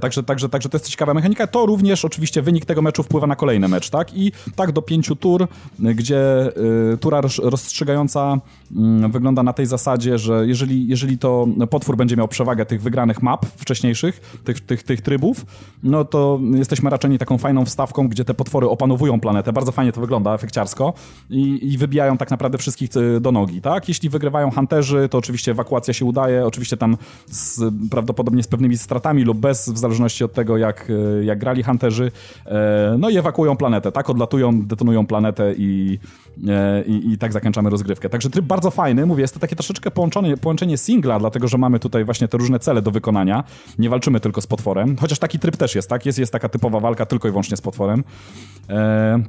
[SPEAKER 3] także, także, także to jest ciekawa mechanika. To również oczywiście wynik tego meczu wpływa na kolejny mecz, tak? I tak do pięciu tur, gdzie y, tura rozstrzygająca y, wygląda na tej zasadzie, że jeżeli, jeżeli to potwór będzie miał przewagę tych wygranych map wcześniejszych, tych, tych, tych trybów, no to jesteśmy raczeni taką fajną wstawką, gdzie te potwory opanowują planetę. Bardzo fajnie to wygląda, efekciarsko i, i wybijają tak naprawdę wszystkich y, do nogi, tak? Jeśli wygrywają hunterzy, to oczywiście ewakuacja się udaje, oczywiście tam z, prawdopodobnie z pewnymi stratami lub bez w zależności od tego, jak, e, jak grali hunterzy. E, no i ewakuują planetę, tak? Odlatują, detonują planetę i, e, i, i tak zakończamy rozgrywkę. Także tryb bardzo fajny, mówię, jest to takie troszeczkę połączenie, połączenie singla, dlatego że mamy tutaj właśnie te różne cele do wykonania. Nie walczymy tylko z potworem, chociaż taki tryb też jest, tak? Jest, jest taka typowa walka tylko i wyłącznie z potworem. E,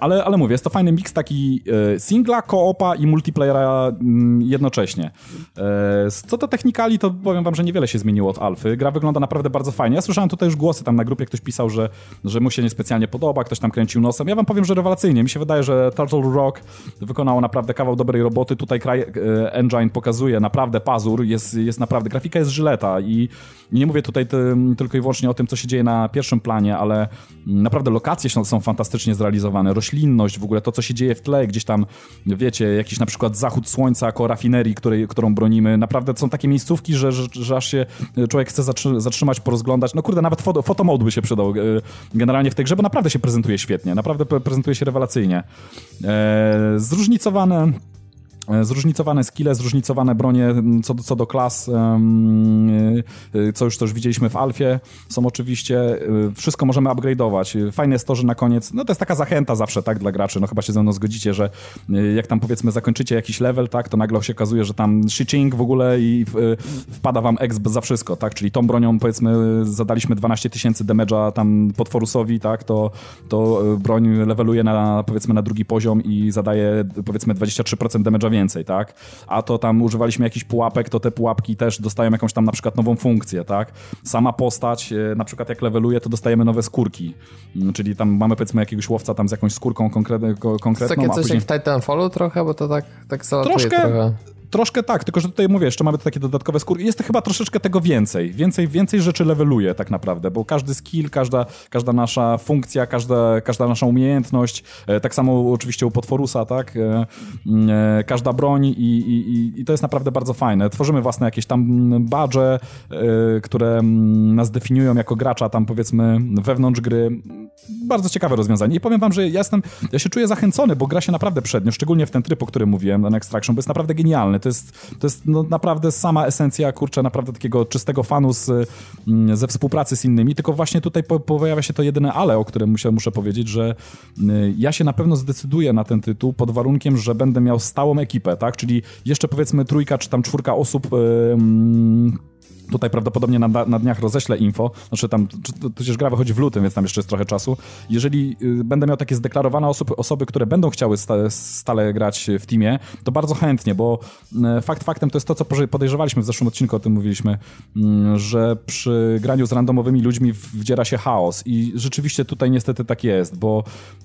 [SPEAKER 3] ale, ale mówię, jest to fajny miks taki e, singla, koopa i multiplayera mm, jednocześnie. E, co do technikali, to powiem wam, że niewiele się zmieniło od alfy. Gra wygląda naprawdę bardzo fajnie. Ja słyszałem tutaj już głosy tam na grupie, ktoś pisał, że, że mu się niespecjalnie podoba, ktoś tam kręcił nosem. Ja wam powiem, że rewelacyjnie. Mi się wydaje, że Turtle Rock wykonało naprawdę kawał dobrej roboty. Tutaj kraj, engine pokazuje naprawdę pazur, jest, jest naprawdę, grafika jest żyleta i nie mówię tutaj tylko i wyłącznie o tym, co się dzieje na pierwszym planie, ale naprawdę lokacje są fantastycznie zrealizowane, roślinność, w ogóle to, co się dzieje w tle, gdzieś tam, wiecie, jakiś na przykład zachód słońca koło rafinerii, której, którą bronimy, naprawdę są takie miejscówki, że, że, że aż się człowiek chce zatrzymać, porozglądać. No kurde, nawet foto, fotomod by się przydał e, generalnie w tej grze, bo naprawdę się prezentuje świetnie, naprawdę prezentuje się rewelacyjnie. E, zróżnicowane E, zróżnicowane skille, zróżnicowane bronie co do, co do klas, co już też widzieliśmy w Alfie, są oczywiście, e, wszystko możemy upgrade'ować. Fajne jest to, że na koniec, no to jest taka zachęta zawsze, tak, dla graczy, no chyba się ze mną zgodzicie, że e, jak tam powiedzmy zakończycie jakiś level, tak, to nagle się okazuje, że tam shitching w ogóle i wpada wam exp za wszystko, tak, czyli tą bronią powiedzmy zadaliśmy 12 tysięcy damage'a tam potworusowi, tak, to, to broń leveluje na powiedzmy na drugi poziom i zadaje powiedzmy 23% damage'a więcej, tak? A to tam używaliśmy jakichś pułapek, to te pułapki też dostają jakąś tam na przykład nową funkcję, tak? Sama postać, e, na przykład jak leveluje, to dostajemy nowe skórki. Mm, czyli tam mamy powiedzmy jakiegoś łowca tam z jakąś skórką konkretną. konkretną
[SPEAKER 1] to takie coś później... jak w Titanfallu trochę, bo to tak, tak
[SPEAKER 3] troszkę, trochę. Troszkę tak, tylko że tutaj mówię, jeszcze mamy takie dodatkowe skórki. Jest chyba troszeczkę tego więcej. Więcej, więcej rzeczy leveluje tak naprawdę, bo każdy skill, każda, każda nasza funkcja, każda, każda nasza umiejętność, e, tak samo oczywiście u Potworusa, tak? E, e, każda broń i, i, i to jest naprawdę bardzo fajne. Tworzymy własne jakieś tam badże, które nas definiują jako gracza tam powiedzmy wewnątrz gry. Bardzo ciekawe rozwiązanie. I powiem wam, że ja jestem, ja się czuję zachęcony, bo gra się naprawdę przednio, szczególnie w ten tryb, o którym mówiłem, ten Extraction, bo jest naprawdę genialny to jest, to jest no, naprawdę sama esencja, kurczę, naprawdę takiego czystego fanu z, mm, ze współpracy z innymi, tylko właśnie tutaj po, pojawia się to jedyne ale, o którym muszę, muszę powiedzieć, że y, ja się na pewno zdecyduję na ten tytuł pod warunkiem, że będę miał stałą ekipę, tak, czyli jeszcze powiedzmy trójka czy tam czwórka osób yy, Tutaj prawdopodobnie na, na dniach roześlę info, znaczy tam, przecież gra wychodzi w lutym, więc tam jeszcze jest trochę czasu. Jeżeli y, będę miał takie zdeklarowane osoby, osoby które będą chciały stale, stale grać w teamie, to bardzo chętnie, bo y, fakt faktem to jest to, co podejrzewaliśmy w zeszłym odcinku, o tym mówiliśmy, mm, że przy graniu z randomowymi ludźmi wdziera się chaos i rzeczywiście tutaj niestety tak jest, bo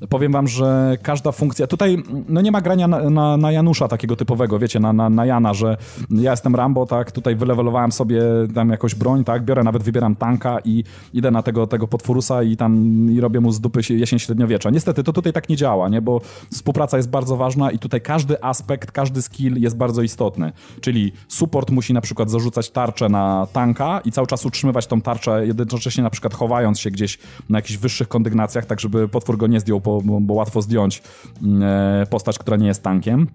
[SPEAKER 3] powiem wam, że każda funkcja, tutaj no nie ma grania na, na, na Janusza takiego typowego, wiecie, na, na, na Jana, że ja jestem Rambo, tak, tutaj wylewelowałem sobie tam jakąś broń, tak, biorę, nawet wybieram tanka i idę na tego, tego potworusa i tam i robię mu z dupy jesień średniowiecza. Niestety to tutaj tak nie działa, nie, bo współpraca jest bardzo ważna i tutaj każdy aspekt, każdy skill jest bardzo istotny, czyli support musi na przykład zarzucać tarczę na tanka i cały czas utrzymywać tą tarczę, jednocześnie na przykład chowając się gdzieś na jakichś wyższych kondygnacjach, tak żeby potwór go nie zdjął, bo, bo łatwo zdjąć mm, e, postać, która nie jest tankiem.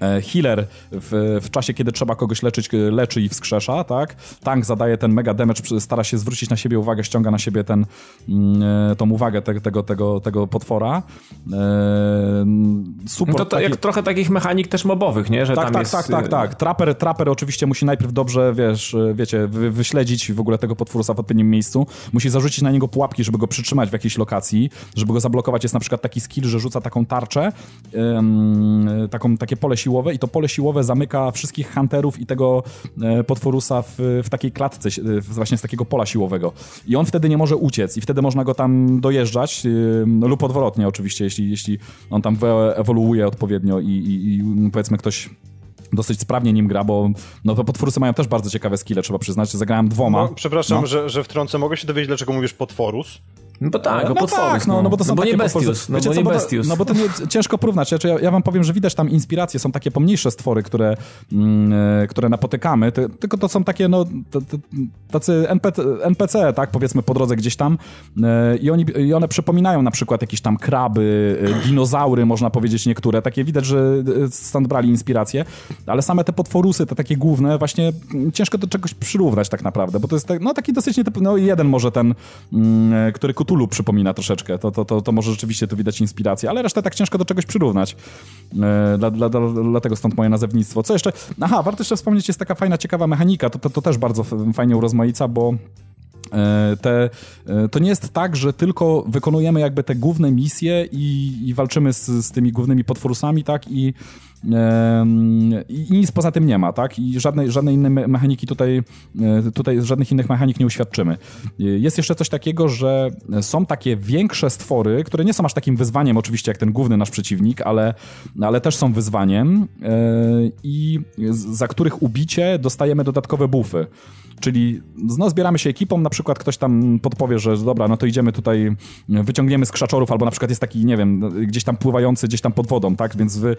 [SPEAKER 3] E, healer w, w, czasie, kiedy trzeba kogoś leczyć, e, leczy i wskrzesza, tak? Tank zadaje ten mega damage, stara się zwrócić na siebie uwagę, ściąga na siebie ten, mm, e, tą uwagę te, tego, tego, tego potwora.
[SPEAKER 2] Super. No to, to jak trochę takich mechanik też mobowych, nie? Że
[SPEAKER 3] tak,
[SPEAKER 2] tam
[SPEAKER 3] tak,
[SPEAKER 2] jest...
[SPEAKER 3] tak, tak, tak. Trapper, trapper oczywiście musi najpierw dobrze, wiesz, wiecie, wy, wyśledzić w ogóle tego potworusa w odpowiednim miejscu. Musi zarzucić na niego pułapki, żeby go przytrzymać w jakiejś lokacji, żeby go zablokować. Jest na przykład taki skill, że rzuca taką tarczę, taką, takie pole siły siłowe i to pole siłowe zamyka wszystkich hunterów i tego e, potworusa w, w takiej klatce, właśnie z takiego pola siłowego. I on wtedy nie może uciec i wtedy można go tam dojeżdżać e, lub odwrotnie oczywiście, jeśli, jeśli on tam ewoluuje odpowiednio i, i, i powiedzmy ktoś dosyć sprawnie nim gra, bo no to potworusy mają też bardzo ciekawe skille, trzeba przyznać. Zagrałem dwoma. No,
[SPEAKER 4] przepraszam, no. Że, że wtrącę. Mogę się dowiedzieć, dlaczego mówisz potworus?
[SPEAKER 2] No bo tak,
[SPEAKER 3] no,
[SPEAKER 2] no tak,
[SPEAKER 3] no, no bo to są
[SPEAKER 2] no bo
[SPEAKER 3] takie
[SPEAKER 2] nie Bestius, no bo nie
[SPEAKER 3] co,
[SPEAKER 2] Bestius.
[SPEAKER 3] No bo to nie, ciężko porównać. Ja, ja wam powiem, że widać tam inspiracje, są takie pomniejsze stwory, które, mm, e, które napotykamy, Ty, tylko to są takie, no, tacy NPC, NPC, tak, powiedzmy po drodze gdzieś tam e, i, oni, i one przypominają na przykład jakieś tam kraby, e, dinozaury, można powiedzieć niektóre, takie widać, że stąd brali inspiracje, ale same te potworusy, te takie główne, właśnie ciężko do czegoś przyrównać tak naprawdę, bo to jest tak, no taki dosyć nietypowy, no jeden może ten, mm, który Cthulhu przypomina troszeczkę. To, to, to, to może rzeczywiście tu widać inspirację, ale resztę tak ciężko do czegoś przyrównać. E, dla, dla, dla, dlatego stąd moje nazewnictwo. Co jeszcze? Aha, warto jeszcze wspomnieć, jest taka fajna, ciekawa mechanika. To, to, to też bardzo fajnie urozmaica, bo e, te, e, to nie jest tak, że tylko wykonujemy jakby te główne misje i, i walczymy z, z tymi głównymi potworusami, tak? I i nic poza tym nie ma, tak? I żadnej, żadnej innej mechaniki tutaj, e, tutaj żadnych innych mechanik nie uświadczymy. Jest jeszcze coś takiego, że są takie większe stwory, które nie są aż takim wyzwaniem oczywiście jak ten główny nasz przeciwnik, ale, ale też są wyzwaniem e, i za których ubicie dostajemy dodatkowe buffy. Czyli no, zbieramy się ekipą, na przykład ktoś tam podpowie, że dobra, no to idziemy tutaj, wyciągniemy z krzaczorów, albo na przykład jest taki, nie wiem, gdzieś tam pływający, gdzieś tam pod wodą, tak? Więc wy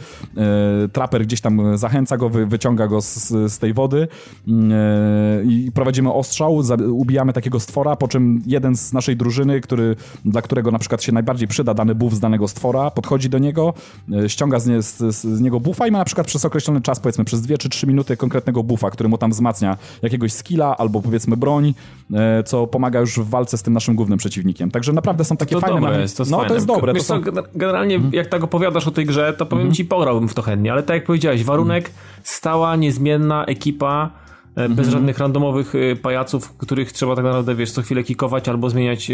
[SPEAKER 3] traper gdzieś tam zachęca go, wy, wyciąga go z, z tej wody e, i prowadzimy ostrzał, za, ubijamy takiego stwora, po czym jeden z naszej drużyny, który, dla którego na przykład się najbardziej przyda dany buff z danego stwora, podchodzi do niego, e, ściąga z, nie, z, z, niego buffa i ma na przykład przez określony czas, powiedzmy przez 2 czy 3 minuty konkretnego buffa, który mu tam wzmacnia jakiegoś skilla albo powiedzmy broń, e, co pomaga już w walce z tym naszym głównym przeciwnikiem. Także naprawdę są takie
[SPEAKER 2] to
[SPEAKER 3] fajne...
[SPEAKER 2] Dobre jest, to jest no, fajne. to jest dobre. To są... co, generalnie hmm. jak tak opowiadasz o tej grze, to powiem hmm. ci, pograłbym w to chętnie, ale tak jak powiedziałeś, warunek stała, niezmienna ekipa, e, bez mm -hmm. żadnych randomowych e, pajaców, których trzeba tak naprawdę, wiesz, co chwilę kikować albo zmieniać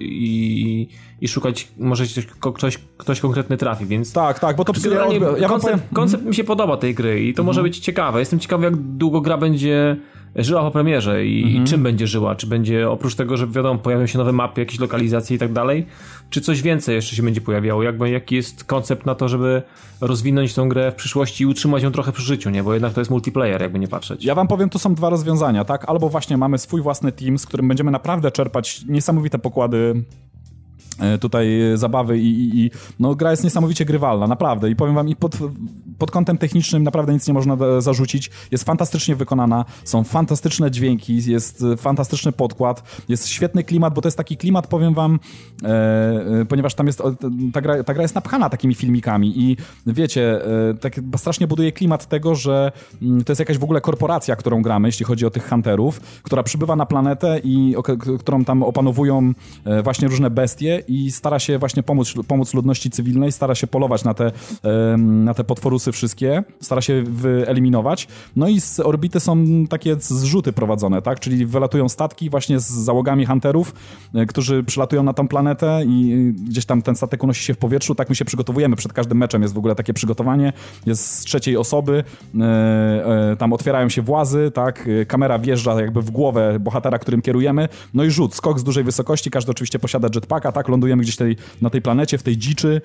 [SPEAKER 2] i, i szukać, może ktoś, ktoś konkretny trafi, więc...
[SPEAKER 3] Tak, tak, bo to...
[SPEAKER 2] Generalnie ja koncept, powiem... koncept mi się podoba tej gry i to mm -hmm. może być ciekawe. Jestem ciekawy, jak długo gra będzie żyła po premierze i, mhm. i, czym będzie żyła. Czy będzie oprócz tego, że wiadomo, pojawią się nowe mapy, jakieś lokalizacje i tak dalej, czy coś więcej jeszcze się będzie pojawiało? Jakby, jaki jest koncept na to, żeby rozwinąć tą grę w przyszłości i utrzymać ją trochę przy życiu, nie? Bo jednak to jest multiplayer, jakby nie patrzeć.
[SPEAKER 3] Ja wam powiem, tu są dwa rozwiązania, tak? Albo właśnie mamy swój własny team, z którym będziemy naprawdę czerpać niesamowite pokłady tutaj zabawy i, i, i, no gra jest niesamowicie grywalna, naprawdę. I powiem wam i pod, pod kątem technicznym naprawdę nic nie można zarzucić, jest fantastycznie wykonana, są fantastyczne dźwięki, jest fantastyczny podkład, jest świetny klimat, bo to jest taki klimat, powiem wam, e, e ponieważ tam jest, ta gra, ta gra jest napchana takimi filmikami i wiecie, e, tak strasznie buduje klimat tego, że mm, to jest jakaś w ogóle korporacja, którą gramy, jeśli chodzi o tych hunterów, która przybywa na planetę i o, którą tam opanowują e, właśnie różne bestie i stara się właśnie pomóc, pomóc ludności cywilnej, stara się polować na te, na te potworusy wszystkie, stara się wyeliminować. No i z orbity są takie zrzuty prowadzone, tak? Czyli wylatują statki właśnie z załogami hunterów, e, którzy przylatują na tą planetę i gdzieś tam ten statek unosi się w powietrzu. Tak my się przygotowujemy. Przed każdym meczem jest w ogóle takie przygotowanie. Jest z trzeciej osoby. E, e, tam otwierają się włazy, tak? Kamera wjeżdża jakby w głowę bohatera, którym kierujemy. No i rzut, skok z dużej wysokości. Każdy oczywiście posiada jetpacka, tak? Lądujemy gdzieś tej, na tej planecie, w tej dziczy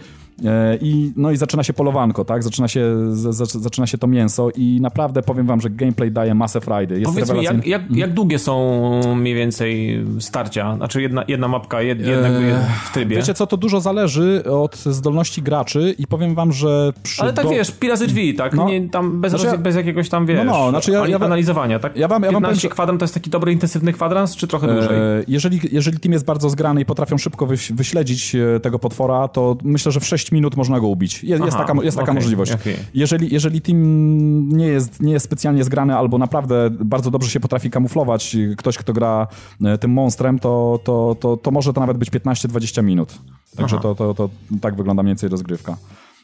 [SPEAKER 3] e, i, no i zaczyna się polowanko, tak? Zaczyna się, z, zaczyna się to mięso i naprawdę powiem wam, że gameplay daje masę frajdy. Jest
[SPEAKER 2] Powiedz mi, jak, jak, jak, długie są mniej więcej starcia? Znaczy jedna, jedna mapka, jed, jednak eee, w trybie?
[SPEAKER 3] Wiecie co, to dużo zależy od zdolności graczy i powiem wam, że
[SPEAKER 2] Ale tak do... wiesz, pila ze drzwi, tak? No, Nie, tam bez, znaczy, bez jakiegoś tam, wiesz, no, no, znaczy ja, ja, analizowania, tak? Ja wam, ja 15 powiem, kwadrans to jest taki dobry, intensywny kwadrans, czy trochę dłużej? Eee,
[SPEAKER 3] jeżeli, jeżeli team jest bardzo zgrany i potrafią szybko wyśledzić śledzić e, tego potwora, to myślę, że w 6 minut można go ubić. Jest, Aha, jest taka, jest taka okay, możliwość. Okay. Jeżeli, jeżeli team nie jest, nie jest specjalnie zgrany albo naprawdę bardzo dobrze się potrafi kamuflować, ktoś, kto gra e, tym monstrem, to, to, to, to może to nawet być 15-20 minut. Także to, to, to tak wygląda mniej więcej rozgrywka.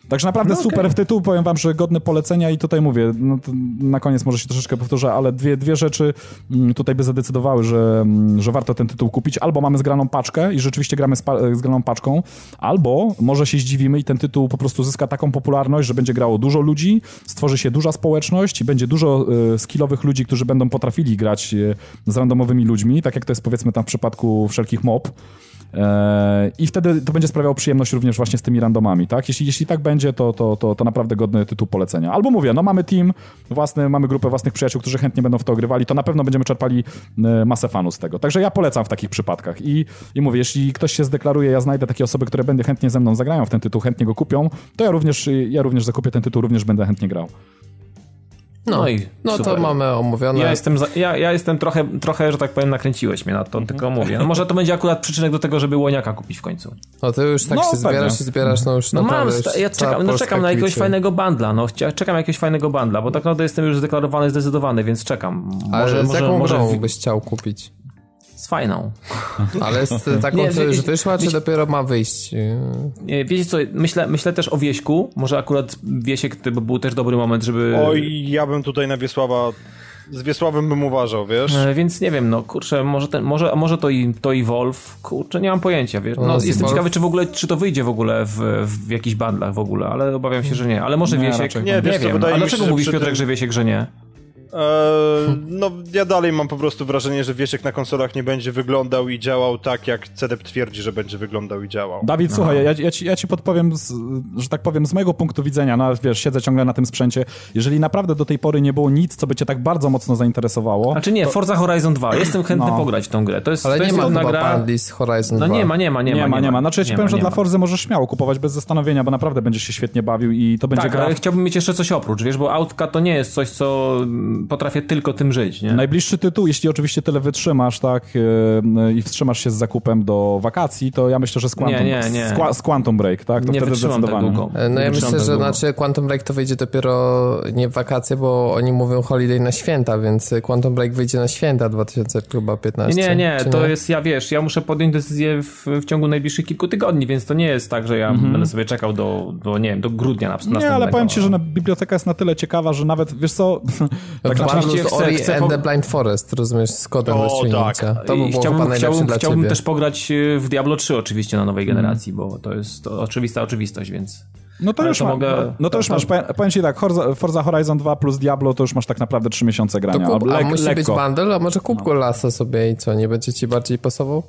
[SPEAKER 3] Także naprawdę no super w tytuł, powiem wam, że godny polecenia i tutaj mówię, no na koniec może się troszeczkę powtórzę, ale dwie, dwie rzeczy mm, tutaj by zadecydowały, że, mm, że warto ten tytuł kupić. Albo mamy zgraną paczkę i rzeczywiście gramy z zgraną paczką, albo może się zdziwimy i ten tytuł po prostu zyska taką popularność, że będzie grało dużo ludzi, stworzy się duża społeczność i będzie dużo y, skillowych ludzi, którzy będą potrafili grać y, z randomowymi ludźmi, tak jak to jest powiedzmy tam w przypadku wszelkich mob. E, I wtedy to będzie sprawiało przyjemność również właśnie z tymi randomami, tak? Jeśli, jeśli tak będzie, to, to, to, to naprawdę godny tytuł polecenia. Albo mówię, no mamy team własny, mamy grupę własnych przyjaciół, którzy chętnie będą w to grywali, to na pewno będziemy czerpali e, masę fanów z tego. Także ja polecam w takich przypadkach. I, i mówię, jeśli ktoś się zdeklaruje, ja znajdę takie osoby, które będę chętnie ze mną zagrają w ten tytuł, chętnie go kupią, to ja również, ja również zakupię ten tytuł, również będę chętnie grał.
[SPEAKER 1] No, no, i no to mamy omówione.
[SPEAKER 2] Ja jestem, za, ja, ja jestem trochę, trochę, że tak powiem, nakręciłeś mnie na to, mhm. tylko mówię. No może to będzie akurat przyczynek do tego, żeby łoniaka kupić w końcu.
[SPEAKER 1] No to już tak no, się zbierasz i zbierasz, no już no mam,
[SPEAKER 2] ja czekam, no czekam na jakiegoś fajnego bandla, no czekam na jakiegoś fajnego bandla, bo tak naprawdę jestem już zdeklarowany, zdecydowany, więc czekam.
[SPEAKER 1] Może, Ale z może, jaką może grą byś chciał kupić?
[SPEAKER 2] Fajną.
[SPEAKER 1] Ale z taką, nie, co już wyszła, czy dopiero ma wyjść?
[SPEAKER 2] Nie, wiecie co, myślę, myślę też o Wieśku. Może akurat Wiesiek to by był też dobry moment, żeby...
[SPEAKER 4] Oj, ja bym tutaj na Wiesława z Wiesławem bym uważał, wiesz?
[SPEAKER 2] E, więc nie wiem, no kurczę, może, ten, może, może to, i, to i Wolf, kurczę, nie mam pojęcia, wiesz? No, no jestem Wolf... ciekawy, czy w ogóle, czy to wyjdzie w ogóle w, w jakichś bandlach w ogóle, ale obawiam się, że nie. Ale może nie, Wiesiek,
[SPEAKER 4] nie, nie, wiesz, nie wiem.
[SPEAKER 2] A dlaczego mówisz, Piotrek, że Wiesiek, że nie?
[SPEAKER 4] Eee, no, ja dalej mam po prostu wrażenie, że Wiesiek na konsolach nie będzie wyglądał i działał tak, jak CDEP twierdzi, że będzie wyglądał i działał.
[SPEAKER 3] Dawid, słuchaj, ja, ja, ci, ja ci podpowiem, z, że tak powiem, z mojego punktu widzenia, no wiesz, siedzę ciągle na tym sprzęcie, jeżeli naprawdę do tej pory nie było nic, co by cię tak bardzo mocno zainteresowało...
[SPEAKER 2] Znaczy nie, Forza Horizon 2, jestem chętny
[SPEAKER 3] No.
[SPEAKER 2] pograć w tą grę. To jest,
[SPEAKER 1] Ale
[SPEAKER 2] to
[SPEAKER 1] nie
[SPEAKER 2] jest
[SPEAKER 1] ma chyba
[SPEAKER 2] gra...
[SPEAKER 1] z Horizon
[SPEAKER 2] No
[SPEAKER 1] 2.
[SPEAKER 2] nie ma, nie ma, nie ma.
[SPEAKER 3] Nie ma, nie ma. Znaczy ja ci
[SPEAKER 2] Nie
[SPEAKER 3] powiem,
[SPEAKER 2] ma,
[SPEAKER 3] że dla. Forzy możesz śmiało kupować bez zastanowienia, bo naprawdę będziesz się świetnie bawił i to będzie
[SPEAKER 2] Tak,
[SPEAKER 3] gra...
[SPEAKER 2] ale chciałbym mieć jeszcze coś oprócz, wiesz, bo autka to nie jest coś, co mm, potrafię tylko tym żyć, nie?
[SPEAKER 3] Najbliższy tytuł, jeśli oczywiście tyle wytrzymasz, tak, yy, i wstrzymasz się z zakupem do wakacji, to ja myślę, że z Quantum,
[SPEAKER 2] Nie, nie, nie.
[SPEAKER 3] Z, z Quantum Break, tak? To
[SPEAKER 2] nie
[SPEAKER 3] wtedy
[SPEAKER 2] tak
[SPEAKER 3] zdecydowanie.
[SPEAKER 2] długo.
[SPEAKER 1] E, No ja myślę,
[SPEAKER 2] tak
[SPEAKER 1] że
[SPEAKER 2] długo.
[SPEAKER 1] znaczy Quantum Break to wyjdzie dopiero nie w wakacje, bo oni mówią holiday na święta, więc Quantum Break wyjdzie na święta 2015.
[SPEAKER 2] Nie, nie, to jest, ja wiesz, ja muszę podjąć decyzję w, w ciągu najbliższych kilku tygodni, więc to nie jest tak, że ja będę sobie czekał do, do, nie wiem, do grudnia na
[SPEAKER 3] Mhm. Nie, ale powiem ci, że na, biblioteka jest na tyle ciekawa, że nawet, wiesz co, tak
[SPEAKER 1] tak
[SPEAKER 3] naprawdę...
[SPEAKER 2] chcę-
[SPEAKER 1] Ori
[SPEAKER 2] chcę
[SPEAKER 1] and
[SPEAKER 2] po-
[SPEAKER 1] the Blind Forest, rozumiesz, z kodem
[SPEAKER 4] O,
[SPEAKER 1] rozstrzygnięcia. To by było
[SPEAKER 2] chciałbym, chciałbym,
[SPEAKER 1] dla
[SPEAKER 2] chciałbym też pograć y, w Diablo 3 oczywiście na nowej generacji, bo to jest to oczywista oczywistość, więc...
[SPEAKER 3] No to
[SPEAKER 2] Ale
[SPEAKER 3] już,
[SPEAKER 2] to
[SPEAKER 3] ma,
[SPEAKER 2] mogę-
[SPEAKER 3] no to już
[SPEAKER 2] to-
[SPEAKER 3] masz, powiem, powiem ci tak, Forza, Horizon 2 plus Diablo to już masz tak naprawdę 3 miesiące
[SPEAKER 1] To
[SPEAKER 3] grania.
[SPEAKER 1] kup, a
[SPEAKER 3] Lek-
[SPEAKER 1] musi być
[SPEAKER 3] lekko.
[SPEAKER 1] bundle, a może kup go lasa sobie i co, nie będzie ci bardziej pasował?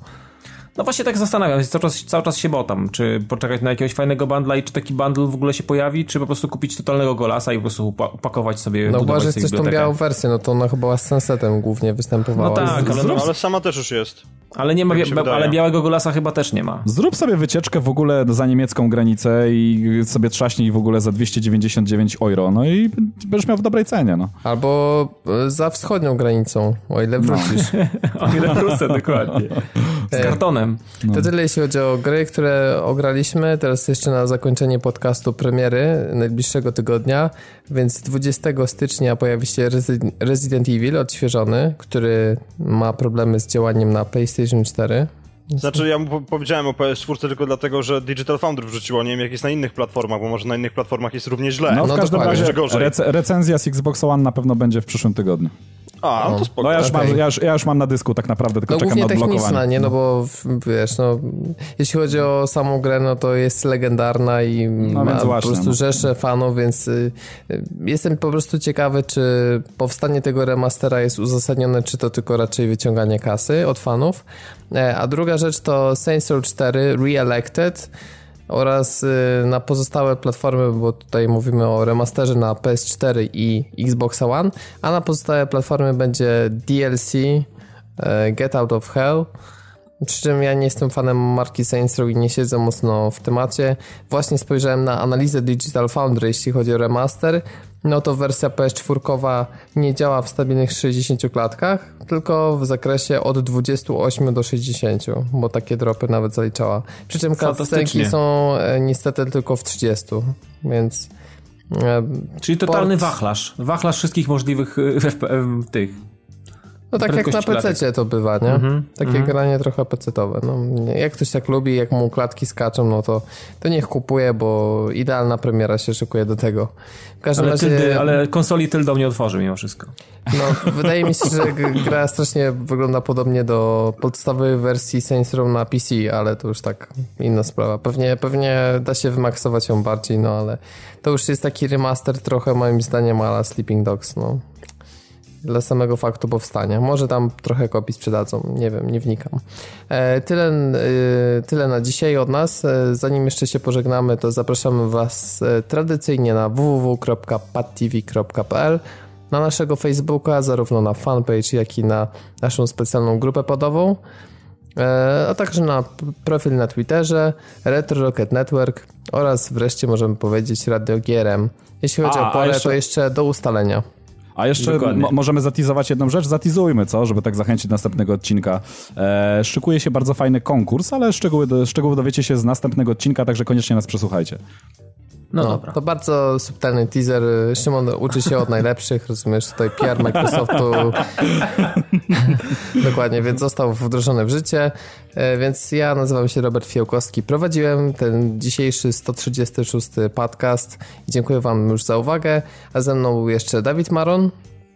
[SPEAKER 2] No właśnie tak zastanawiam się, cały czas, cały czas się botam, czy poczekać na jakiegoś fajnego bundla i czy taki bundle w ogóle się pojawi, czy po prostu kupić totalnego golasa i po prostu upa- upakować sobie,
[SPEAKER 1] No
[SPEAKER 2] budować
[SPEAKER 1] chyba, że
[SPEAKER 2] sobie
[SPEAKER 1] chcesz tą białą wersję, no to ona chyba była z Sunsetem głównie występowała.
[SPEAKER 2] No tak,
[SPEAKER 1] Z-
[SPEAKER 2] ale,
[SPEAKER 4] No,
[SPEAKER 2] no,
[SPEAKER 4] ale sama też już jest.
[SPEAKER 2] ale nie ma, ale białego golasa chyba też nie ma.
[SPEAKER 3] Zrób sobie wycieczkę w ogóle za niemiecką granicę i sobie trzaśnij w ogóle za 299 euro, no i będziesz miał w dobrej cenie, no.
[SPEAKER 1] Albo e, za wschodnią granicą, o ile wrócisz.
[SPEAKER 2] O ile wrócę, dokładnie. Z kartonem.
[SPEAKER 1] To tyle jeśli chodzi o gry, które ograliśmy. Teraz jeszcze na zakończenie podcastu premiery najbliższego tygodnia, więc 20 stycznia pojawi się Resi- Resident Evil odświeżony, który ma problemy z działaniem na PlayStation 4.
[SPEAKER 4] Znaczy, ja mu po- powiedziałem o PS4 tylko dlatego, że Digital Foundry wrzuciło, nie wiem jak jest na innych platformach, bo może na innych platformach jest równie źle.
[SPEAKER 3] No w
[SPEAKER 1] No
[SPEAKER 3] każdym razie
[SPEAKER 4] gorzej.
[SPEAKER 3] rec- recenzja z Xbox One na pewno będzie w przyszłym tygodniu.
[SPEAKER 4] A, no to spoko.
[SPEAKER 3] No ja już,
[SPEAKER 1] Okej.
[SPEAKER 3] mam, ja, już, ja już mam na dysku tak naprawdę, tylko
[SPEAKER 1] No
[SPEAKER 3] czekam na
[SPEAKER 1] techniczna,
[SPEAKER 3] odblokowanie.
[SPEAKER 1] nie? No bo w- wiesz, no jeśli chodzi o samą grę, no to jest legendarna i ma
[SPEAKER 3] więc
[SPEAKER 1] po prostu
[SPEAKER 3] no.
[SPEAKER 1] rzesze fanów, więc y, y, jestem po prostu ciekawy, czy powstanie tego remastera jest uzasadnione, czy to tylko raczej wyciąganie kasy od fanów. E, A druga rzecz to Saints Row 4 Re-Elected oraz y, na pozostałe platformy, bo tutaj mówimy o remasterze na PS4 i Xbox One, a na pozostałe platformy będzie DLC e, Get Out of Hell. Przy czym ja nie jestem fanem marki Saints Row i nie siedzę mocno w temacie. Właśnie spojrzałem na analizę Digital Foundry, jeśli chodzi o remaster. No to wersja PS4 nie działa w stabilnych 60 klatkach, tylko w zakresie od 28 do 60, bo takie dropy nawet zaliczała. Przy czym cutscenki są e, niestety tylko w 30, więc... e,
[SPEAKER 2] Czyli totalny
[SPEAKER 1] Port-
[SPEAKER 2] wachlarz. Wachlarz wszystkich możliwych FP, tych.
[SPEAKER 1] No tak jak na. PC to bywa, nie?
[SPEAKER 2] Mhm,
[SPEAKER 1] Takie granie trochę PC-towe. No, jak ktoś tak lubi, jak mu klatki skaczą, no to, to niech kupuje, bo idealna premiera się szykuje do tego. W każdym
[SPEAKER 2] Ale,
[SPEAKER 1] razie,
[SPEAKER 2] tyldy, ale konsoli tyldą nie otworzy mimo wszystko.
[SPEAKER 1] no, wydaje mi się, że gra strasznie wygląda podobnie do podstawowej wersji Saints Row na PC, ale to już tak inna sprawa. Pewnie, pewnie da się wymaksować ją bardziej, no ale to już jest taki remaster trochę moim zdaniem ala Sleeping Dogs, no dla samego faktu powstania. Może tam trochę kopii sprzedadzą, nie wiem, nie wnikam. E, tyle, e, tyle na dzisiaj od nas. E, zanim jeszcze się pożegnamy, to zapraszamy Was tradycyjnie na www.padtv.pl na naszego Facebooka, zarówno na fanpage, jak i na naszą specjalną grupę podową, a także na profil na Twitterze, Retro Rocket Network oraz wreszcie możemy powiedzieć Radio GRM. Jeśli chodzi
[SPEAKER 3] A,
[SPEAKER 1] o porę,
[SPEAKER 3] jeszcze-
[SPEAKER 1] to jeszcze do ustalenia.
[SPEAKER 3] A jeszcze możemy zatizować jedną rzecz? Zatizujmy, co? Żeby tak zachęcić do następnego odcinka. E, szykuje się bardzo fajny konkurs, ale szczegóły, do, szczegóły dowiecie się z następnego odcinka, także koniecznie nas przesłuchajcie.
[SPEAKER 2] No,
[SPEAKER 1] No,
[SPEAKER 2] dobra.
[SPEAKER 1] to bardzo subtelny teaser. Szymon uczy się od najlepszych, rozumiesz, tutaj PR Microsoftu. Dokładnie, więc został wdrożony w życie. E, Więc ja nazywam się Robert Fiołkowski. Prowadziłem ten dzisiejszy 136 podcast i dziękuję wam już za uwagę. A ze mną był jeszcze Dawid Maron,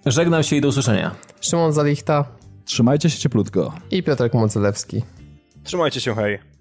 [SPEAKER 2] Żegnam się i do usłyszenia.
[SPEAKER 1] Szymon Zalichta
[SPEAKER 3] Trzymajcie się cieplutko.
[SPEAKER 1] i Piotrek Modzelewski.
[SPEAKER 4] Trzymajcie się, hej.